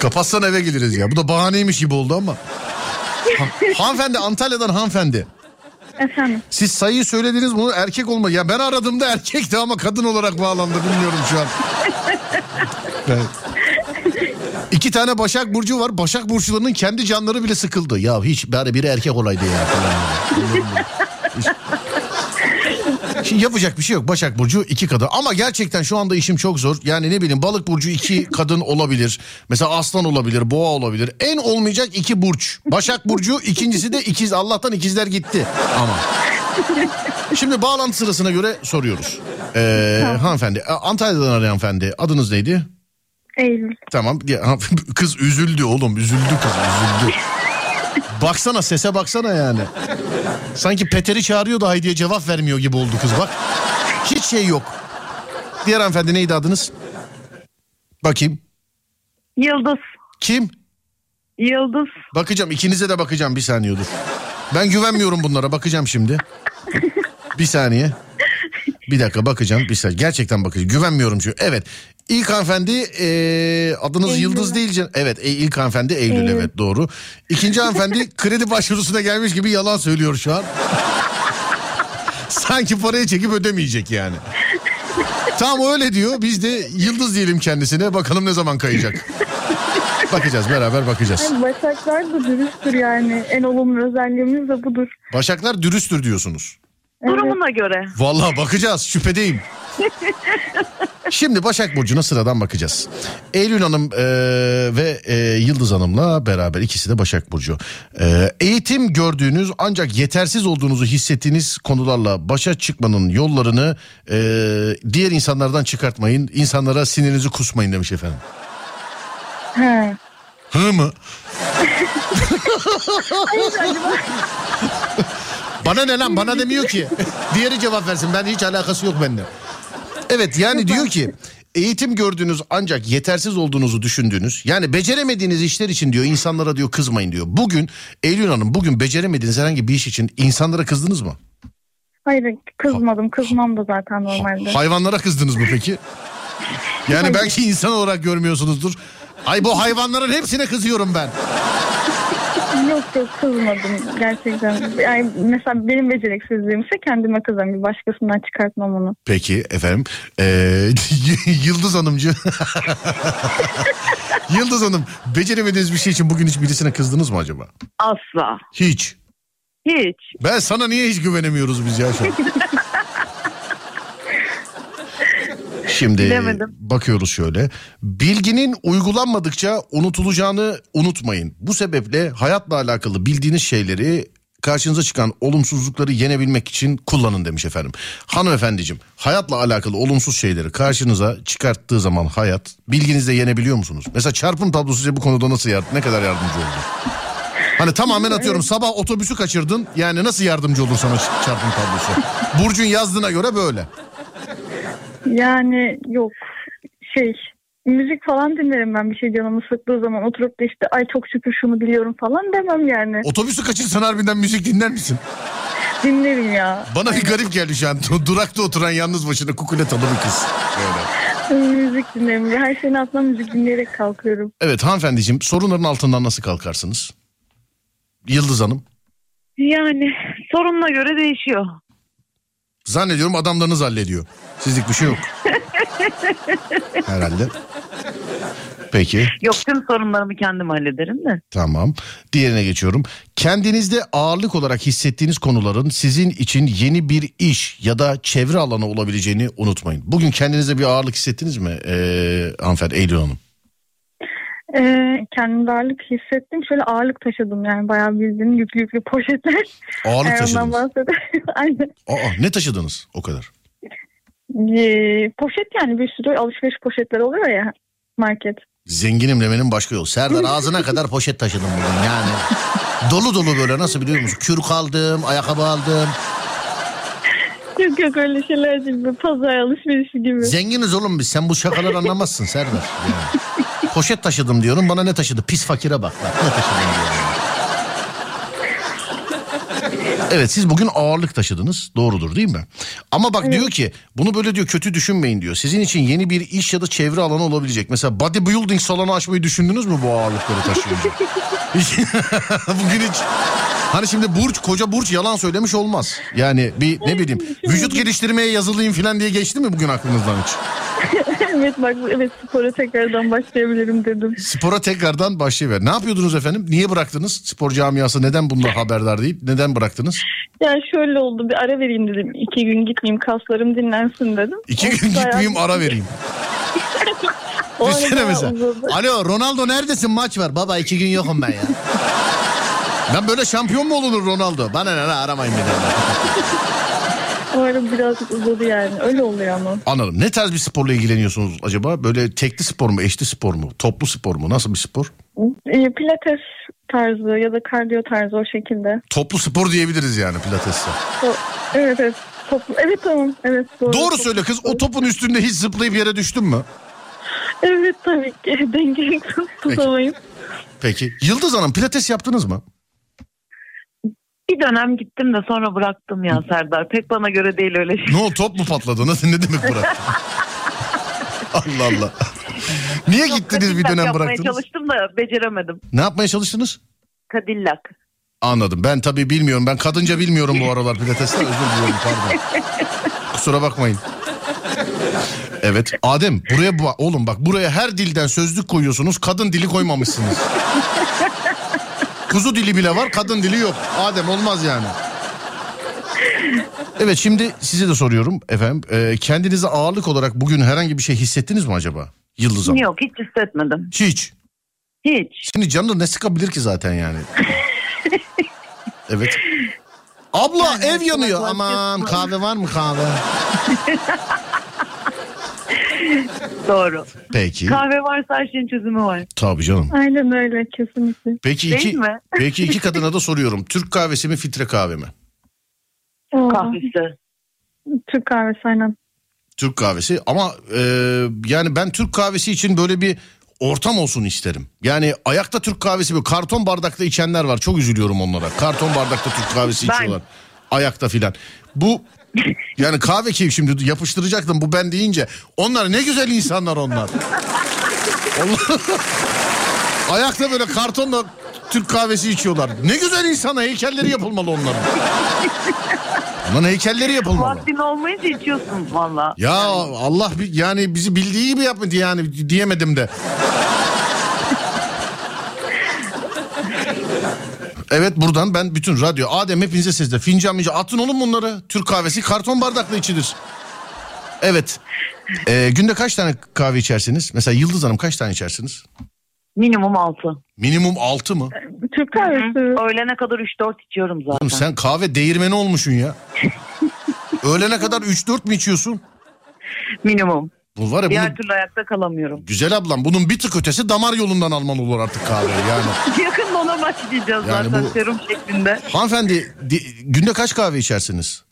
Kapatsan eve geliriz ya. Bu da bahaneymiş gibi oldu ama. Ha, hanımefendi Antalya'dan hanımefendi. Efendim. Siz sayıyı söylediniz bunu erkek olma. Ya ben aradığımda erkekti ama kadın olarak bağlandı bilmiyorum şu an. Evet. İki tane Başak Burcu var. Başak Burçlarının kendi canları bile sıkıldı. Ya hiç bari biri erkek olaydı ya falan. Şimdi yapacak bir şey yok. Başak Burcu iki kadın. Ama gerçekten şu anda işim çok zor. Yani ne bileyim balık burcu iki kadın olabilir. Mesela aslan olabilir, boğa olabilir. En olmayacak iki burç. Başak Burcu ikincisi de ikiz. Allah'tan ikizler gitti. Ama. Şimdi bağlantı sırasına göre soruyoruz. Ee, hanımefendi Antalya'dan arayan hanımefendi adınız neydi? Eylül. Tamam. Kız üzüldü oğlum üzüldü kız üzüldü. Baksana sese baksana yani. Sanki Peter'i çağırıyor da Haydi'ye cevap vermiyor gibi oldu kız bak. Hiç şey yok. Diğer hanımefendi neydi adınız? Bakayım. Yıldız. Kim? Yıldız. Bakacağım ikinize de bakacağım bir saniye dur. Ben güvenmiyorum bunlara bakacağım şimdi. Bir saniye. Bir dakika bakacağım bir saniye. Gerçekten bakacağım. Güvenmiyorum çünkü. Evet. İlk hanımefendi eee, adınız Eylül. Yıldız değil. Evet e, ilk hanımefendi Eylül, Eylül. evet doğru. İkinci hanımefendi kredi başvurusuna gelmiş gibi yalan söylüyor şu an. Sanki parayı çekip ödemeyecek yani. Tam öyle diyor. Biz de Yıldız diyelim kendisine. Bakalım ne zaman kayacak. Bakacağız beraber bakacağız. Yani Başaklar da dürüsttür yani. En olumlu özelliğimiz de budur. Başaklar dürüsttür diyorsunuz. Evet. Durumuna göre. Vallahi bakacağız şüphedeyim. Şimdi Başak Burcu'na sıradan bakacağız. Eylül Hanım e, ve e, Yıldız Hanım'la beraber ikisi de Başak Burcu. E, eğitim gördüğünüz ancak yetersiz olduğunuzu hissettiğiniz konularla başa çıkmanın yollarını e, diğer insanlardan çıkartmayın. İnsanlara sinirinizi kusmayın demiş efendim. He. Hı mı? bana ne lan bana demiyor ki. Diğeri cevap versin ben hiç alakası yok bende. Evet yani diyor ki eğitim gördüğünüz ancak yetersiz olduğunuzu düşündüğünüz yani beceremediğiniz işler için diyor insanlara diyor kızmayın diyor. Bugün Eylül Hanım bugün beceremediğiniz herhangi bir iş için insanlara kızdınız mı? Hayır kızmadım. Kızmam da zaten normalde. Hayvanlara kızdınız mı peki? Yani belki insan olarak görmüyorsunuzdur. Ay bu hayvanların hepsine kızıyorum ben. Yok yok kızmadım gerçekten. Yani mesela benim beceriksizliğimse kendime kızarım. Bir başkasından çıkartmam onu. Peki efendim. Ee, Yıldız Hanımcı. Yıldız Hanım beceremediğiniz bir şey için bugün hiç birisine kızdınız mı acaba? Asla. Hiç. Hiç. Ben sana niye hiç güvenemiyoruz biz ya şu an? Şimdi Bilemedim. bakıyoruz şöyle. Bilginin uygulanmadıkça unutulacağını unutmayın. Bu sebeple hayatla alakalı bildiğiniz şeyleri karşınıza çıkan olumsuzlukları yenebilmek için kullanın demiş efendim. Hanımefendiciğim hayatla alakalı olumsuz şeyleri karşınıza çıkarttığı zaman hayat bilginizle yenebiliyor musunuz? Mesela çarpım tablosu size bu konuda nasıl yardım, ne kadar yardımcı oldu? Hani tamamen atıyorum sabah otobüsü kaçırdın yani nasıl yardımcı olur sana çarpım tablosu? Burcu'nun yazdığına göre böyle. Yani yok şey müzik falan dinlerim ben bir şey canımı sıktığı zaman oturup da işte ay çok şükür şunu biliyorum falan demem yani. Otobüsü kaçırsan harbiden müzik dinler misin? Dinlerim ya. Bana bir garip geldi şu an. Durakta oturan yalnız başına kukuletalı bir kız. Böyle. müzik dinlerim. Her şeyin altına müzik dinleyerek kalkıyorum. Evet hanımefendiciğim sorunların altından nasıl kalkarsınız? Yıldız Hanım. Yani sorununa göre değişiyor. Zannediyorum adamlarınız hallediyor. Sizlik bir şey yok. Herhalde. Peki Yok tüm sorunlarımı kendim hallederim de. tamam. Diğerine geçiyorum. Kendinizde ağırlık olarak hissettiğiniz konuların sizin için yeni bir iş ya da çevre alanı olabileceğini unutmayın. Bugün kendinize bir ağırlık hissettiniz mi ee, hanımefendi Eylül Hanım? Ee, kendimde ağırlık hissettim. Şöyle ağırlık taşıdım yani bayağı bildiğin yüklü yüklü poşetler. Ağırlık ondan taşıdınız. Aynen. Aa, ne taşıdınız o kadar? Ee, poşet yani bir sürü alışveriş poşetleri oluyor ya market. Zenginim demenin başka yolu. Serdar ağzına kadar poşet taşıdım bugün yani. Dolu dolu böyle nasıl biliyor musun? Kürk aldım, ayakkabı aldım. Yok yok öyle şeyler değil. Pazar alışverişi gibi. Zenginiz oğlum biz. Sen bu şakaları anlamazsın Serdar. Yani. Poşet taşıdım diyorum. Bana ne taşıdı? Pis fakire bak. bak ne taşıdım diyorum. Evet siz bugün ağırlık taşıdınız. Doğrudur değil mi? Ama bak diyor ki bunu böyle diyor kötü düşünmeyin diyor. Sizin için yeni bir iş ya da çevre alanı olabilecek. Mesela bodybuilding salonu açmayı düşündünüz mü bu ağırlıkları taşıyınca? Bugün hiç Hani şimdi Burç koca Burç yalan söylemiş olmaz. Yani bir ne bileyim vücut geliştirmeye yazılıyım falan diye geçti mi bugün aklınızdan hiç? evet bak evet spora tekrardan başlayabilirim dedim. Spora tekrardan başlayıver. Ne yapıyordunuz efendim? Niye bıraktınız? Spor camiası neden bundan haberdar değil? Neden bıraktınız? Yani şöyle oldu bir ara vereyim dedim. İki gün gitmeyeyim kaslarım dinlensin dedim. İki gün bayağı- gitmeyeyim ara vereyim. O ara Düşünsene bayağı mesela. uzadı. Alo Ronaldo neredesin maç var? Baba iki gün yokum ben ya. ben böyle şampiyon mu olunur Ronaldo? Bana ne lan, aramayın beni. Ara birazcık uzadı yani. Öyle oluyor ama. Anladım. Ne tarz bir sporla ilgileniyorsunuz acaba? Böyle tekli spor mu, eşli spor mu, toplu spor mu? Nasıl bir spor? Ee, Pilates tarzı ya da kardiyo tarzı o şekilde. Toplu spor diyebiliriz yani pilates'e. O- evet evet. Toplu. Evet tamam. Evet doğru. Doğru Toplu söyle kız. spor. O topun üstünde hiç zıplayıp yere düştün mü? Evet tabii ki. Dengeyi tutamayım. Peki. Yıldız Hanım pilates yaptınız mı? Bir dönem gittim de sonra bıraktım ya Serdar. Pek bana göre değil öyle şey. Ne oldu top mu patladı? Nasıl ne demek bıraktın? Allah Allah. Niye gittiniz bir dönem bıraktınız? çalıştım da beceremedim. Ne yapmaya çalıştınız? Kadillak. Anladım. Ben tabii bilmiyorum. Ben kadınca bilmiyorum bu aralar pilatesle. Özür diliyorum pardon. Kusura bakmayın. Evet. Adem buraya bu oğlum bak buraya her dilden sözlük koyuyorsunuz. Kadın dili koymamışsınız. Kuzu dili bile var, kadın dili yok. Adem olmaz yani. Evet şimdi size de soruyorum efendim. Ee, kendinize ağırlık olarak bugün herhangi bir şey hissettiniz mi acaba? Yıldız Hanım. Yok hiç hissetmedim. Hiç. Hiç. Şimdi canını ne sıkabilir ki zaten yani? evet. Abla ev yanıyor. Aman kahve var mı kahve? Doğru. Peki. Kahve varsa her şeyin çözümü var. Tabii canım. Aynen öyle kesinlikle. Peki Değil iki, mi? peki iki kadına da soruyorum. Türk kahvesi mi filtre kahve mi? Kahvesi. Türk kahvesi aynen. Türk kahvesi ama e, yani ben Türk kahvesi için böyle bir ortam olsun isterim. Yani ayakta Türk kahvesi böyle karton bardakta içenler var. Çok üzülüyorum onlara. Karton bardakta Türk kahvesi Ben. içiyorlar. Ayakta filan. Bu yani kahve keyif şimdi yapıştıracaktım bu ben deyince. Onlar ne güzel insanlar onlar. onlar ayakta böyle kartonla Türk kahvesi içiyorlar. Ne güzel insana heykelleri yapılmalı onların. Onların heykelleri yapılmalı. Vaktin olmayınca içiyorsun valla. Ya Allah yani bizi bildiği gibi yapmadı yani diyemedim de. Evet buradan ben bütün radyo Adem hepinize sesle fincan mincan atın oğlum bunları. Türk kahvesi karton bardakla içilir. Evet. Ee, günde kaç tane kahve içersiniz? Mesela Yıldız Hanım kaç tane içersiniz? Minimum 6. Minimum 6 mı? Türk kahvesi. Öğlene kadar 3-4 içiyorum zaten. Oğlum sen kahve değirmeni olmuşsun ya. Öğlene kadar 3-4 mü içiyorsun? Minimum. Bu var ya bunu Diğer türlü ayakta kalamıyorum. Güzel ablam bunun bir tık ötesi damar yolundan alman olur artık kahveyi yani. Yakında ona başlayacağız Yani zaten bu- serum şeklinde. Hanımefendi di- günde kaç kahve içersiniz?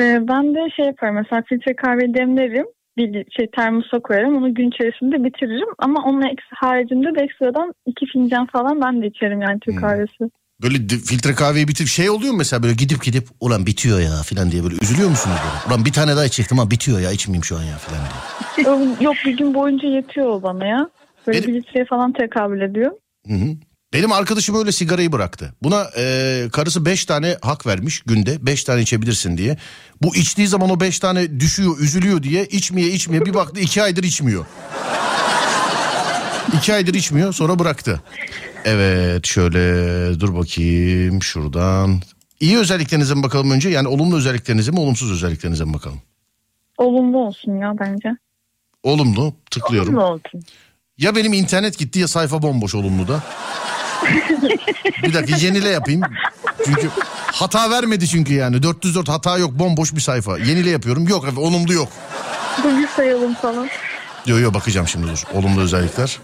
Ee, ben de şey yaparım mesela filtre kahve demlerim. Bir şey termosa koyarım onu gün içerisinde bitiririm. Ama onun haricinde de ekstradan iki fincan falan ben de içerim yani Türk Hmm. kahvesi. Böyle filtre kahveyi bitirip şey oluyor mu mesela böyle gidip gidip ulan bitiyor ya filan diye böyle üzülüyor musunuz böyle? Ulan bir tane daha içecektim ama bitiyor ya içmeyeyim şu an ya filan diye. Yok- bir gün boyunca yetiyor o bana ya. Böyle Benim- bir litreye falan tekabül ediyor. Hı hı. Benim arkadaşım öyle sigarayı bıraktı. Buna e, karısı 5 tane hak vermiş günde 5 tane içebilirsin diye. Bu içtiği zaman o 5 tane düşüyor üzülüyor diye içmeye içmeye bir baktı 2 aydır içmiyor. 2 aydır içmiyor sonra bıraktı. Evet şöyle dur bakayım şuradan. İyi özelliklerinize mi bakalım önce? Yani olumlu özelliklerinize mi olumsuz özelliklerinize mi bakalım? Olumlu olsun ya bence. Olumlu tıklıyorum. Ne olsun? Ya benim internet gitti ya sayfa bomboş olumlu da. bir dakika yenile yapayım. Çünkü hata vermedi çünkü yani. 404 hata yok bomboş bir sayfa. Yenile yapıyorum. Yok efendim olumlu yok. Dur bir sayalım falan. Yo yo bakacağım şimdi dur. Olumlu özellikler.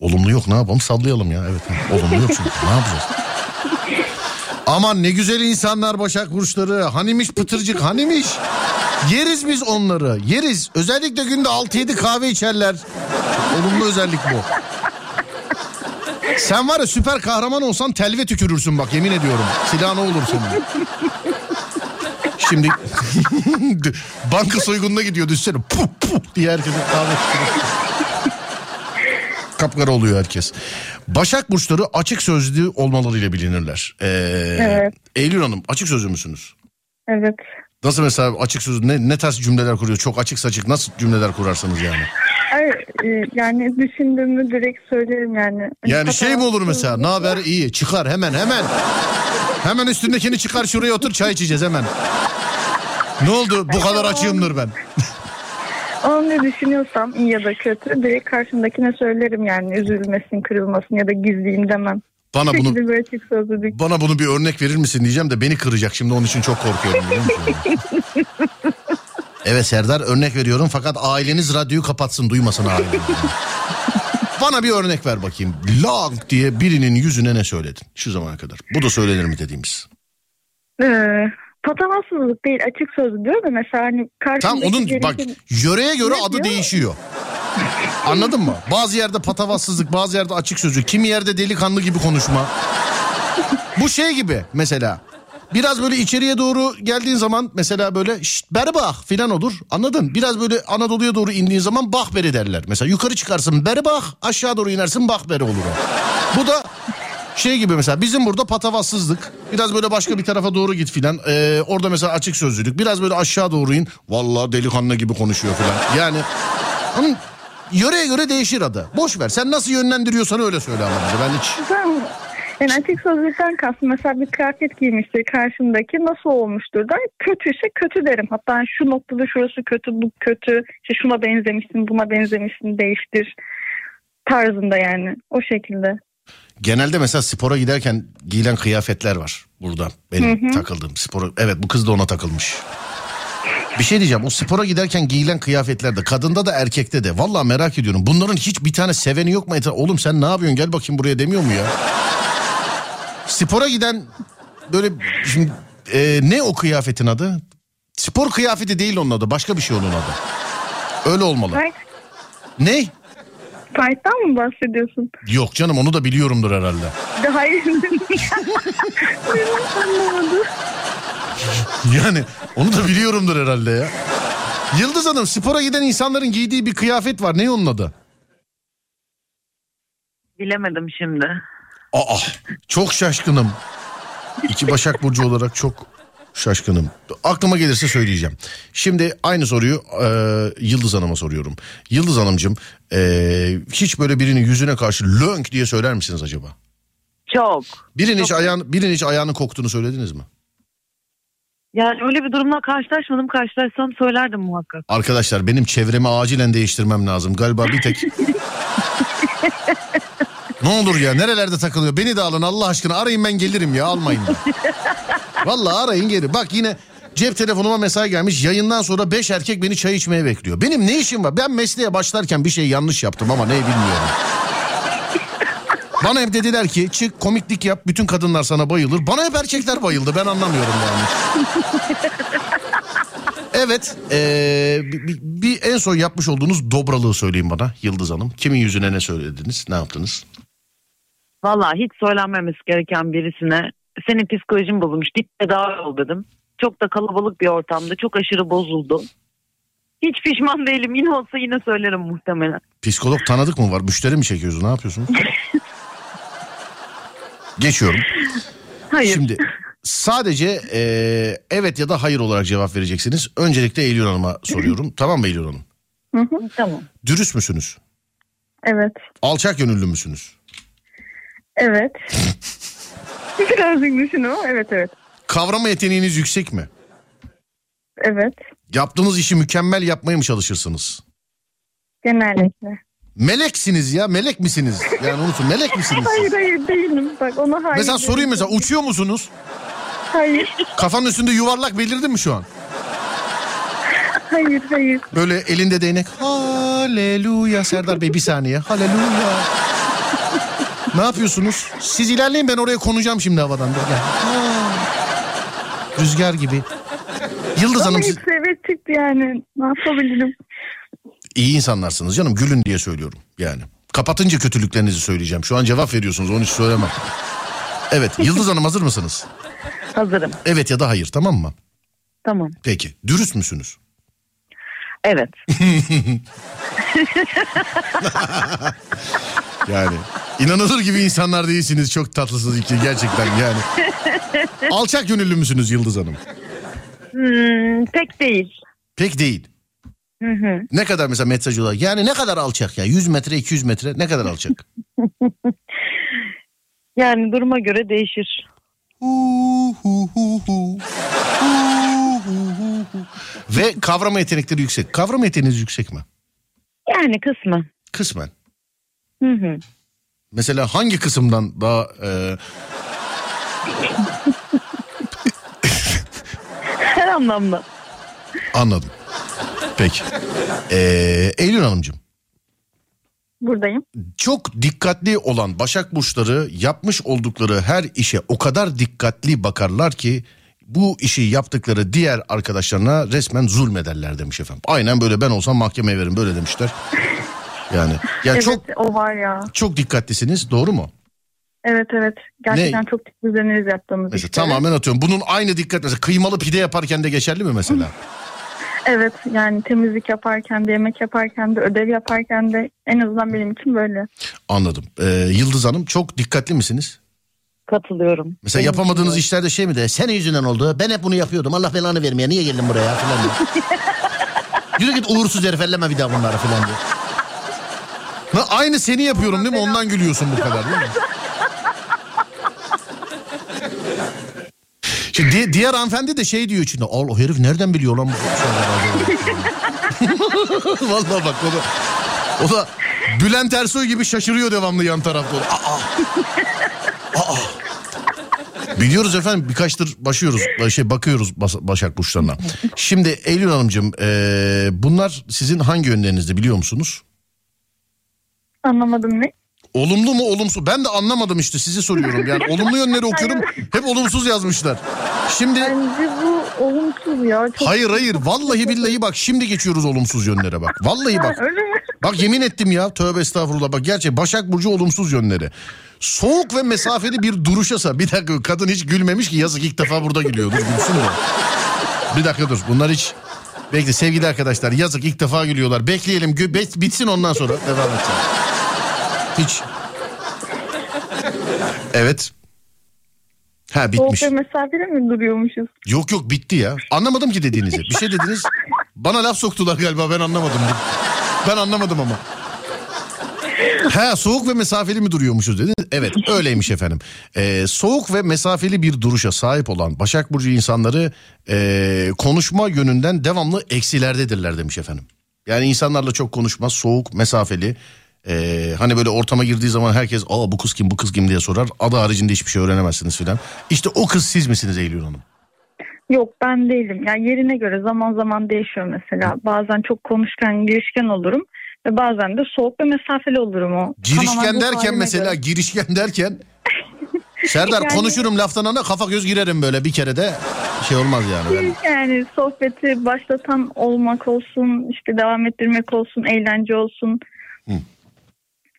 Olumlu yok ne yapalım sallayalım ya. Evet olumlu yok çünkü ne yapacağız? Aman ne güzel insanlar Başak Burçları. Hanimiş pıtırcık hanimiş. Yeriz biz onları yeriz. Özellikle günde 6-7 kahve içerler. Olumlu özellik bu. Sen var ya süper kahraman olsan telve tükürürsün bak yemin ediyorum. Silahın olur senin. Şimdi banka soygununa gidiyor düşsene. Puh puh diye herkese kahve. Kapkara oluyor herkes. Başak burçları açık sözlü olmalarıyla bilinirler. Ee, Evet. Eylül Hanım açık sözlü müsünüz? Evet. Nasıl mesela açık sözlü ne, ne tarz cümleler kuruyor? Çok açık saçık nasıl cümleler kurarsınız yani? E, yani düşündüğümü direkt söylerim yani. Yani şey mi olur mesela? Ne haber? İyi. Çıkar hemen hemen. Hemen üstündekini çıkar şuraya otur çay içeceğiz hemen. Ne oldu? Bu kadar açığımdır ben. Onu ne düşünüyorsam iyi ya da kötü direkt karşımdakine söylerim yani üzülmesin kırılmasın ya da gizleyeyim demem. Bana bunu bana bunu bir örnek verir misin diyeceğim de beni kıracak şimdi onun için çok korkuyorum. evet Serdar örnek veriyorum fakat aileniz radyoyu kapatsın duymasın aileniz. Bana bir örnek ver bakayım. Lang diye birinin yüzüne ne söyledin şu zamana kadar? Bu da söylenir mi dediğimiz. Ee, patavatsızlık değil açık sözlü diyor da mesela hani Tam onun biri bak yöreye göre Ne adı diyor? değişiyor. Anladın mı? Bazı yerde patavatsızlık, bazı yerde açık sözlü, kimi yerde delikanlı gibi konuşma. Bu şey gibi mesela. Biraz böyle içeriye doğru geldiğin zaman mesela böyle şşt berbah filan olur. Anladın? Biraz böyle Anadolu'ya doğru indiğin zaman bahberi derler. Mesela yukarı çıkarsın berbah aşağı doğru inersin bahberi olur. Bu da şey gibi mesela bizim burada patavatsızlık. Biraz böyle başka bir tarafa doğru git filan. Ee, orada mesela açık sözlülük. Biraz böyle aşağı doğru in. Vallahi delikanlı gibi konuşuyor filan. Yani onun yöreye göre değişir adı. Boş ver. Sen nasıl yönlendiriyorsan öyle söyle ama. Ben hiç yani açık sözlükten kastım mesela bir kıyafet giymiştir karşımdaki nasıl olmuştur der. Kötüyse kötü derim. Hatta şu noktada şurası kötü bu kötü. İşte şuna benzemişsin buna benzemişsin değiştir tarzında yani o şekilde. Genelde mesela spora giderken giyilen kıyafetler var burada. Benim takıldığım spora. Evet bu kız da ona takılmış. Bir şey diyeceğim o spora giderken giyilen kıyafetlerde kadında da erkekte de vallahi merak ediyorum. Bunların hiç bir tane seveni yok mu? Oğlum sen ne yapıyorsun gel bakayım buraya demiyor mu ya? Spora giden böyle şimdi e, ne o kıyafetin adı? Spor kıyafeti değil onun adı başka bir şey onun adı. Öyle olmalı. Ne? Fight'tan mı bahsediyorsun? Yok canım onu da biliyorumdur herhalde. De hayır. Anlamadım. Yani onu da biliyorumdur herhalde ya. Yıldız Hanım spora giden insanların giydiği bir kıyafet var. Ne onun adı? Bilemedim şimdi. Aa çok şaşkınım. İki Başak Burcu olarak çok şaşkınım. Aklıma gelirse söyleyeceğim. Şimdi aynı soruyu e, Yıldız Hanım'a soruyorum. Yıldız Hanımcığım e, hiç böyle birinin yüzüne karşı lönk diye söyler misiniz acaba? Çok. Birinin hiç, ayağını, birinin hiç ayağının koktuğunu söylediniz mi? Yani öyle bir durumla karşılaşmadım. Karşılaşsam söylerdim muhakkak. Arkadaşlar benim çevremi acilen değiştirmem lazım. Galiba bir tek... ne olur ya nerelerde takılıyor? Beni de alın Allah aşkına arayın ben gelirim ya almayın da. Vallahi arayın geri. Bak yine cep telefonuma mesaj gelmiş. Yayından sonra 5 erkek beni çay içmeye bekliyor. Benim ne işim var? Ben mesleğe başlarken bir şey yanlış yaptım ama ne bilmiyorum. Bana hep dediler ki çık komiklik yap bütün kadınlar sana bayılır. Bana hep erkekler bayıldı ben anlamıyorum yani. Evet ee, bir- bir en son yapmış olduğunuz dobralığı söyleyin bana Yıldız Hanım. Kimin yüzüne ne söylediniz ne yaptınız? Vallahi hiç söylenmemesi gereken birisine senin psikolojin bozulmuş git tedavi ol dedim. Çok da kalabalık bir ortamda çok aşırı bozuldu. Hiç pişman değilim yine olsa yine söylerim muhtemelen. Psikolog tanıdık mı var müşteri mi çekiyorsunuz ne yapıyorsunuz? Geçiyorum. Hayır. Şimdi sadece ee, evet ya da hayır olarak cevap vereceksiniz. Öncelikle Eylül Hanım'a soruyorum. tamam mı Eylül Hanım? Hı hı. Tamam. Dürüst müsünüz? Evet. Alçak gönüllü müsünüz? Evet. Birazcık düşün ama evet evet. Kavrama yeteneğiniz yüksek mi? Evet. Yaptığınız işi mükemmel yapmaya mı çalışırsınız? Genellikle. Meleksiniz ya melek misiniz? Yani unutun melek misiniz? siz? Hayır hayır değilim. Bak ona hayır. Mesela sorayım mesela uçuyor musunuz? Hayır. Kafanın üstünde yuvarlak belirdi mi şu an? Hayır hayır. Böyle elinde değnek. Haleluya Serdar Bey bir saniye. Haleluya. Ne yapıyorsunuz? Siz ilerleyin ben oraya konacağım şimdi havadan. Rüzgar gibi. Yıldız Ama Hanım siz evet çıktı yani. Ne yapabilirim? iyi insanlarsınız canım. Gülün diye söylüyorum yani. Kapatınca kötülüklerinizi söyleyeceğim. Şu an cevap veriyorsunuz onu hiç söylemem. Evet Yıldız Hanım hazır mısınız? Hazırım. Evet ya da hayır tamam mı? Tamam. Peki dürüst müsünüz? Evet. Yani inanılır gibi insanlar değilsiniz. Çok tatlısınız iki gerçekten yani. Alçak gönüllü müsünüz Yıldız Hanım? Hmm, pek değil. Pek değil. Hı hı. Ne kadar mesela metraj olarak? Yani ne kadar alçak ya? 100 metre 200 metre ne kadar alçak? Yani duruma göre değişir. Ve kavrama yetenekleri yüksek. Kavrama yeteneğiniz yüksek mi? Yani kısmı. Kısmen. Hı hı. Mesela hangi kısımdan daha... e, Her anlamda. anladım. Peki. E, Eylül Hanımcığım. Buradayım. çok dikkatli olan Başak Burçları yapmış oldukları her işe o kadar dikkatli bakarlar ki bu işi yaptıkları diğer arkadaşlarına resmen zulmederler demiş efendim. Aynen böyle ben olsam mahkemeye verin böyle demişler. Yani ya evet çok o var ya. çok dikkatlisiniz doğru mu? Evet evet. Gerçekten Ne? çok düzeniniz yaptığımız Mesela işleri. tamamen atıyorum. Bunun aynı dikkat mesela kıymalı pide yaparken de geçerli mi mesela? Evet yani temizlik yaparken de yemek yaparken de ödev yaparken de en azından benim için böyle. Anladım. Ee, Yıldız Hanım çok dikkatli misiniz? Katılıyorum. Mesela Benim yapamadığınız için işlerde şey mi de senin yüzünden oldu. Ben hep bunu yapıyordum. Allah belanı vermeye niye geldin buraya falan. Yürü git uğursuz herif elleme bir daha bunları falan diye. Ha, aynı seni yapıyorum değil mi? Ondan gülüyorsun bu kadar değil mi? Şimdi di- diğer hanımefendi de şey diyor içinde. Al o herif nereden biliyor lan bu şeyleri?" Vallahi bak o da, o da Bülent Ersoy gibi şaşırıyor devamlı yan tarafta. Aa, aa. Biliyoruz efendim birkaçtır başlıyoruz şey bakıyoruz Bas- Başak Burçlarına. Şimdi Eylül Hanımcığım e, bunlar sizin hangi yönlerinizde biliyor musunuz? Anlamadım ne? Olumlu mu olumsuz? Ben de anlamadım işte sizi soruyorum. Yani olumlu yönleri okuyorum hep olumsuz yazmışlar. Şimdi Bence bu olumsuz ya. Çok hayır hayır vallahi billahi bak şimdi geçiyoruz olumsuz yönlere bak. Vallahi bak. Öyle mi? Bak yemin ettim ya tövbe estağfurullah bak gerçek Başak Burcu olumsuz yönleri. Soğuk ve mesafeli bir duruşasa bir dakika kadın hiç gülmemiş ki yazık ilk defa burada gülüyor dur gülsün de. Bir dakika dur bunlar hiç bekle sevgili arkadaşlar yazık ilk defa gülüyorlar bekleyelim gü- bitsin ondan sonra devam edeceğim. Hiç. Evet. Ha bitmiş. Soğuk ve mesafeli mi duruyormuşuz? Yok yok bitti ya. Anlamadım ki dediğinizi. Bir şey dediniz. Bana laf soktular galiba ben anlamadım. Ben anlamadım ama. Ha soğuk ve mesafeli mi duruyormuşuz dediniz? Evet öyleymiş efendim. Ee, soğuk ve mesafeli bir duruşa sahip olan Başak Burcu insanları ee, konuşma yönünden devamlı eksilerdedirler demiş efendim. Yani insanlarla çok konuşmaz soğuk mesafeli. Ee, hani böyle ortama girdiği zaman herkes aa bu kız kim bu kız kim diye sorar. Adı haricinde hiçbir şey öğrenemezsiniz filan. İşte o kız siz misiniz Eylül Hanım? Yok ben değilim. Yani yerine göre zaman zaman değişiyor mesela. Bazen çok konuşkan, girişken olurum. Ve bazen de soğuk ve mesafeli olurum o. Girişken derken mesela göre. girişken derken Serdar Yani- konuşurum laftan ana kafa göz girerim böyle bir kere de şey olmaz yani. Ben... Yani sohbeti başlatan olmak olsun, işte devam ettirmek olsun, eğlence olsun.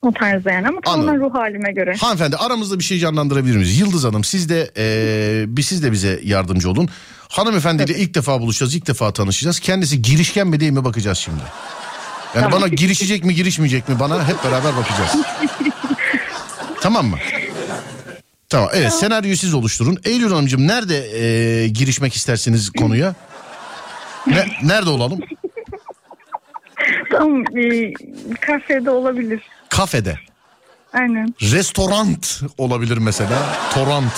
O tarzda yani ama tamamen Anladım. ruh halime göre. Hanımefendi aramızda bir şey canlandırabilir miyiz? Yıldız Hanım siz de eee, bir siz de bize yardımcı olun. Hanımefendiyle ilk defa buluşacağız, ilk defa tanışacağız. Kendisi girişken mi değil mi bakacağız şimdi. Yani Tamam. bana girişecek mi girişmeyecek mi bana hep beraber bakacağız. tamam mı? Tamam evet senaryoyu siz oluşturun. Eylül Hanımcığım nerede eee, girişmek istersiniz konuya? Ne, nerede olalım? Tamam bir kafede olabilir. Kafede. Aynen. Restoran olabilir mesela. Torrent.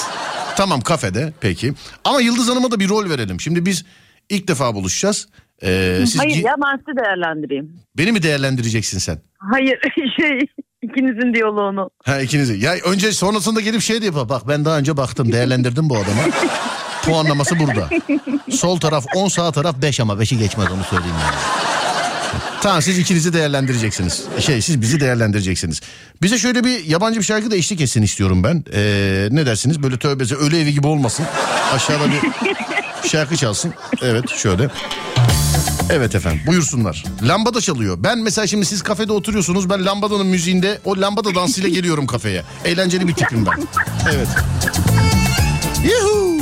Tamam kafede peki. Ama Yıldız Hanım'a da bir rol verelim. Şimdi biz ilk defa buluşacağız. Ee, siz Hayır gi- ya ben sizi değerlendireyim. Beni mi değerlendireceksin sen? Hayır şey ikinizin diyaloğunu. Ha ikinizi. Ya önce sonrasında gelip şey yapar. Bak ben daha önce baktım değerlendirdim bu adama. Puanlaması burada. Sol taraf 10 sağ taraf 5 ama 5'i geçmez onu söyleyeyim yani. Tamam siz ikinizi değerlendireceksiniz. Şey siz bizi değerlendireceksiniz. Bize şöyle bir yabancı bir şarkı da eşlik etsin istiyorum ben. Ee, ne dersiniz? Böyle tövbesi ölü evi gibi olmasın. Aşağıda bir şarkı çalsın. Evet şöyle. Evet efendim buyursunlar. Lambada çalıyor. Ben mesela şimdi siz kafede oturuyorsunuz. Ben lambadanın müziğinde o lambada dansıyla geliyorum kafeye. Eğlenceli bir tipim ben. Evet. Yuhu.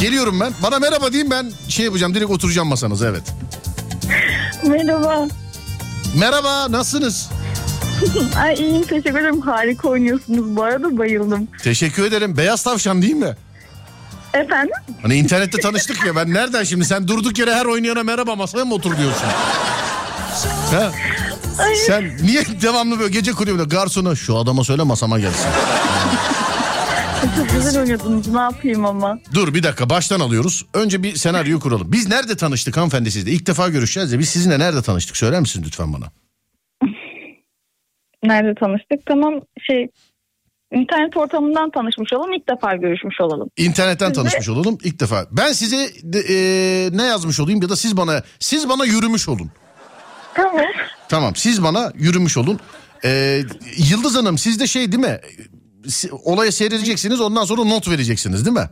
Geliyorum ben. Bana merhaba diyeyim ben şey yapacağım direkt oturacağım masanıza evet. Merhaba. Merhaba nasılsınız? Ay iyiyim teşekkür ederim. Harika oynuyorsunuz bu arada bayıldım. Teşekkür ederim. Beyaz tavşan değil mi? Efendim? Hani internette tanıştık ya ben nereden şimdi sen durduk yere her oynayana merhaba masaya mı otur diyorsun? Ha? Sen niye devamlı böyle gece kulübünde garsona şu adama söyle masama gelsin. Çok güzel oynuyordunuz ne yapayım ama. Dur bir dakika baştan alıyoruz. Önce bir senaryo kuralım. Biz nerede tanıştık hanımefendi sizle? İlk defa görüşeceğiz ya biz sizinle nerede tanıştık söyler misiniz lütfen bana? Nerede tanıştık? Tamam şey internet ortamından tanışmış olalım ilk defa görüşmüş olalım. İnternetten Siz de- tanışmış olalım ilk defa. Ben size de, e, ne yazmış olayım ya da siz bana siz bana yürümüş olun. Tamam. Tamam siz bana yürümüş olun. Ee, Yıldız Hanım siz de şey değil mi? Olayı seyredeceksiniz ondan sonra not vereceksiniz değil mi?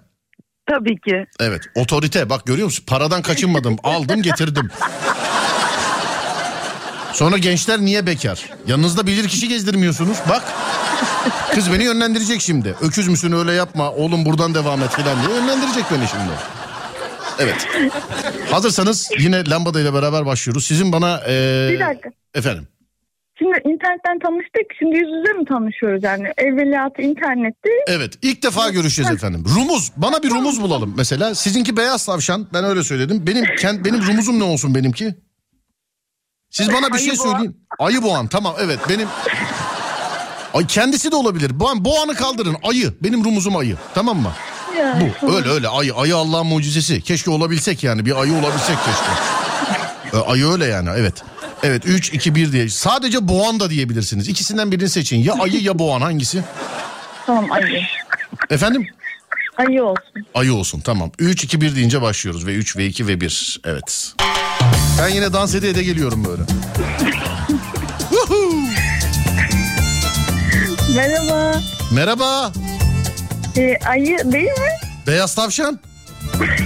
Tabii ki. Evet otorite bak görüyor musun? Paradan kaçınmadım aldım getirdim. Sonra gençler niye bekar? Yanınızda bilir kişi gezdirmiyorsunuz. Bak kız beni yönlendirecek şimdi. Öküz müsün öyle yapma oğlum buradan devam et falan diye yönlendirecek beni şimdi. Evet. Hazırsanız yine lambada ile beraber başlıyoruz. Sizin bana... ee, Bir dakika. Efendim. Şimdi internetten tanıştık. Şimdi yüz yüze mi tanışıyoruz yani? Evveliyatı internette. Evet ilk defa görüşeceğiz efendim. Rumuz bana bir rumuz bulalım mesela. Sizinki beyaz tavşan ben öyle söyledim. Benim kend, benim rumuzum ne olsun benimki? Siz bana bir Ayı şey söyleyin. Ayı boğan tamam evet benim. Ay kendisi de olabilir. Boğan, boğanı kaldırın ayı. Benim rumuzum ayı tamam mı? Yani. Bu öyle öyle ayı. Ayı Allah'ın mucizesi. Keşke olabilsek yani bir ayı olabilsek keşke. Ayı öyle yani evet. Evet 3 2 1 diye. Sadece boğan da diyebilirsiniz. İkisinden birini seçin. Ya ayı ya boğan hangisi? Tamam ayı. Efendim? Ayı olsun. Ayı olsun tamam. 3 2 1 deyince başlıyoruz ve 3 ve 2 ve 1. Evet. Ben yine dans ede ede geliyorum böyle. Merhaba. Merhaba. Ee, ayı değil mi? Beyaz tavşan.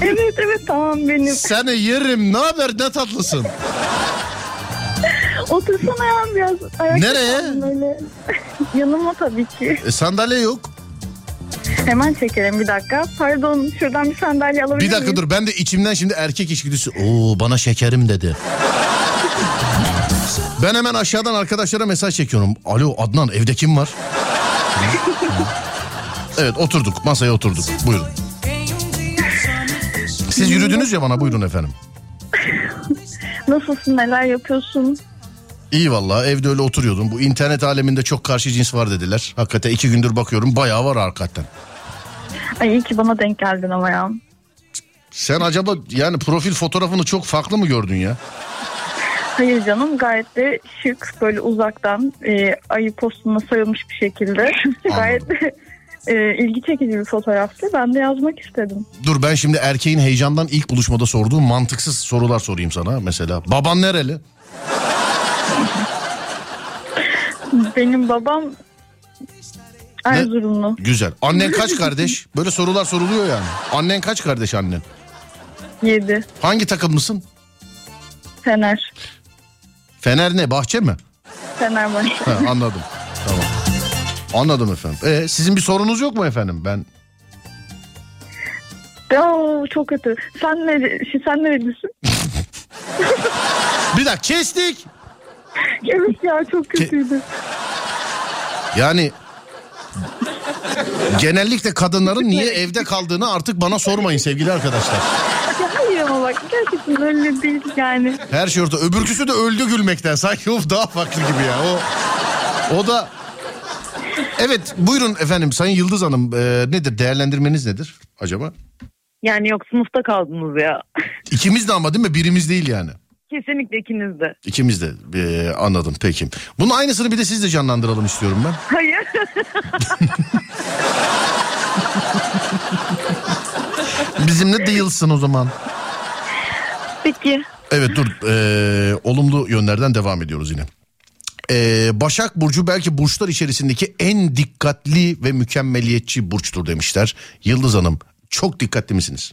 Evet evet tamam benim. Seni yerim. Ne haber? Ne tatlısın. Otursana ya biraz. Ayakta Nereye? kaldım Öyle. Yanıma tabii ki. E, sandalye yok. Hemen çekelim bir dakika. Pardon şuradan bir sandalye alabilir Bir dakika miyim? dur. Ben de içimden şimdi erkek içgüdüsü. Oo bana şekerim dedi. Ben hemen aşağıdan arkadaşlara mesaj çekiyorum. Alo Adnan evde kim var? evet oturduk masaya oturduk. Buyurun. Siz yürüdünüz ya bana buyurun efendim. Nasılsın neler yapıyorsun? İyi vallahi evde öyle oturuyordum. Bu internet aleminde çok karşı cins var dediler. Hakikaten iki gündür bakıyorum bayağı var hakikaten. Ay iyi ki bana denk geldin ama ya. Sen acaba yani profil fotoğrafını çok farklı mı gördün ya? Hayır canım gayet de şık böyle uzaktan e, ayı postuna sayılmış bir şekilde. gayet de e, ilgi çekici bir fotoğraftı. Ben de yazmak istedim. Dur ben şimdi erkeğin heyecandan ilk buluşmada sorduğu mantıksız sorular sorayım sana. Mesela baban nereli? Benim babam Erzurumlu. Güzel. Annen kaç kardeş? Böyle sorular soruluyor yani. Annen kaç kardeş annen? Yedi. Hangi takımlısın? Fener. Fener ne? Bahçe mi? Fenerbahçe. Ha, anladım. Tamam. Anladım efendim. E, sizin bir sorunuz yok mu efendim? Ben Oo, çok kötü. Sen şi- sen nerelisin? bir dakika kestik. evet ya çok kötüydü. Yani genellikle kadınların niye evde kaldığını artık bana sormayın sevgili arkadaşlar. Ya hayır ama bak gerçekten öyle değil yani. Her şey orada. Öbürküsü de öldü gülmekten. Sanki o daha farklı gibi ya. O, o da... Evet buyurun efendim Sayın Yıldız Hanım e, nedir değerlendirmeniz nedir acaba? Yani yok sınıfta kaldınız ya. İkimiz de ama değil mi? Birimiz değil yani. Kesinlikle ikiniz de. İkimiz de e, anladım peki. Bunun aynısını bir de siz de canlandıralım istiyorum ben. Hayır. Bizimle değilsin o zaman. Peki. Evet dur e, olumlu yönlerden devam ediyoruz yine. E, Başak Burcu belki burçlar içerisindeki en dikkatli ve mükemmeliyetçi burçtur demişler. Yıldız Hanım çok dikkatli misiniz?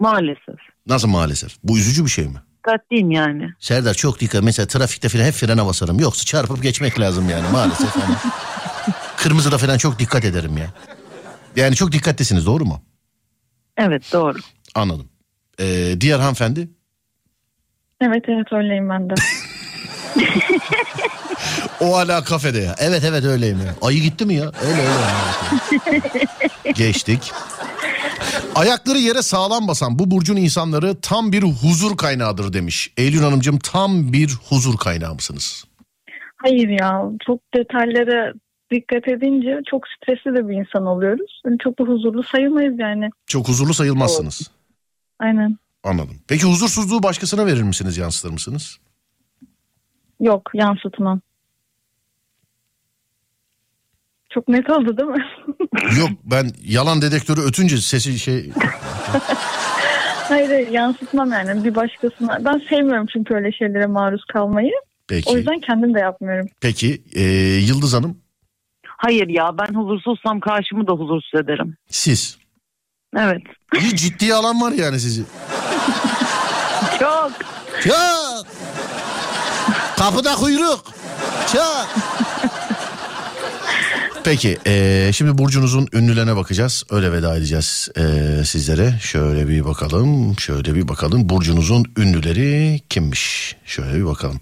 Maalesef. Nasıl maalesef? Bu üzücü bir şey mi? Dikkatliyim yani. Serdar çok dikkat. Mesela trafikte falan hep frene basarım. Yoksa çarpıp geçmek lazım yani maalesef ama. Kırmızıda falan çok dikkat ederim ya. Yani çok dikkatlisiniz doğru mu? Evet doğru. Anladım. E, diğer hanımefendi? Evet evet öyleyim ben de. O hala kafede ya. Evet evet öyleyim ya. Ayı gitti mi ya? Öyle öyle. Geçtik. Ayakları yere sağlam basan bu burcun insanları tam bir huzur kaynağıdır demiş. Eylül Hanımcığım tam bir huzur kaynağı mısınız? Hayır ya çok detaylara dikkat edince çok stresli de bir insan oluyoruz. Yani çok da huzurlu sayılmayız yani. Çok huzurlu sayılmazsınız. Aynen. Anladım. Peki huzursuzluğu başkasına verir misiniz, yansıtır mısınız? Yok yansıtmam. Çok net oldu değil mi? Yok ben yalan dedektörü ötünce sesi şey... hayır hayır yansıtmam yani bir başkasına. Ben sevmiyorum çünkü öyle şeylere maruz kalmayı. Peki. O yüzden kendim de yapmıyorum. Peki e, Yıldız Hanım Hayır ya ben huzursuzsam karşımı da huzursuz ederim. siz. Evet. İyi ciddiye alan var yani sizi. Çok. Çok. Kapıda kuyruk. Çok. Peki eee, şimdi burcunuzun ünlülerine bakacağız. Öyle veda edeceğiz eee, sizlere. Şöyle bir bakalım. Şöyle bir bakalım. Burcunuzun ünlüleri kimmiş? Şöyle bir bakalım.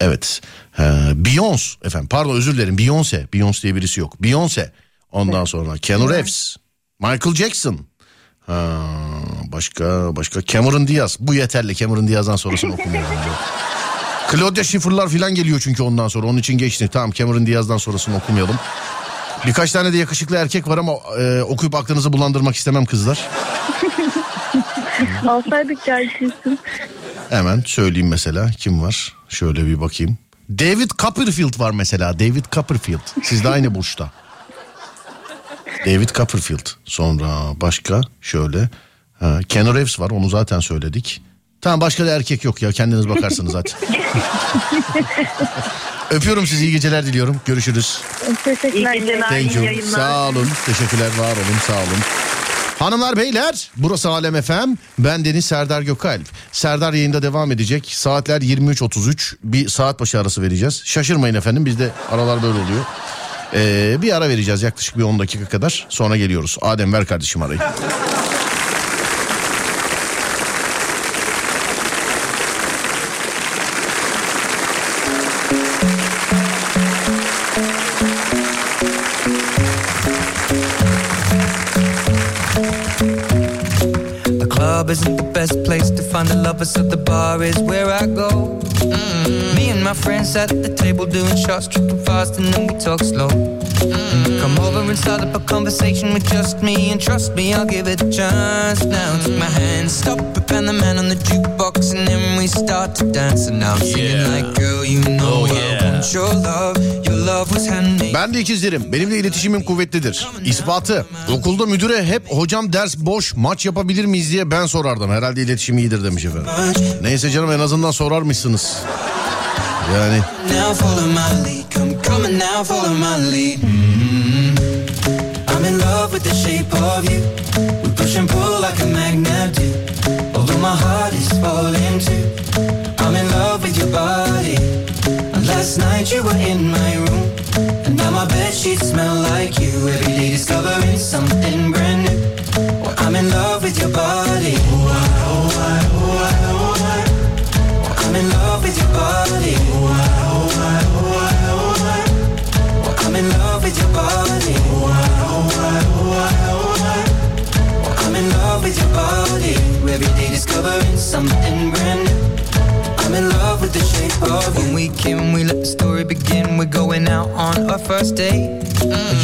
Evet. Ee, Beyoncé efendim. Pardon özür dilerim. Beyoncé. Beyoncé diye birisi yok. Beyoncé. Ondan sonra Keanu Reeves. Michael Jackson. Ha, başka başka Cameron Diaz. Bu yeterli. Cameron Diaz'dan sonrasını okumuyorum. Claudia Schiffer'lar falan geliyor çünkü ondan sonra. Onun için geçti. Tamam Cameron Diaz'dan sonrasını okumayalım. Birkaç tane de yakışıklı erkek var ama e, okuyup aklınızı bulandırmak istemem kızlar. Alsaydık gerçekten. Hemen söyleyeyim mesela kim var? Şöyle bir bakayım. David Copperfield var mesela. David Copperfield. Siz de aynı burçta. David Copperfield. Sonra başka şöyle. Ha, Keanu Reeves var onu zaten söyledik. Tamam başka da erkek yok ya kendiniz bakarsınız zaten. Öpüyorum sizi iyi geceler diliyorum. Görüşürüz. Teşekkürler. İyi geceler. Thank you. İyi yayınlar. Sağ olun. Teşekkürler var olun sağ olun. Hanımlar beyler burası Alem FM. Ben Deniz Serdar Gökalp. Serdar yayında devam edecek. Saatler 23.33 bir saat başı arası vereceğiz. Şaşırmayın efendim bizde aralar böyle oluyor. Ee, bir ara vereceğiz yaklaşık bir 10 dakika kadar. Sonra geliyoruz. Adem ver kardeşim arayı. Club isn't the best place to find a lover, so the bar is where I go. Mm. Me and my friends at the table doing shots, tripping fast, and then we talk slow. Come over and start up a conversation with just me, and trust me, I'll give it a chance. Now take my hand, stop it, and the man on the jukebox, and then we start to dance. And now I'm singing like, girl, you know I want your love. Your love was handmade. Ben de ikizlerim. Benim de iletişimim kuvvetlidir. İspatı. Okulda müdüre hep hocam ders boş maç yapabilir miyiz diye ben sorardım. Herhalde iletişim iyidir demiş efendim. Neyse canım en azından sorarmışsınız. Yani Now follow my lead, come now follow my lead. Mm. I'm in love with the shape of you. We push and pull like a magnet do. Although my heart is falling too. I'm in love with your body. And last night you were in my room. And now my bed sheets smell like you. Every day discovering something brand new. Well, I'm in love with your body. Every day discovering something brand new. I'm in love with the shape of you. When we came, we let the story begin. We're going out on our first date.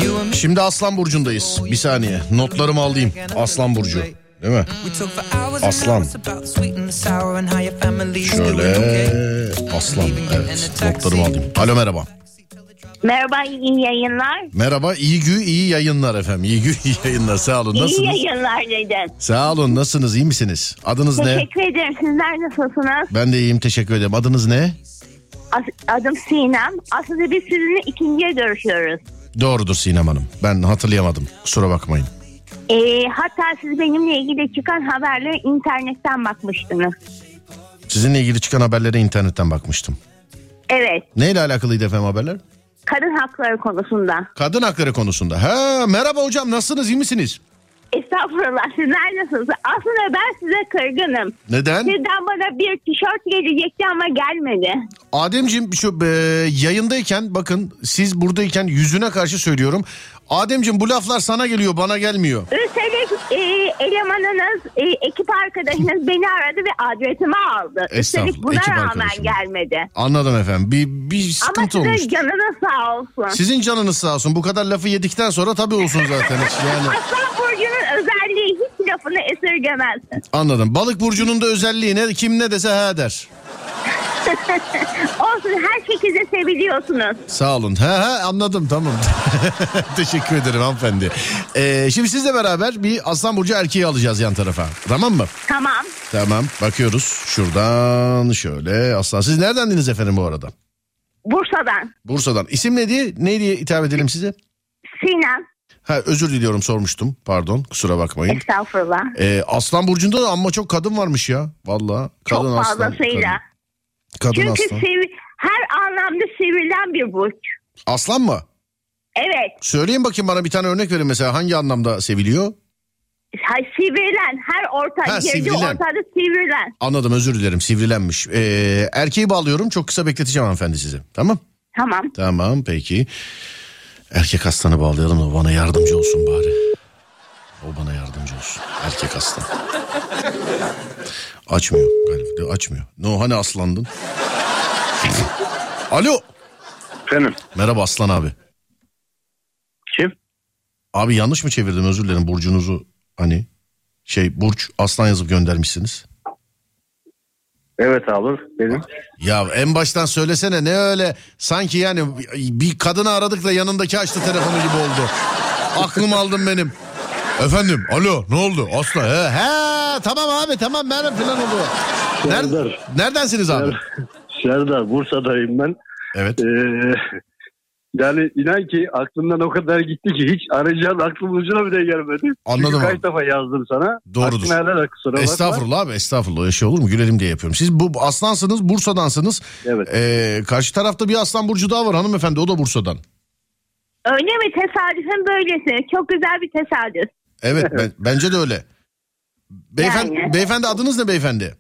You and me. şimdi Aslan Burcu'ndayız. Bir saniye notlarımı alayım. Aslan Burcu. Değil mi? Aslan. hours about the sweet and the sour and how your family's doing Şöyle. Aslan. Evet notlarımı alayım. Alo merhaba. Merhaba iyi yayınlar. Merhaba iyi gü iyi yayınlar efendim. İyi gü iyi yayınlar sağ olun. İyi Nasılsınız? yayınlar dedim. Sağ olun nasılsınız iyi misiniz? Adınız ne? Teşekkür ederim. Sizler nasılsınız? Ben de iyiyim teşekkür ederim. Adınız ne? As- adım Sinem. Aslında biz sizinle ikinciye görüşüyoruz. Doğrudur Sinem Hanım. Ben hatırlayamadım. Kusura bakmayın. Ee, hatta siz benimle ilgili çıkan haberleri internetten bakmıştınız. Sizinle ilgili çıkan haberlere internetten bakmıştım. Evet. Neyle alakalıydı efendim haberler? Kadın hakları konusunda. Kadın hakları konusunda. Ha merhaba hocam nasılsınız iyi misiniz? Estağfurullah sizler nasılsınız? Aslında ben size kırgınım. Neden? Sizden bana bir tişört gelecekti ama gelmedi. Ademciğim şu e, yayındayken bakın siz buradayken yüzüne karşı söylüyorum. Ademciğim bu laflar sana geliyor bana gelmiyor. Üstelik e, elemanınız, e, ekip arkadaşınız beni aradı ve adresimi aldı. Üstelik buna ekip rağmen arkadaşım. gelmedi. Anladım efendim. Bir, bir Ama sıkıntı sizin olmuş. canınız sağ olsun. Sizin canınız sağ olsun. Bu kadar lafı yedikten sonra tabii olsun zaten. Yani Aslan Burcu'nun özelliği hiç lafını esirgemezsin. anladım. Balık burcunun da özelliği ne? Kim ne dese ha der. Olsun her şekilde seviliyorsunuz. Sağ olun. Ha ha anladım tamam. Teşekkür ederim hanımefendi. Ee, şimdi sizle beraber bir Aslan Burcu erkeği alacağız yan tarafa. Tamam mı? Tamam. Tamam bakıyoruz. Şuradan şöyle Aslan. Siz neredendiniz efendim bu arada? Bursa'dan. Bursa'dan. İsim ne diye? Ne diye hitap edelim size? Sinem. Ha özür diliyorum sormuştum. Pardon kusura bakmayın. Estağfurullah. Ee, Aslan Burcu'nda da amma çok kadın varmış ya. Valla. Çok Kadın aslan. fazlasıyla. Kadın, kadın Çünkü aslan. sevi- her anlamda sevilen bir burç. Aslan mı? Evet. Söyleyin bakayım bana bir tane örnek verin mesela hangi anlamda seviliyor? Ha, sivrilen her orta Ha, sivrilen. ortada sivrilen. Anladım özür dilerim sivrilenmiş. Ee, erkeği bağlıyorum çok kısa bekleteceğim hanımefendi sizi. Tamam? Tamam. Tamam peki. Erkek aslanı bağlayalım da bana yardımcı olsun bari. O bana yardımcı olsun. Erkek aslan. Açmıyor galiba. Açmıyor. No hani aslandın? Alo. Efendim Merhaba Aslan abi. kim? Abi yanlış mı çevirdim özür dilerim burcunuzu hani şey burç aslan yazıp göndermişsiniz. Evet abi benim. Ya en baştan söylesene ne öyle sanki yani bir kadını aradık da yanındaki açtı telefonu gibi oldu. Aklım aldım benim. Efendim alo ne oldu Aslı he, he tamam abi tamam benim falan oldu. Ner- Serdar. neredensiniz abi? Serdar Bursa'dayım ben. Evet. Ee, yani inan ki aklımdan o kadar gitti ki hiç arayacağın aklımın ucuna bile gelmedi. Anladım Çünkü abi. kaç defa yazdım sana. Doğrudur. Aklına helal kusura bakma. Estağfurullah abi estağfurullah şey olur mu gülelim diye yapıyorum. Siz bu aslansınız Bursa'dansınız. Evet. Ee, karşı tarafta bir aslan burcu daha var hanımefendi o da Bursa'dan. Öyle mi? Tesadüfün böylesi. Çok güzel bir tesadüf. Evet ben- bence de öyle. Beyefendi, Yani. beyefendi adınız ne beyefendi?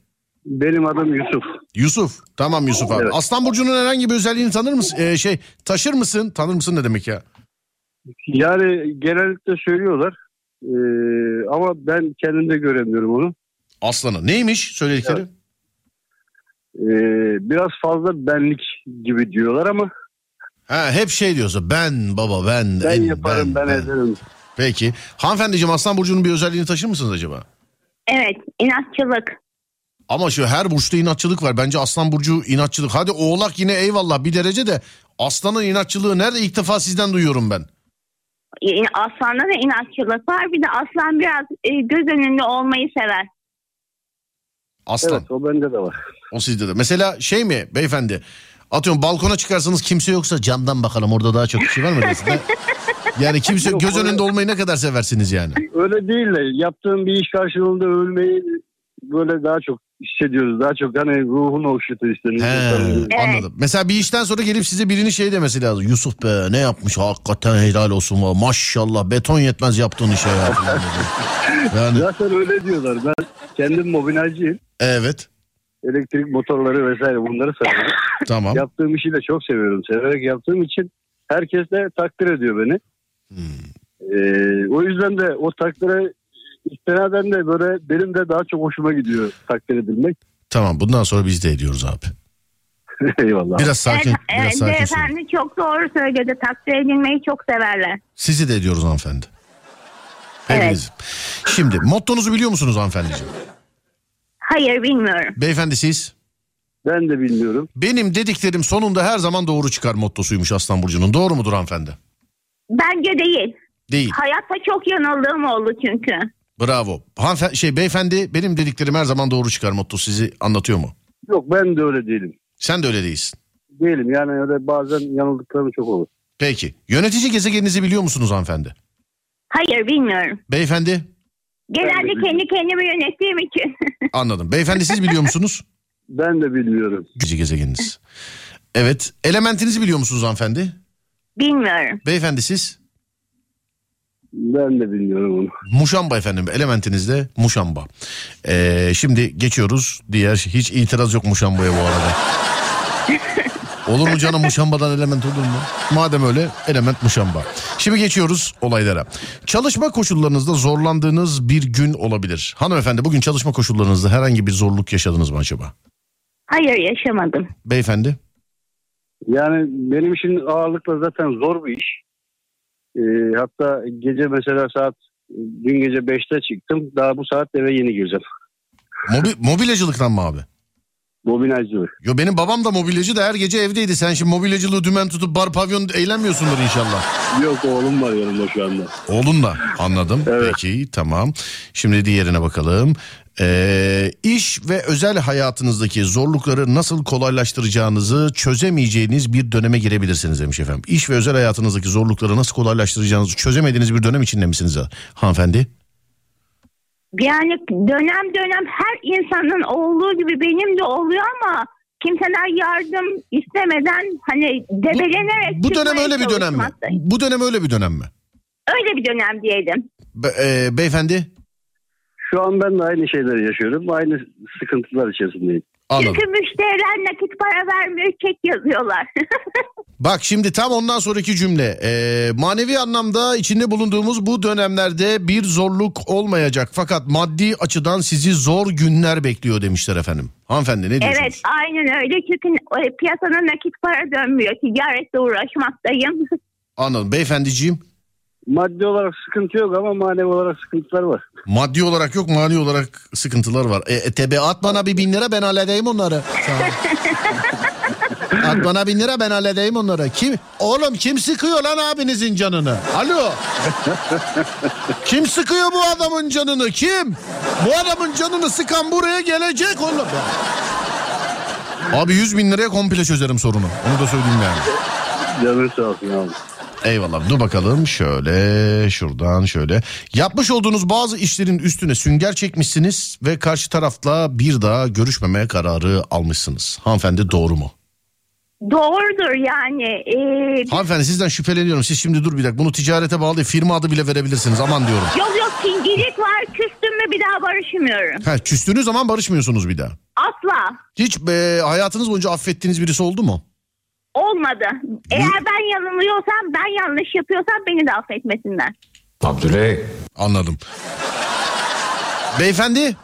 Benim adım Yusuf. Yusuf. Tamam Yusuf abi. Evet. Aslan burcunun herhangi bir özelliğini tanır mısın? Ee, şey taşır mısın? Tanır mısın ne demek ya? Yani genellikle söylüyorlar. Ee, ama ben kendimde göremiyorum onu. Aslanı. Neymiş söyledikleri? Evet. Ee, biraz fazla benlik gibi diyorlar ama Ha, hep şey diyorsa ben baba ben. ben en- yaparım ben, ederim. Peki. Hanımefendiciğim Aslan burcunun bir özelliğini taşır mısınız acaba? Evet. inatçılık. Ama şu her burçta inatçılık var. Bence Aslan burcu inatçılık. Hadi Oğlak yine eyvallah bir derece de Aslan'ın inatçılığı nerede? İlk defa sizden duyuyorum ben. İn- Aslanda da inatçılık var. Bir de aslan biraz e, göz önünde olmayı sever. Aslan. Evet o bende de var. O sizde de. Mesela şey mi beyefendi? Atıyorum balkona çıkarsanız kimse yoksa camdan bakalım orada daha çok kişi var mı? yani kimse Yok, göz öyle- önünde olmayı ne kadar seversiniz yani? Öyle değil de yaptığım bir iş karşılığında ölmeyi böyle daha çok hissediyoruz. Daha çok hani ruhun okşutu isteniyor. He, anladım. Mesela bir işten sonra gelip size birini şey demesi lazım. Yusuf be ne yapmış hakikaten helal olsun. va. Maşallah beton yetmez yaptığın işe ya. yani Zaten öyle diyorlar. Ben kendim mobilyacıyım. evet Elektrik motorları vesaire bunları seviyorum. tamam. Yaptığım işi de çok seviyorum. Severek yaptığım için herkes de takdir ediyor beni. Hmm. Ee, o yüzden de o takdire istinaden de böyle benim de daha çok hoşuma gidiyor takdir edilmek. Tamam bundan sonra biz de ediyoruz abi. Eyvallah. Biraz sakin, evet, biraz evet, sakin söyle. beyefendi çok doğru söyledi. Takdir edilmeyi çok severler. Sizi de ediyoruz hanımefendi. Hepiniz. Şimdi mottonuzu biliyor musunuz hanımefendiciğim? Hayır bilmiyorum. Beyefendi siz? Ben de bilmiyorum. Benim dediklerim sonunda her zaman doğru çıkar mottosuymuş Aslan Burcu'nun. Doğru mudur hanımefendi? Bence değil. Değil. Hayatta çok yanıldığım oldu çünkü. Bravo. Hanımefendi, şey beyefendi benim dediklerim her zaman doğru çıkar motto sizi anlatıyor mu? Yok ben de öyle değilim. Sen de öyle değilsin. Değilim yani öyle bazen yanıldıklarım çok olur. Peki. Yönetici gezegeninizi biliyor musunuz hanımefendi? Hayır bilmiyorum. Beyefendi Genelde kendi kendimi yönettiğim için. anladım. Beyefendi siz biliyor musunuz? Ben de bilmiyorum. Gezegeniniz. Evet. Elementinizi biliyor musunuz hanımefendi? Bilmiyorum. Beyefendi siz? Ben de bilmiyorum onu. Muşamba efendim elementiniz de muşamba. Ee, şimdi geçiyoruz diğer hiç itiraz yok muşambaya bu arada. Olur mu canım muşambadan element olur mu? Madem öyle element muşamba. Şimdi geçiyoruz olaylara. Çalışma koşullarınızda zorlandığınız bir gün olabilir. Hanımefendi bugün çalışma koşullarınızda herhangi bir zorluk yaşadınız mı acaba? Hayır yaşamadım. Beyefendi? Yani benim için ağırlıkla zaten zor bir iş. Ee, hatta gece mesela saat dün gece 5'te çıktım. Daha bu saat eve yeni gireceğim. Mobi, mobilyacılıktan mı abi? Mobilyacılık. Yo benim babam da mobilyacı da her gece evdeydi. Sen şimdi mobilyacılığı dümen tutup bar pavyon eğlenmiyorsundur inşallah. Yok oğlum var yanımda şu anda. Oğlunla anladım. Evet. Peki tamam. Şimdi diğerine bakalım. Ee, iş ve özel hayatınızdaki zorlukları nasıl kolaylaştıracağınızı çözemeyeceğiniz bir döneme girebilirsiniz demiş efendim. İş ve özel hayatınızdaki zorlukları nasıl kolaylaştıracağınızı çözemediğiniz bir dönem içinde misiniz hanımefendi? Yani dönem dönem her insanın olduğu gibi benim de oluyor ama kimseler yardım istemeden hani debelenerek Bu dönem çıkmaya öyle bir dönem mi? Bu dönem öyle bir dönem mi? Öyle bir dönem diyelim. Be- e, beyefendi Şu an ben de aynı şeyleri yaşıyorum. Aynı sıkıntılar içerisindeyim. anladım. Çünkü müşteriler nakit para vermiyor çek yazıyorlar. Bak şimdi tam ondan sonraki cümle. Ee, manevi anlamda içinde bulunduğumuz bu dönemlerde bir zorluk olmayacak. Fakat maddi açıdan sizi zor günler bekliyor demişler efendim. Hanımefendi ne diyorsunuz? evet aynen öyle çünkü e, piyasada nakit para dönmüyor. Ticaretle uğraşmaktayım. Anladım. Beyefendiciğim Maddi olarak sıkıntı yok ama manevi olarak sıkıntılar var. maddi olarak yok mani olarak sıkıntılar var. E, e, tebe at bana bir bin lira ben halledeyim onları. At bana bin lira ben halledeyim onları. Kim? Oğlum kim sıkıyor lan abinizin canını? Alo. kim sıkıyor bu adamın canını? Kim? Bu adamın canını sıkan buraya gelecek oğlum. Abi 100 bin liraya komple çözerim sorunu. Onu da söyleyeyim yani. Canın sağ olsun abi. Eyvallah dur bakalım şöyle şuradan şöyle. Yapmış olduğunuz bazı işlerin üstüne sünger çekmişsiniz ve karşı tarafla bir daha görüşmeme kararı almışsınız. Hanımefendi doğru mu? Doğrudur yani. Ee, Hanımefendi sizden şüpheleniyorum. Siz şimdi dur bir dakika bunu ticarete bağlı firma adı bile verebilirsiniz aman diyorum. yok yok kingilik var küstüm mü bir daha barışmıyorum. Ha, küstüğünüz zaman barışmıyorsunuz bir daha. Asla Hiç e, hayatınız boyunca affettiğiniz birisi oldu mu? Olmadı. Eğer ben yanılıyorsam ben yanlış yapıyorsam beni de affetmesinler. Abdüley. Anladım. Beyefendi?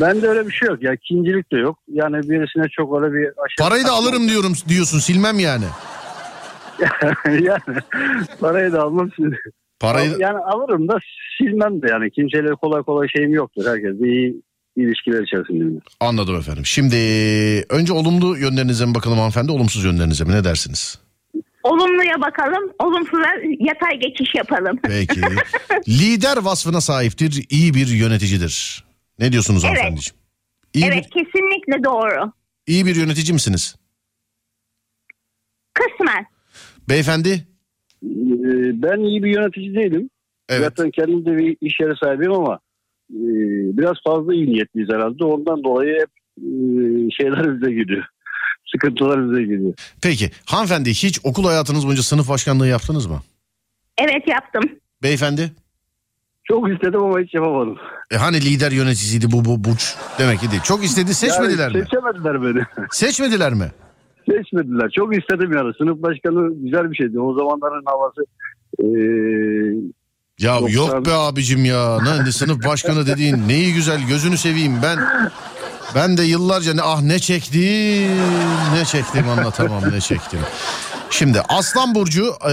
Bende öyle bir şey yok ya. Kincilik de yok. Yani birisine çok öyle bir aşırı... Parayı da alırım diyorum diyorsun silmem yani. yani parayı da almam şimdi. Parayı- Yani alırım da silmem de yani. Kimseyle kolay kolay şeyim yoktur. Herkes de iyi ilişkiler içerisinde. Anladım efendim. Şimdi önce olumlu yönlerinize mi bakalım hanımefendi olumsuz yönlerinize mi ne dersiniz? Olumluya bakalım, olumsuza yatay geçiş yapalım. Peki. Lider vasfına sahiptir, iyi bir yöneticidir. Ne diyorsunuz Evet. hanımefendiciğim? İyi, evet bir, kesinlikle doğru. iyi bir yönetici misiniz? Kısmen. Beyefendi? Ee, Ben iyi bir yönetici değilim. Zaten kendim de bir iş yeri sahibiyim ama e, biraz fazla iyi niyetliyiz herhalde. Ondan dolayı hep e, şeyler bize gidiyor. Sıkıntılar bize gidiyor. Peki hanımefendi hiç okul hayatınız boyunca sınıf başkanlığı yaptınız mı? Evet yaptım. Beyefendi? Çok istedim ama hiç yapamadım. E hani lider yöneticisiydi bu bu buç demek ki değil. Çok istedi seçmediler yani mi? Seçemediler beni. Seçmediler mi? Seçmediler. Çok istedim yani. Sınıf başkanı güzel bir şeydi. O zamanların havası e, Ya Yoksa- yok be abicim ya. Ne, ne sınıf başkanı dediğin neyi güzel gözünü seveyim ben. Ben de yıllarca ne ah ne çektim ne çektim anlatamam ne çektim. Şimdi Aslan Burcu e,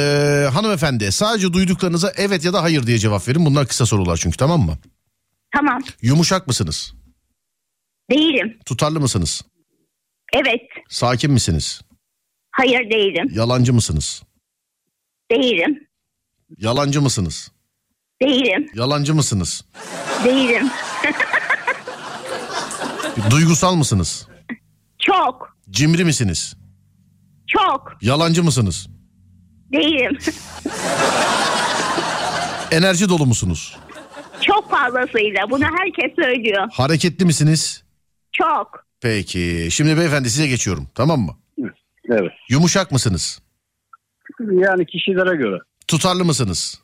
hanımefendi sadece duyduklarınıza evet ya da hayır diye cevap verin. Bunlar kısa sorular çünkü tamam mı? Tamam. Yumuşak mısınız? Değilim. Tutarlı mısınız? Evet. Sakin misiniz? Hayır değilim. Yalancı mısınız? Değilim. Yalancı mısınız? Değilim. Yalancı mısınız? Değilim. Duygusal mısınız? Çok. Cimri misiniz? Çok. Yalancı mısınız? Değilim. Enerji dolu musunuz? Çok fazlasıyla. Bunu herkes söylüyor. Hareketli misiniz? Çok. Peki. Şimdi beyefendi size geçiyorum. Tamam mı? Evet. Yumuşak mısınız? yani kişilere göre. Tutarlı mısınız?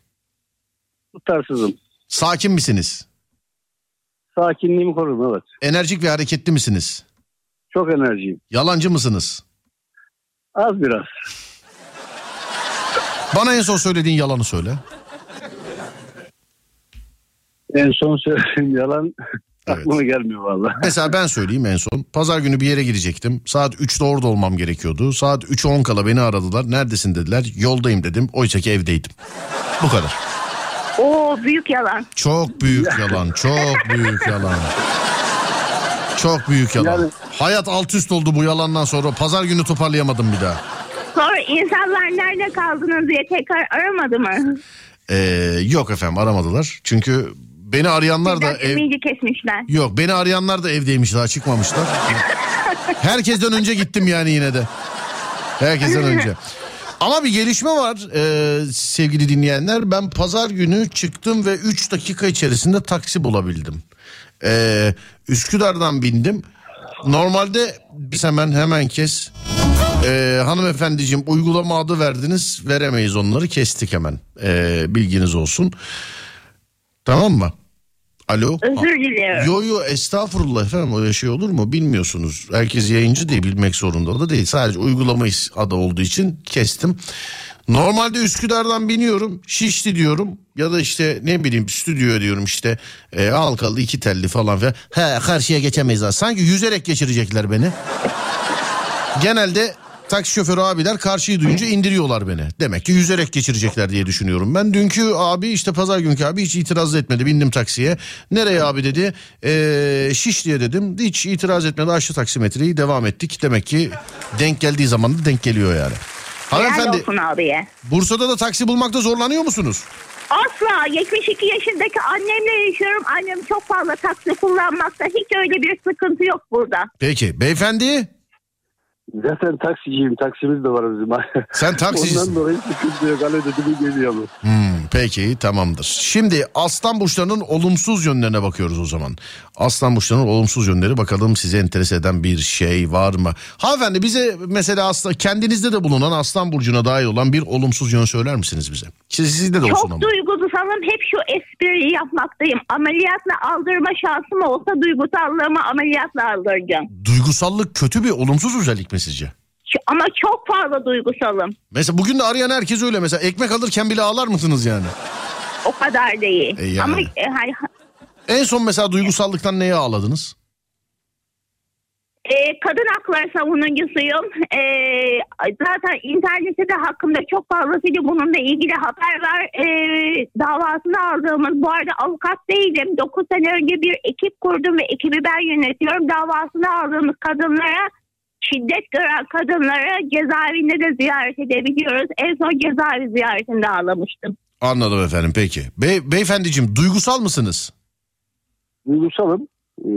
Tutarsızım. Sakin misiniz? Sakinliğimi korurum evet. Enerjik ve hareketli misiniz? Çok enerjiyim. Yalancı mısınız? Az biraz. Bana en son söylediğin yalanı söyle. En son söylediğim yalan aklıma gelmiyor valla. Mesela ben söyleyeyim en son. Pazar günü bir yere gidecektim. Saat 3'te orada olmam gerekiyordu. Saat 3'e 10 kala beni aradılar. Neredesin dediler. Yoldayım dedim. Oysa ki evdeydim. Bu kadar. Oo büyük yalan. Çok büyük yalan. Çok büyük yalan. Çok büyük yalan. Hayat alt üst oldu bu yalandan sonra. Pazar günü toparlayamadım bir daha. Sonra insanlar nerede kaldınız diye tekrar aramadı mı? Ee, yok efendim aramadılar. Çünkü beni arayanlar da ev... Kesmişler. Yok beni arayanlar da evdeymiş daha çıkmamışlar. Herkesten önce gittim yani yine de. Herkesten önce. Ama bir gelişme var ee, sevgili dinleyenler. Ben pazar günü çıktım ve 3 dakika içerisinde taksi bulabildim. Ee, Üsküdar'dan bindim. Normalde biz hemen hemen kes. Ee, hanımefendiciğim uygulama adı verdiniz. Veremeyiz onları kestik hemen. Ee, bilginiz olsun. Tamam mı? Alo. Özür diliyorum. Yo yo estağfurullah efendim öyle şey olur mu bilmiyorsunuz. Herkes yayıncı değil bilmek zorunda da değil. Sadece uygulama adı olduğu için kestim. Normalde Üsküdar'dan biniyorum Şişli diyorum ya da işte ne bileyim stüdyo diyorum işte e, Halkalı iki telli falan filan. He karşıya geçemeyiz daha. Sanki yüzerek geçirecekler beni. Genelde taksi şoförü abiler karşıyı duyunca indiriyorlar beni. Demek ki yüzerek geçirecekler diye düşünüyorum. Ben dünkü abi işte pazar günkü abi hiç itiraz etmedi. Bindim taksiye. Nereye abi dedi. Ee, Şişli'ye dedim. Hiç itiraz etmedi. Açtı taksimetreyi devam ettik. Demek ki denk geldiği zaman da denk geliyor yani. Hanımefendi olsun abiye. Bursa'da da taksi bulmakta zorlanıyor musunuz? Asla 72 yaşındaki annemle yaşıyorum. Annem çok fazla taksi kullanmakta. Hiç öyle bir sıkıntı yok burada. Peki beyefendi Zaten taksiciyim. Taksimiz de var bizim. sen taksicisin. Ondan dolayı sıkıntı yok. Hani ödedi geliyor mu? Hmm, peki tamamdır. Şimdi aslan burçlarının olumsuz yönlerine bakıyoruz o zaman. Aslan burçlarının olumsuz yönleri bakalım size enteres eden bir şey var mı? Hanımefendi bize mesela aslında kendinizde de bulunan aslan burcuna dair olan bir olumsuz yön söyler misiniz bize? Siz- Sizde de olsun Çok ama. duygusalım. Hep şu espriyi yapmaktayım. Ameliyatla aldırma şansım olsa duygusallığımı ameliyatla aldıracağım. Duygusallık kötü bir olumsuz özellik mi sizce? Ama çok fazla duygusalım. Mesela bugün de arayan herkes öyle mesela ekmek alırken bile ağlar mısınız yani? O kadar değil. E yani. Ama e, hani En son mesela duygusallıktan neye ağladınız? e, kadın hakları savunucusuyum. E, zaten internette de hakkında çok fazlasıyla bununla ilgili haber var. E, davasını aldığımız bu arada avukat değilim. 9 sene önce bir ekip kurdum ve ekibi ben yönetiyorum. Davasını aldığımız kadınlara şiddet gören kadınlara cezaevinde de ziyaret edebiliyoruz. En son cezaevi ziyaretinde ağlamıştım. Anladım efendim peki. Bey, beyefendiciğim duygusal mısınız? Duygusalım. Ee,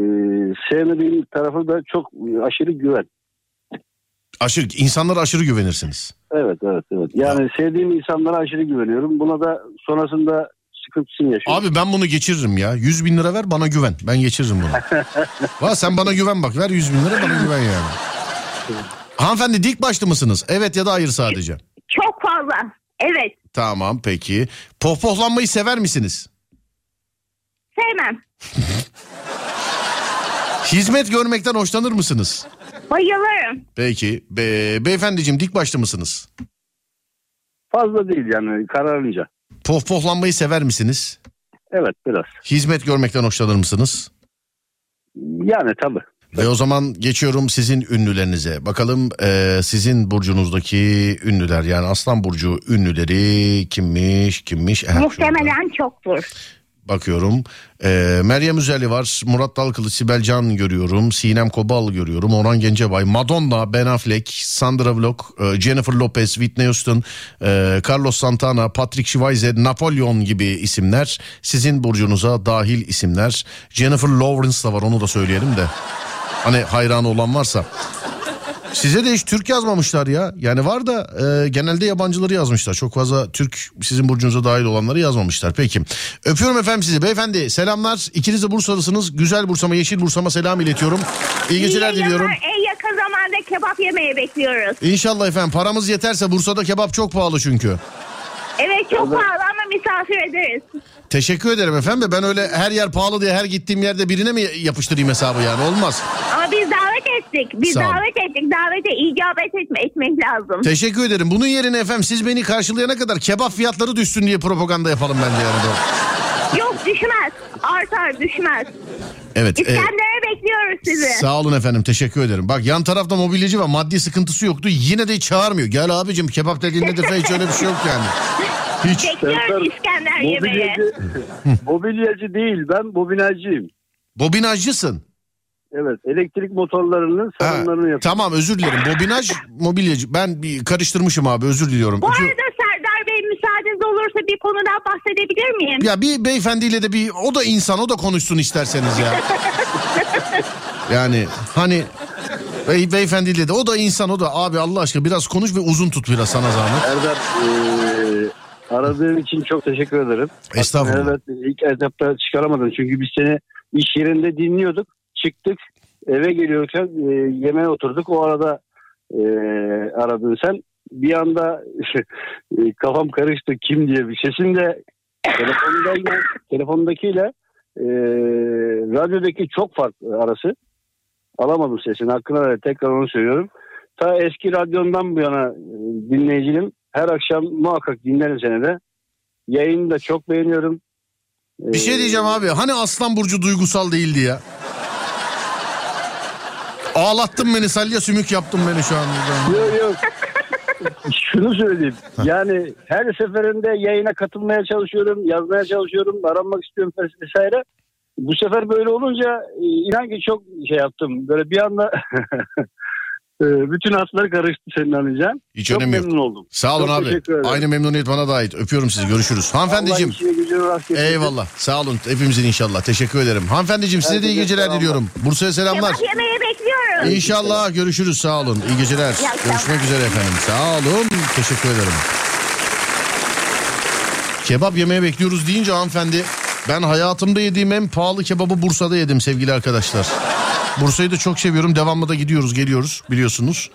sevmediğim tarafı da çok aşırı güven. Aşırı, insanlara aşırı güvenirsiniz. Evet evet evet. Yani sevdiğim insanlara aşırı güveniyorum. Buna da sonrasında sıkıntısını yaşıyorum. Abi ben bunu geçiririm ya. 100 bin lira ver bana güven. Ben geçiririm bunu. Va sen bana güven bak. Ver 100 bin lira bana güven yani. Hanımefendi dik başlı mısınız? Evet ya da hayır sadece. Çok fazla. Evet. Tamam peki. Pohpohlanmayı sever misiniz? Sevmem. Hizmet görmekten hoşlanır mısınız? Bayılırım. Peki. Be, beyefendiciğim dik başlı mısınız? Fazla değil yani kararınca. Pohpohlanmayı sever misiniz? Evet biraz. Hizmet görmekten hoşlanır mısınız? Yani tabii. Ve o zaman geçiyorum sizin ünlülerinize. Bakalım e, sizin burcunuzdaki ünlüler yani Aslan Burcu ünlüleri kimmiş kimmiş? Eh, şurada. Muhtemelen çoktur. Bakıyorum. E, Meryem Üzerli var. Murat Dalkılıç, Sibel Can görüyorum. Sinem Kobal görüyorum. Orhan Gencebay, Madonna, Ben Affleck, Sandra Bullock, e, Jennifer Lopez, Whitney Houston, e, Carlos Santana, Patrick Schweizer, Napolyon gibi isimler. Sizin burcunuza dahil isimler. Jennifer Lawrence da var onu da söyleyelim de. Hani hayran olan varsa. Size de hiç Türk yazmamışlar ya. Yani var da e, genelde yabancıları yazmışlar. Çok fazla Türk sizin burcunuza dahil olanları yazmamışlar. Peki. Öpüyorum efendim sizi. Beyefendi selamlar. İkiniz de Bursalısınız. Güzel Bursa'ma, Yeşil Bursa'ma selam iletiyorum. İyi geceler İyi diliyorum. En yakın zamanda kebap yemeye bekliyoruz. İnşallah efendim. Paramız yeterse Bursa'da kebap çok pahalı çünkü. Evet çok pahalı ama misafir ederiz. Teşekkür ederim efendim de ben öyle her yer pahalı diye her gittiğim yerde birine mi yapıştırayım hesabı yani olmaz. Ama biz davet ettik. Biz Sağ olun. davet ettik. Davete icabet etme, etmek lazım. Teşekkür ederim. Bunun yerine efendim siz beni karşılayana kadar kebap fiyatları düşsün diye propaganda yapalım bence yani. Yok düşmez. Artar düşmez. Evet. e, İskender'e bekliyoruz sizi. Sağ olun efendim teşekkür ederim. Bak yan tarafta mobilyacı var maddi sıkıntısı yoktu yine de hiç çağırmıyor. Gel abicim kebap dediğin nedir falan hiç öyle bir şey yok yani. Hiç. Bekliyoruz İskender yemeğe. Mobilyacı, mobilyacı değil ben bobinacıyım. Bobinajcısın. Evet elektrik motorlarının Ha, salonlarını yapıyorum. tamam özür dilerim. Bobinaj mobilyacı. Ben bir karıştırmışım abi özür diliyorum. Bu arada Serdar Bey müsaadeniz olursa bir konudan bahsedebilir miyim? Ya bir beyefendiyle de bir o da insan o da konuşsun isterseniz ya. yani hani bey, beyefendiyle de o da insan o da abi Allah aşkına biraz konuş ve uzun tut biraz sana zahmet. Erdem eee, aradığın için çok teşekkür ederim. Estağfurullah. Evet ilk etapta çıkaramadın çünkü biz seni iş yerinde dinliyorduk. Çıktık eve geliyorken eee, yemeğe oturduk. O arada eee aradın sen. Bir anda eee, kafam karıştı kim diye bir sesin de telefondayla, telefondakiyle eee radyodaki çok farklı arası. Alamadım sesini hakkını ver tekrar onu söylüyorum. Ta eski radyondan bu yana e, dinleyicim. Her akşam muhakkak dinlerim seni de. Yayını da çok beğeniyorum. Bir şey diyeceğim abi hani Aslan Burcu duygusal değildi ya. Ağlattın beni salya sümük yaptın beni şu an. Yok yok. Şunu söyleyeyim. Yani her seferinde yayına katılmaya çalışıyorum, yazmaya çalışıyorum, aranmak istiyorum vesaire. Bu sefer böyle olunca e, inan ki çok şey yaptım. Böyle bir anda bütün hatlar karıştı senin anlayacağın. Hiç çok önemi yok. memnun oldum. Sağ olun Çok abi. Aynı memnuniyet bana da ait. Öpüyorum sizi. Görüşürüz. Hanımefendiciğim. Eyvallah. Sağ olun. Hepimizin inşallah. Teşekkür ederim. Hanımefendiciğim size de iyi geceler diliyorum. Bursa'ya selamlar. Kebap yemeğe bekliyorum. İnşallah görüşürüz. Sağ olun. İyi geceler. akşamlar. Görüşmek üzere efendim. Sağ olun. Teşekkür ederim. Kebap yemeye bekliyoruz deyince hanımefendi ben hayatımda yediğim en pahalı kebabı Bursa'da yedim sevgili arkadaşlar. Bursa'yı da çok seviyorum. Devamlı da gidiyoruz geliyoruz biliyorsunuz.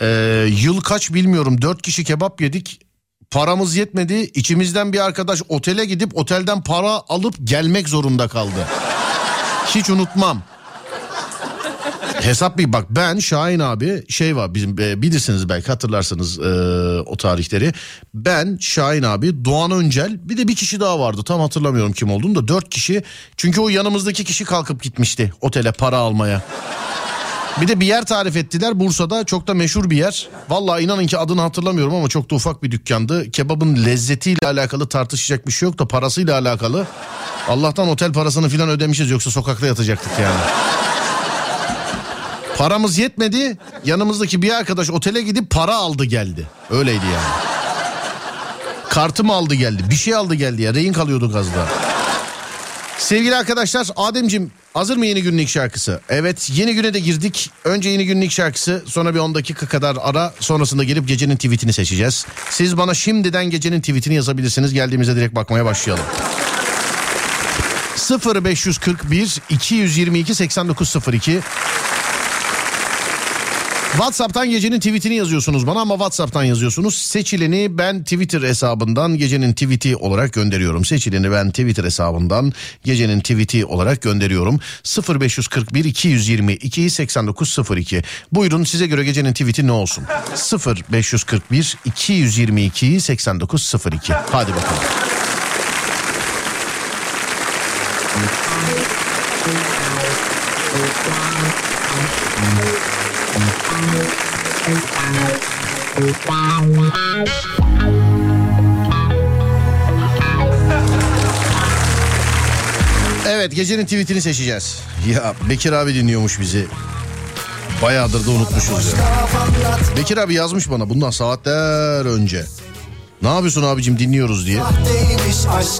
Ee, yıl kaç bilmiyorum. Dört kişi kebap yedik. Paramız yetmedi. İçimizden bir arkadaş otele gidip otelden para alıp gelmek zorunda kaldı. Hiç unutmam. Hesap bir bak ben Şahin abi şey var bizim e, bilirsiniz belki hatırlarsınız e, o tarihleri. Ben Şahin abi Doğan Öncel bir de bir kişi daha vardı tam hatırlamıyorum kim olduğunu da dört kişi. Çünkü o yanımızdaki kişi kalkıp gitmişti otele para almaya. Bir de bir yer tarif ettiler Bursa'da çok da meşhur bir yer. Vallahi inanın ki adını hatırlamıyorum ama çok da ufak bir dükkandı. Kebabın lezzetiyle alakalı tartışacak bir şey yok da parasıyla alakalı. Allah'tan otel parasını filan ödemişiz yoksa sokakta yatacaktık yani. Paramız yetmedi. Yanımızdaki bir arkadaş otele gidip para aldı geldi. Öyleydi yani. Kartımı aldı geldi. Bir şey aldı geldi ya. Rehin kalıyorduk az daha. Sevgili arkadaşlar Ademcim hazır mı yeni günlük şarkısı? Evet yeni güne de girdik. Önce yeni günlük şarkısı sonra bir 10 dakika kadar ara sonrasında gelip gecenin tweetini seçeceğiz. Siz bana şimdiden gecenin tweetini yazabilirsiniz. Geldiğimizde direkt bakmaya başlayalım. 0541 222 8902 WhatsApp'tan gecenin tweetini yazıyorsunuz bana ama WhatsApp'tan yazıyorsunuz. Seçileni ben Twitter hesabından gecenin tweeti olarak gönderiyorum. Seçileni ben Twitter hesabından gecenin tweeti olarak gönderiyorum. 0541 222 8902. Buyurun size göre gecenin tweeti ne olsun? 0541 222 8902. Hadi bakalım. Evet gecenin tweetini seçeceğiz. Ya Bekir abi dinliyormuş bizi. Bayağıdır da unutmuşuz ya. Bekir abi yazmış bana bundan saatler önce. Ne yapıyorsun abicim dinliyoruz diye.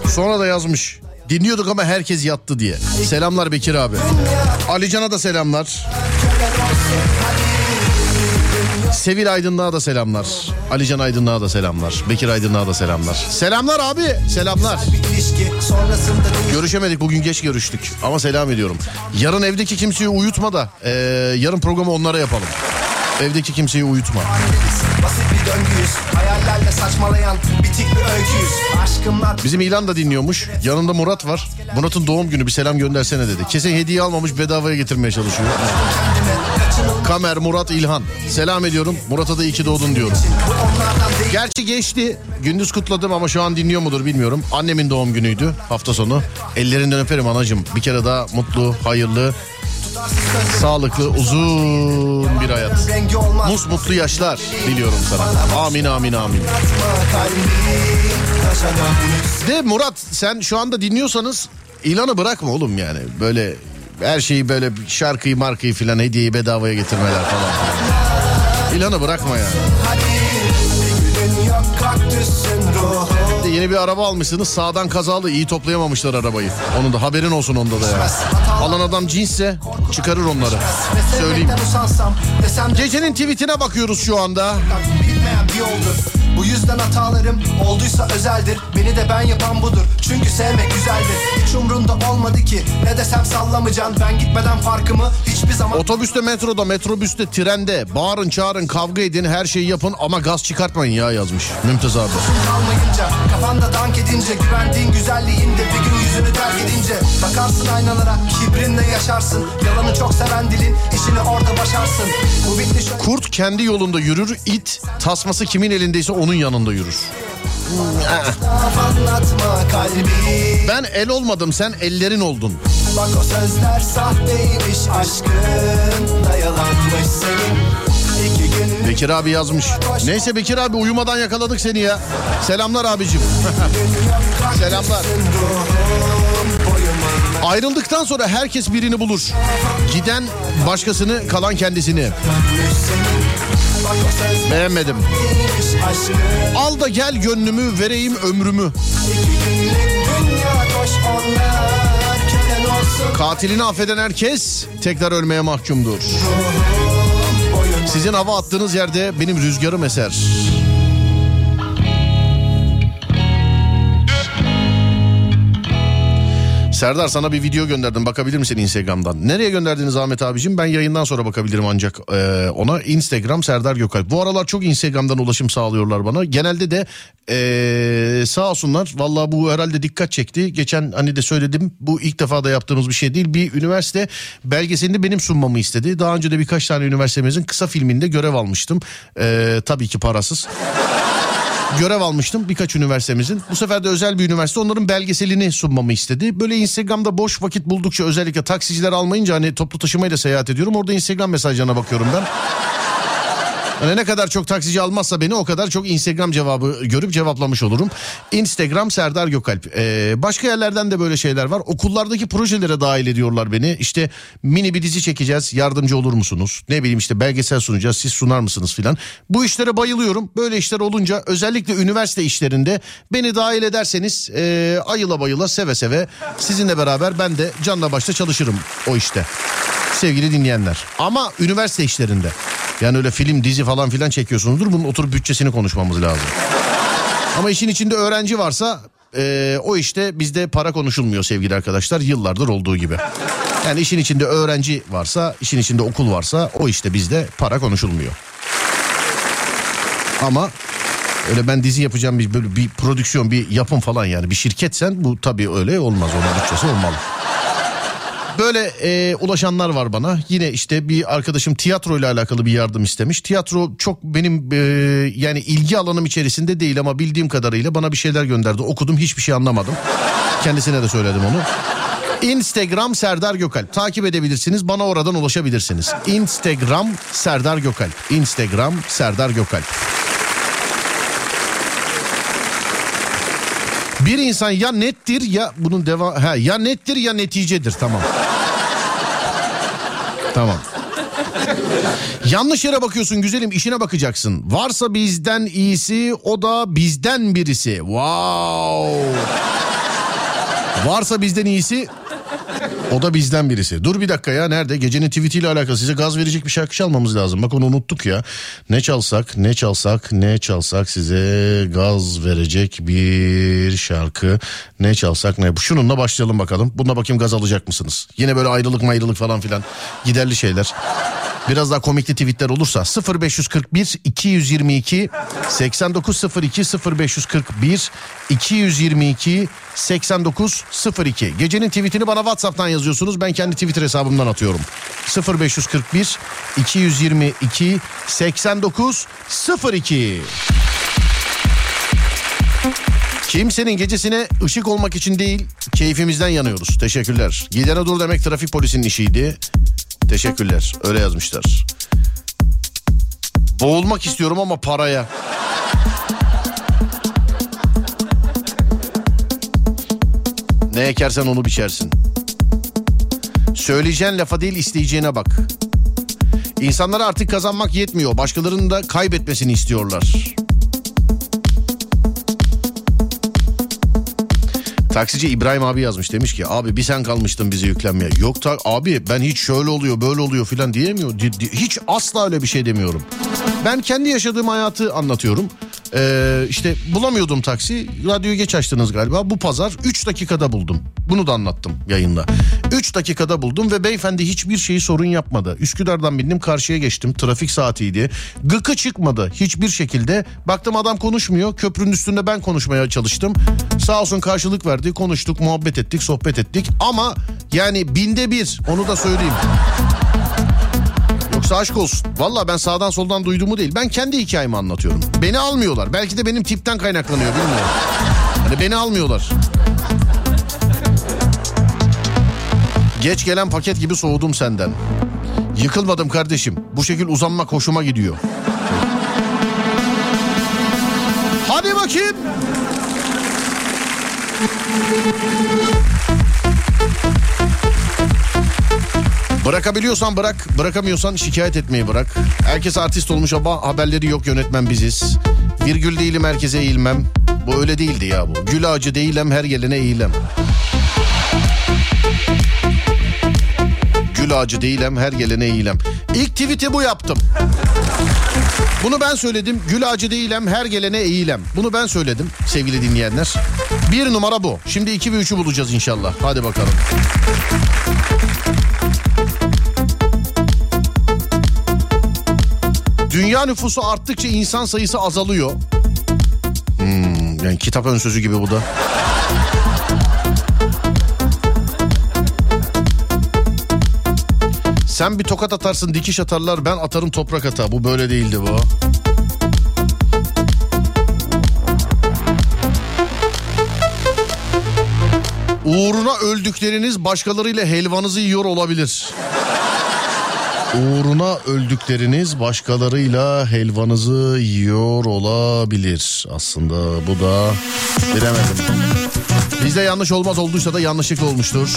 Sonra da yazmış. Dinliyorduk ama herkes yattı diye. Selamlar Bekir abi. Alican'a da selamlar. Sevil Aydınlığa da selamlar. Alican Aydınlığa da selamlar. Bekir Aydınlığa da selamlar. Selamlar abi. Selamlar. Görüşemedik bugün geç görüştük. Ama selam ediyorum. Yarın evdeki kimseyi uyutma da e, yarın programı onlara yapalım. Evdeki kimseyi uyutma. Bizim İlan da dinliyormuş. Yanında Murat var. Murat'ın doğum günü bir selam göndersene dedi. Kesin hediye almamış bedavaya getirmeye çalışıyor. Kamer, Murat, İlhan. Selam ediyorum. Murat'a da iyi ki doğdun diyorum. Gerçi geçti. Gündüz kutladım ama şu an dinliyor mudur bilmiyorum. Annemin doğum günüydü hafta sonu. Ellerinden öperim anacığım. Bir kere daha mutlu, hayırlı, sağlıklı, uzun bir hayat. rengi olmaz Mus mutlu yaşlar diliyorum sana. Amin amin amin. De Murat sen şu anda dinliyorsanız ilanı bırakma oğlum yani. Böyle her şeyi böyle şarkıyı markayı filan hediyeyi bedavaya getirmeler falan. İlanı bırakma yani. Yok ruhu Bir de yeni bir araba almışsınız sağdan kazalı iyi toplayamamışlar arabayı. Onun da haberin olsun onda da ya. Alan adam cinsse çıkarır onları. Söyleyeyim. Gecenin tweetine bakıyoruz şu anda. Yoldur. Bu yüzden hatalarım olduysa özeldir. Beni de ben yapan budur. Çünkü sevmek güzeldir. Hiç umrunda olmadı ki. Ne desem sallamacan. Ben gitmeden farkımı hiçbir zaman Otobüste, metroda, metrobüste, trende. Bağırın, çağırın, kavga edin, her şeyi yapın ama gaz çıkartmayın ya yazmış Mümtaz abi. kalmayınca Kafanda dank edince Güvendiğin güzelliğinde Bir gün yüzünü terk edince. Bakarsın aynalara Kibrinle yaşarsın. Yalanı çok seven dilin işini orada başarsın. Bu bitti şu Kurt kendi yolunda yürür, it tasması kimin elindeyse onun yanında yürür. Ben el olmadım, sen ellerin oldun. Bak o sözler sahteymiş aşkın da yalanmış senin Bekir abi yazmış. Neyse Bekir abi uyumadan yakaladık seni ya. Selamlar abicim. Selamlar. Ayrıldıktan sonra herkes birini bulur. Giden başkasını, kalan kendisini. Beğenmedim. Al da gel gönlümü, vereyim ömrümü. Katilini affeden herkes tekrar ölmeye mahkumdur. Sizin hava attığınız yerde benim rüzgarım eser. Serdar sana bir video gönderdim bakabilir misin Instagram'dan? Nereye gönderdiniz Ahmet abicim? Ben yayından sonra bakabilirim ancak e, ona. Instagram Serdar Gökalp. Bu aralar çok Instagram'dan ulaşım sağlıyorlar bana. Genelde de e, sağ olsunlar. Vallahi bu herhalde dikkat çekti. Geçen hani de söyledim bu ilk defa da yaptığımız bir şey değil. Bir üniversite belgeselini benim sunmamı istedi. Daha önce de birkaç tane üniversitemizin kısa filminde görev almıştım. E, tabii ki parasız görev almıştım birkaç üniversitemizin. Bu sefer de özel bir üniversite onların belgeselini sunmamı istedi. Böyle Instagram'da boş vakit buldukça özellikle taksiciler almayınca hani toplu taşımayla seyahat ediyorum. Orada Instagram mesajlarına bakıyorum ben. Yani ne kadar çok taksici almazsa beni o kadar çok Instagram cevabı görüp cevaplamış olurum. Instagram Serdar Gökalp. Ee, başka yerlerden de böyle şeyler var. Okullardaki projelere dahil ediyorlar beni. İşte mini bir dizi çekeceğiz yardımcı olur musunuz? Ne bileyim işte belgesel sunacağız siz sunar mısınız filan. Bu işlere bayılıyorum. Böyle işler olunca özellikle üniversite işlerinde beni dahil ederseniz e, ayıla bayıla seve seve sizinle beraber ben de canla başla çalışırım o işte sevgili dinleyenler. Ama üniversite işlerinde. Yani öyle film, dizi falan filan çekiyorsunuzdur. Bunun oturup bütçesini konuşmamız lazım. Ama işin içinde öğrenci varsa e, o işte bizde para konuşulmuyor sevgili arkadaşlar. Yıllardır olduğu gibi. Yani işin içinde öğrenci varsa, işin içinde okul varsa o işte bizde para konuşulmuyor. Ama öyle ben dizi yapacağım bir böyle bir prodüksiyon, bir yapım falan yani bir şirketsen bu tabii öyle olmaz. Onun bütçesi olmalı. Böyle e, ulaşanlar var bana. Yine işte bir arkadaşım tiyatro ile alakalı bir yardım istemiş. Tiyatro çok benim e, yani ilgi alanım içerisinde değil ama bildiğim kadarıyla bana bir şeyler gönderdi. Okudum hiçbir şey anlamadım. Kendisine de söyledim onu. Instagram Serdar Gökalp. Takip edebilirsiniz. Bana oradan ulaşabilirsiniz. Instagram Serdar Gökalp. Instagram Serdar Gökalp. Bir insan ya nettir ya bunun deva ha ya nettir ya neticedir tamam. Tamam. Yanlış yere bakıyorsun güzelim işine bakacaksın. Varsa bizden iyisi o da bizden birisi. Wow. Varsa bizden iyisi o da bizden birisi. Dur bir dakika ya nerede? Gecenin tweetiyle alakalı size gaz verecek bir şarkı çalmamız lazım. Bak onu unuttuk ya. Ne çalsak, ne çalsak, ne çalsak size gaz verecek bir şarkı. Ne çalsak ne? Şununla başlayalım bakalım. Bununla bakayım gaz alacak mısınız? Yine böyle ayrılık mayrılık falan filan. Giderli şeyler. Biraz daha komikli tweetler olursa 0541 222 8902 0541 222 8902 Gecenin tweetini bana WhatsApp'tan yazıyorsunuz. Ben kendi Twitter hesabımdan atıyorum. 0541 222 8902 Kimsenin gecesine ışık olmak için değil, keyfimizden yanıyoruz. Teşekkürler. Gidene dur demek trafik polisinin işiydi. Teşekkürler. Öyle yazmışlar. Boğulmak istiyorum ama paraya. Ne ekersen onu biçersin. Söyleyeceğin lafa değil isteyeceğine bak. İnsanlara artık kazanmak yetmiyor. Başkalarının da kaybetmesini istiyorlar. Taksici İbrahim abi yazmış demiş ki abi bir sen kalmıştın bizi yüklenmeye. Yok ta abi ben hiç şöyle oluyor böyle oluyor filan diyemiyor. Di- di- hiç asla öyle bir şey demiyorum. Ben kendi yaşadığım hayatı anlatıyorum. Ee, işte bulamıyordum taksi. Radyoyu geç açtınız galiba. Bu pazar 3 dakikada buldum. Bunu da anlattım yayında. 3 dakikada buldum ve beyefendi hiçbir şeyi sorun yapmadı. Üsküdar'dan bindim karşıya geçtim. Trafik saatiydi. Gıkı çıkmadı hiçbir şekilde. Baktım adam konuşmuyor. Köprünün üstünde ben konuşmaya çalıştım. Sağ olsun karşılık verdi. Konuştuk, muhabbet ettik, sohbet ettik. Ama yani binde bir onu da söyleyeyim. Yoksa aşk olsun. Valla ben sağdan soldan duyduğumu değil. Ben kendi hikayemi anlatıyorum. Beni almıyorlar. Belki de benim tipten kaynaklanıyor bilmiyorum. Hani beni almıyorlar. Geç gelen paket gibi soğudum senden. Yıkılmadım kardeşim. Bu şekil uzanmak hoşuma gidiyor. Hadi bakayım. Bırakabiliyorsan bırak, bırakamıyorsan şikayet etmeyi bırak. Herkes artist olmuş ama haberleri yok yönetmen biziz. Virgül değilim herkese eğilmem. Bu öyle değildi ya bu. Gül ağacı değilim her gelene eğilem. Gül ağacı değilim her gelene eğilem. İlk tweet'i bu yaptım. Bunu ben söyledim. Gül ağacı değilim her gelene eğilem. Bunu ben söyledim sevgili dinleyenler. Bir numara bu. Şimdi iki ve üçü bulacağız inşallah. Hadi bakalım. Dünya nüfusu arttıkça insan sayısı azalıyor. Hmm, yani kitap ön sözü gibi bu da. Sen bir tokat atarsın dikiş atarlar ben atarım toprak ata. Bu böyle değildi bu. Uğruna öldükleriniz başkalarıyla helvanızı yiyor olabilir. Uğruna öldükleriniz başkalarıyla helvanızı yiyor olabilir. Aslında bu da bilemedim. Bizde yanlış olmaz olduysa da yanlışlıkla olmuştur.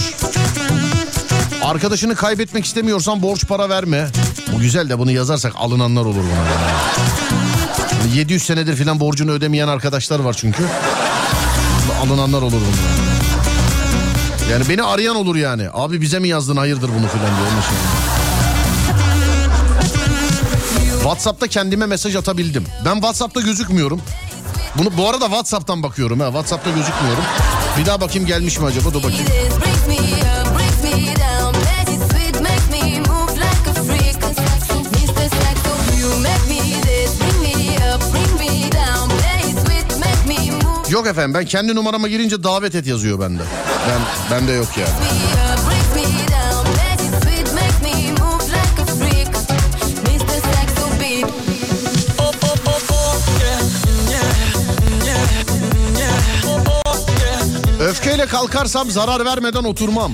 Arkadaşını kaybetmek istemiyorsan borç para verme. Bu güzel de bunu yazarsak alınanlar olur buna. Yani. 700 senedir filan borcunu ödemeyen arkadaşlar var çünkü. Alınanlar olur bunlar. Yani beni arayan olur yani. Abi bize mi yazdın hayırdır bunu filan diyor. Onun için. WhatsApp'ta kendime mesaj atabildim. Ben WhatsApp'ta gözükmüyorum. Bunu bu arada WhatsApp'tan bakıyorum ha. WhatsApp'ta gözükmüyorum. Bir daha bakayım gelmiş mi acaba? Dur bakayım. Yok efendim ben kendi numarama girince davet et yazıyor bende. Ben bende yok yani. Öfkeyle kalkarsam zarar vermeden oturmam.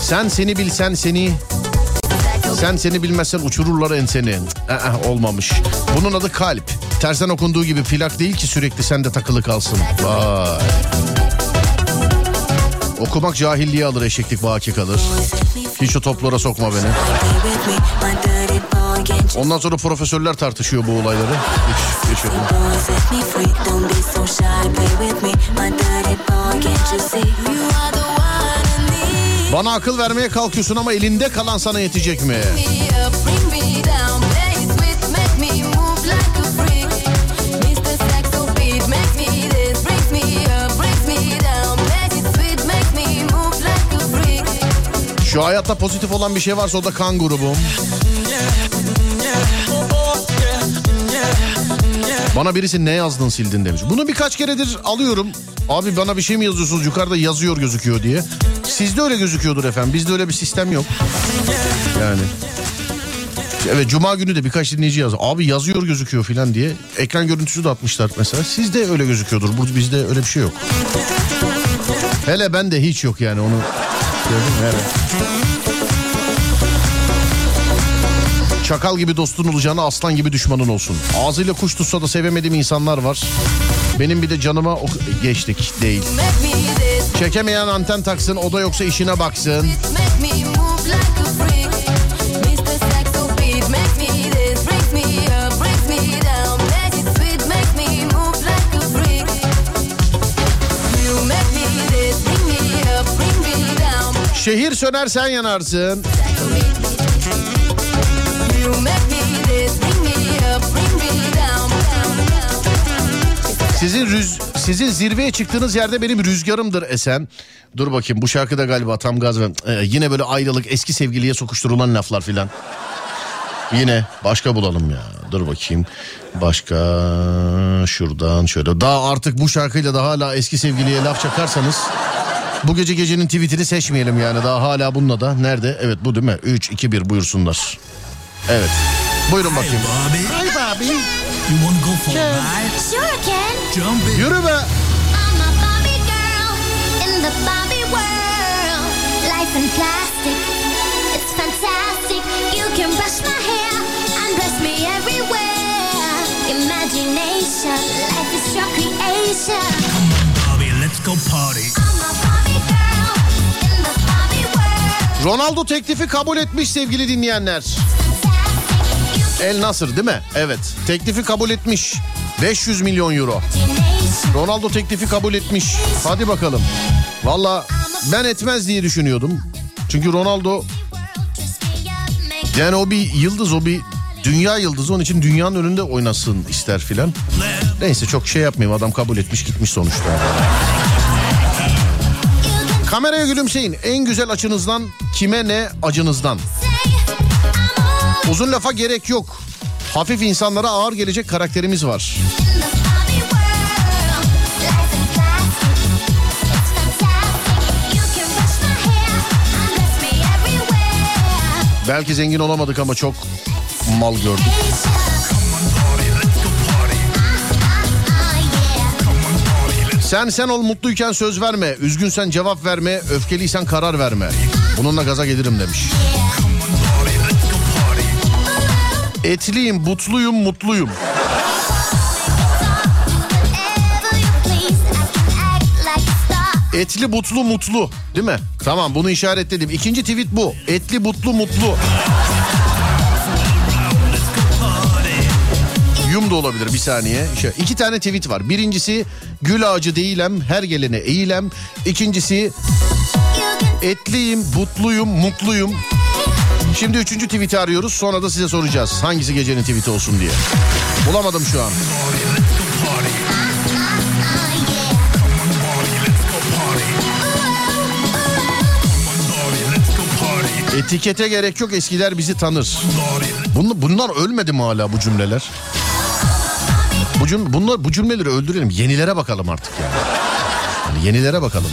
Sen seni bilsen seni sen seni bilmezsen uçururlar enseni. Ee, olmamış. Bunun adı kalp. Tersen okunduğu gibi plak değil ki sürekli sende takılı kalsın. Vay. Okumak cahilliğe alır eşeklik vaki kalır. Hiç o toplara sokma beni. Ondan sonra profesörler tartışıyor bu olayları. Yok. Bana akıl vermeye kalkıyorsun ama elinde kalan sana yetecek mi? Şu hayatta pozitif olan bir şey varsa o da kan grubum. Bana birisi ne yazdın sildin demiş. Bunu birkaç keredir alıyorum. Abi bana bir şey mi yazıyorsunuz yukarıda yazıyor gözüküyor diye. Sizde öyle gözüküyordur efendim. Bizde öyle bir sistem yok. Yani. Evet cuma günü de birkaç dinleyici yazdı. Abi yazıyor gözüküyor filan diye. Ekran görüntüsü de atmışlar mesela. Sizde öyle gözüküyordur. Burada bizde öyle bir şey yok. Hele ben de hiç yok yani onu. Gördün mü? Evet. Çakal gibi dostun olacağına aslan gibi düşmanın olsun. Ağzıyla kuş tutsa da sevemediğim insanlar var. Benim bir de canıma ok- geçtik değil. Çekemeyen anten taksın o da yoksa işine baksın. Şehir söner sen yanarsın. Sizin rüz sizin zirveye çıktığınız yerde benim rüzgarımdır esen. Dur bakayım bu şarkıda galiba tam gaz ve ee, yine böyle ayrılık eski sevgiliye sokuşturulan laflar filan. Yine başka bulalım ya. Dur bakayım. Başka şuradan şöyle. Daha artık bu şarkıyla da hala eski sevgiliye laf çakarsanız bu gece gecenin tweetini seçmeyelim yani. Daha hala bununla da. Nerede? Evet bu değil mi? 3, 2, 1 buyursunlar. Evet. Buyurun bakayım. Hey Bobby. Hey Bobby. Sure can. Yürü be. I'm a Barbie girl in the Barbie world. Life in plastic, it's fantastic. You can brush my hair and dress me everywhere. Imagination, life is your creation. Bobby, let's go party. I'm a Barbie girl in the Barbie world. Ronaldo teklifi kabul etmiş sevgili dinleyenler. El Nasır değil mi? Evet. Teklifi kabul etmiş. 500 milyon euro. Ronaldo teklifi kabul etmiş. Hadi bakalım. Valla ben etmez diye düşünüyordum. Çünkü Ronaldo yani o bir yıldız o bir dünya yıldızı onun için dünyanın önünde oynasın ister filan. Neyse çok şey yapmayayım adam kabul etmiş gitmiş sonuçta. Kameraya gülümseyin. En güzel açınızdan kime ne acınızdan. Uzun lafa gerek yok. Hafif insanlara ağır gelecek karakterimiz var. Belki zengin olamadık ama çok mal gördük. Sen sen ol mutluyken söz verme. Üzgünsen cevap verme. Öfkeliysen karar verme. Bununla gaza gelirim demiş. Etliyim, butluyum, mutluyum. Etli, butlu, mutlu. Değil mi? Tamam bunu işaretledim. İkinci tweet bu. Etli, butlu, mutlu. Yum da olabilir bir saniye. Şöyle, iki tane tweet var. Birincisi gül ağacı değilem, her gelene eğilem. İkincisi etliyim, butluyum, mutluyum. Şimdi üçüncü tweet'i arıyoruz. Sonra da size soracağız. Hangisi gecenin tweet'i olsun diye. Bulamadım şu an. Etikete gerek yok eskiler bizi tanır. Bunlar, bunlar ölmedi mi hala bu cümleler? Bu cüm, bunlar bu cümleleri öldürelim. Yenilere bakalım artık yani. yani yenilere bakalım.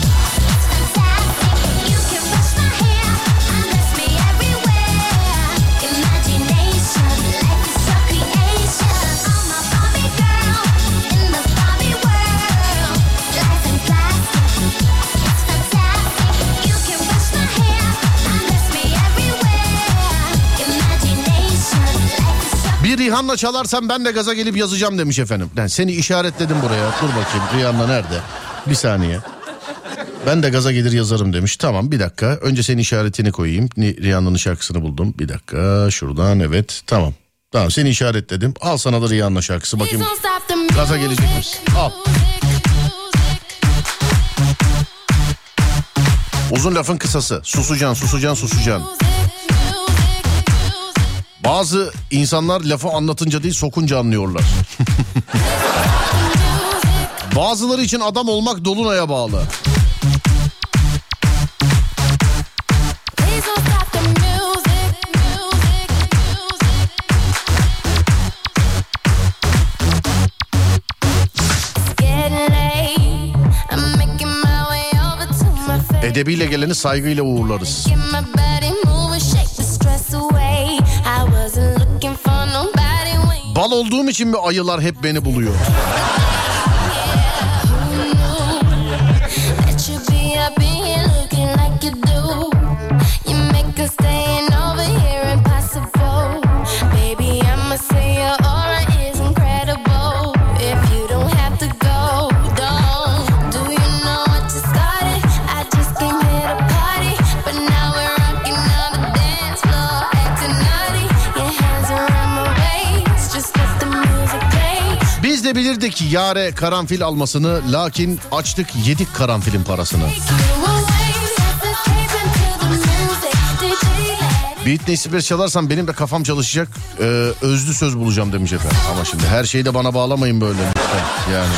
Rihanna çalarsan ben de gaza gelip yazacağım demiş efendim. Yani seni işaretledim buraya. Dur bakayım Rihanna nerede? Bir saniye. Ben de gaza gelir yazarım demiş. Tamam bir dakika. Önce senin işaretini koyayım. Rihanna'nın şarkısını buldum. Bir dakika şuradan evet tamam. Tamam seni işaretledim. Al sana da Rihanna şarkısı bakayım. Gaza gelecek misin? Al. Uzun lafın kısası. Susacaksın, susacaksın, susacaksın. Bazı insanlar lafı anlatınca değil sokunca anlıyorlar. Bazıları için adam olmak dolunaya bağlı. Edebiyle geleni saygıyla uğurlarız. Bal olduğum için mi ayılar hep beni buluyor? Bilirdik yare karanfil almasını lakin açtık yedik karanfilin parasını. Britney Spears çalarsan benim de kafam çalışacak. Ee, özlü söz bulacağım demiş efendim. Ama şimdi her şeyi de bana bağlamayın böyle. Yani.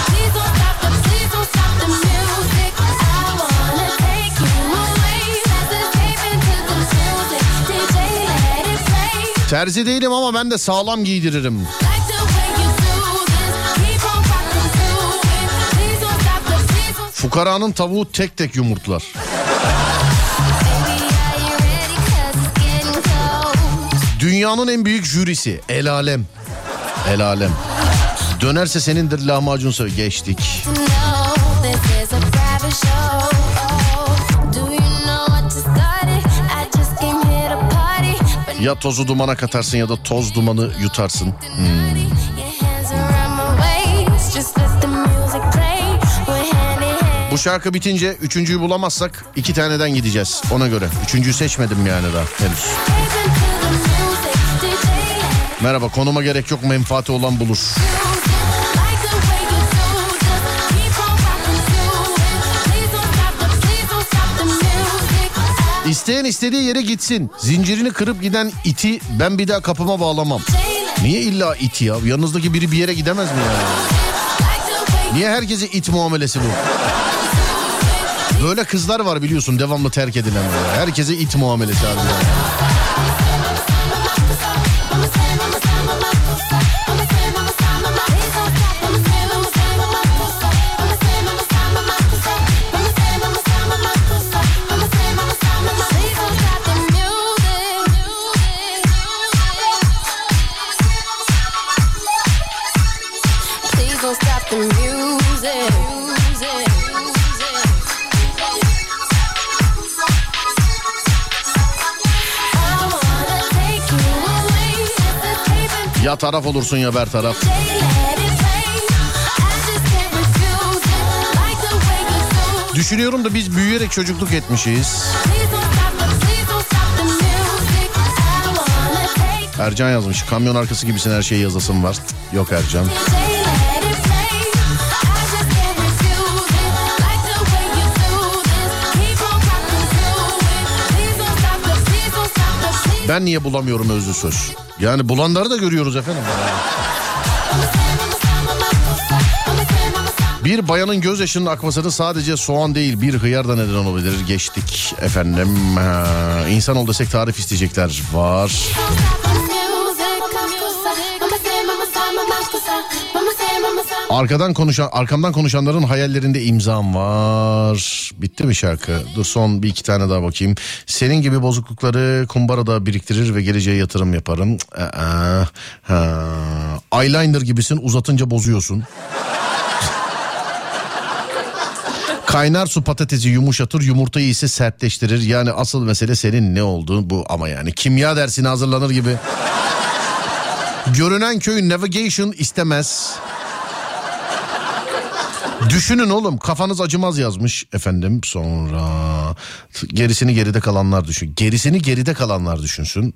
Terzi değilim ama ben de sağlam giydiririm. Fukaranın tavuğu tek tek yumurtlar. Dünyanın en büyük jürisi El Alem. El Alem. Dönerse senindir lahmacun söyle geçtik. Ya tozu dumana katarsın ya da toz dumanı yutarsın. Hmm. Şarkı bitince üçüncüyü bulamazsak iki taneden gideceğiz ona göre. Üçüncüyü seçmedim yani daha henüz. Merhaba konuma gerek yok menfaati olan bulur. İsteyen istediği yere gitsin. Zincirini kırıp giden iti ben bir daha kapıma bağlamam. Niye illa iti ya? Yanınızdaki biri bir yere gidemez mi yani? Niye herkese it muamelesi bu? Böyle kızlar var biliyorsun devamlı terk edilen. Herkese it muamelesi abi. Taraf olursun ya ber taraf. Düşünüyorum da biz büyüyerek çocukluk etmişiz. Ercan yazmış. Kamyon arkası gibisin her şeyi yazasın var. Yok Ercan. Ben niye bulamıyorum özlü söz? Yani bulanları da görüyoruz efendim. Bir bayanın gözyaşının akmasını sadece soğan değil bir hıyar da neden olabilir. Geçtik efendim. Ha, İnsan ol desek tarif isteyecekler. Var. Arkadan konuşan, arkamdan konuşanların hayallerinde imzam var. Bitti mi şarkı? Dur son bir iki tane daha bakayım. Senin gibi bozuklukları kumbarada biriktirir ve geleceğe yatırım yaparım. Aa, ha. Eyeliner gibisin uzatınca bozuyorsun. Kaynar su patatesi yumuşatır, yumurtayı ise sertleştirir. Yani asıl mesele senin ne olduğun bu ama yani kimya dersine hazırlanır gibi. Görünen köy navigation istemez. Düşünün oğlum kafanız acımaz yazmış efendim sonra gerisini geride kalanlar düşün. Gerisini geride kalanlar düşünsün.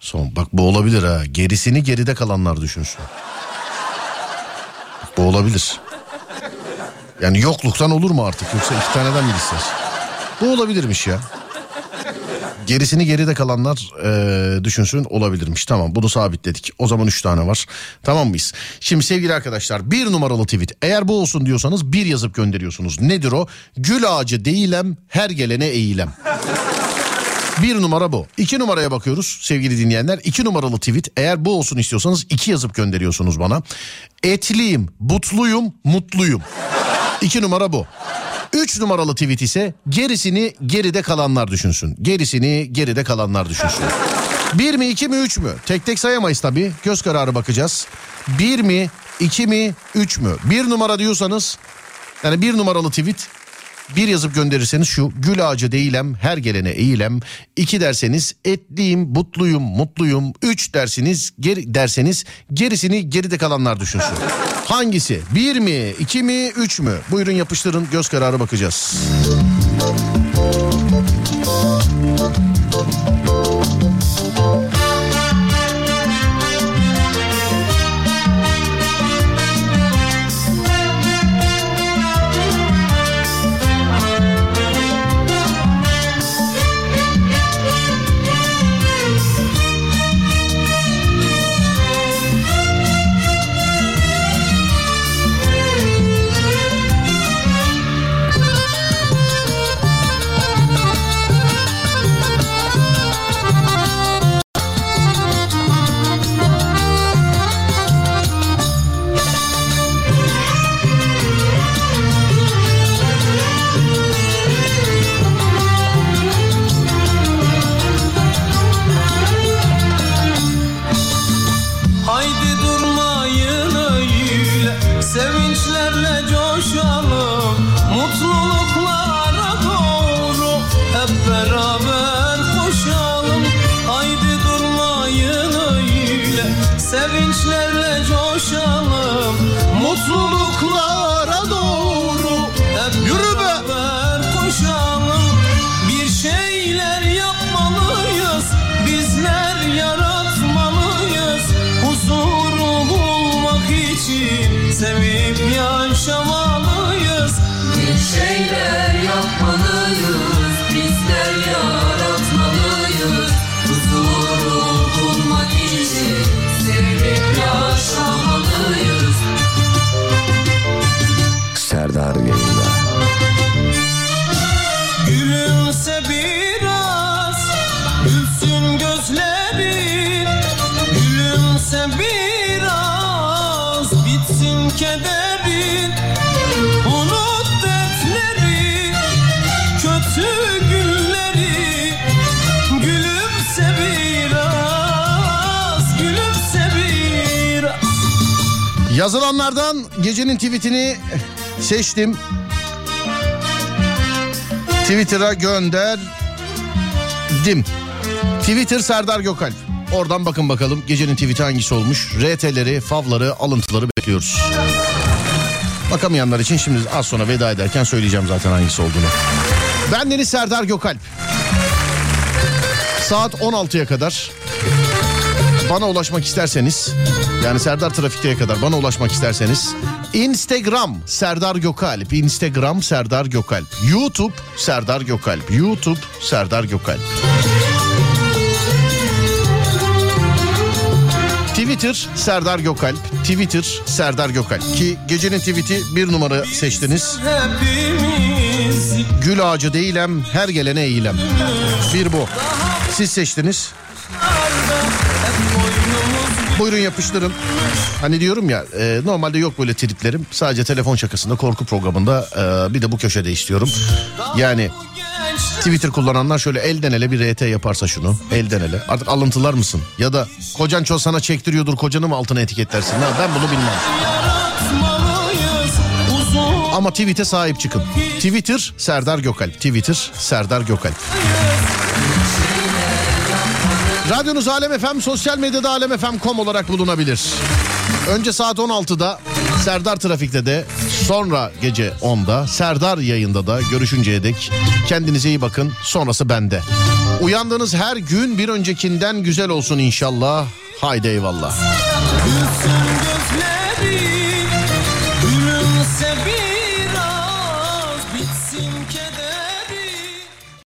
Son bak bu olabilir ha. Gerisini geride kalanlar düşünsün. Bu olabilir. Yani yokluktan olur mu artık yoksa iki taneden mi ister? Bu olabilirmiş ya. Gerisini geride kalanlar e, düşünsün olabilirmiş. Tamam bunu sabitledik. O zaman üç tane var. Tamam mıyız? Şimdi sevgili arkadaşlar bir numaralı tweet. Eğer bu olsun diyorsanız bir yazıp gönderiyorsunuz. Nedir o? Gül ağacı değilem her gelene eğilem. Bir numara bu. İki numaraya bakıyoruz sevgili dinleyenler. İki numaralı tweet. Eğer bu olsun istiyorsanız iki yazıp gönderiyorsunuz bana. Etliyim, butluyum, mutluyum. İki numara bu. Üç numaralı tweet ise gerisini geride kalanlar düşünsün. Gerisini geride kalanlar düşünsün. Bir mi iki mi üç mü? Tek tek sayamayız tabii. Göz kararı bakacağız. Bir mi iki mi üç mü? Bir numara diyorsanız yani bir numaralı tweet bir yazıp gönderirseniz şu gül ağacı değilem her gelene eğilem. İki derseniz etliyim mutluyum mutluyum. Üç dersiniz geri, derseniz gerisini geride kalanlar düşünsün. Hangisi? Bir mi iki mi üç mü? Buyurun yapıştırın göz kararı bakacağız. Seçtim. Twitter'a gönderdim. Twitter Serdar Gökalp. Oradan bakın bakalım gecenin tweet'i hangisi olmuş. RT'leri, favları, alıntıları bekliyoruz. Bakamayanlar için şimdi az sonra veda ederken söyleyeceğim zaten hangisi olduğunu. Ben Deniz Serdar Gökalp. Saat 16'ya kadar bana ulaşmak isterseniz yani Serdar Trafik'teye kadar bana ulaşmak isterseniz Instagram Serdar Gökalp. Instagram Serdar Gökalp. YouTube Serdar Gökalp. YouTube Serdar Gökalp. Twitter Serdar Gökalp. Twitter Serdar Gökalp. Ki gecenin tweet'i bir numara seçtiniz. Gül ağacı değilem her gelene eğilem Bir bu. Siz seçtiniz Buyurun yapıştırın. Hani diyorum ya e, normalde yok böyle triplerim. Sadece telefon şakasında korku programında e, bir de bu köşede istiyorum. Yani Twitter kullananlar şöyle elden ele bir RT yaparsa şunu elden ele. Artık alıntılar mısın? Ya da kocan çok sana çektiriyordur kocanı mı altına etiketlersin? Ha, ben bunu bilmem. Ama tweet'e sahip çıkın. Twitter Serdar Gökalp. Twitter Serdar Gökalp. Radyonuz Alem FM, sosyal medyada alemfm.com olarak bulunabilir. Önce saat 16'da Serdar Trafik'te de sonra gece 10'da Serdar yayında da görüşünceye dek kendinize iyi bakın sonrası bende. Uyandığınız her gün bir öncekinden güzel olsun inşallah. Haydi eyvallah.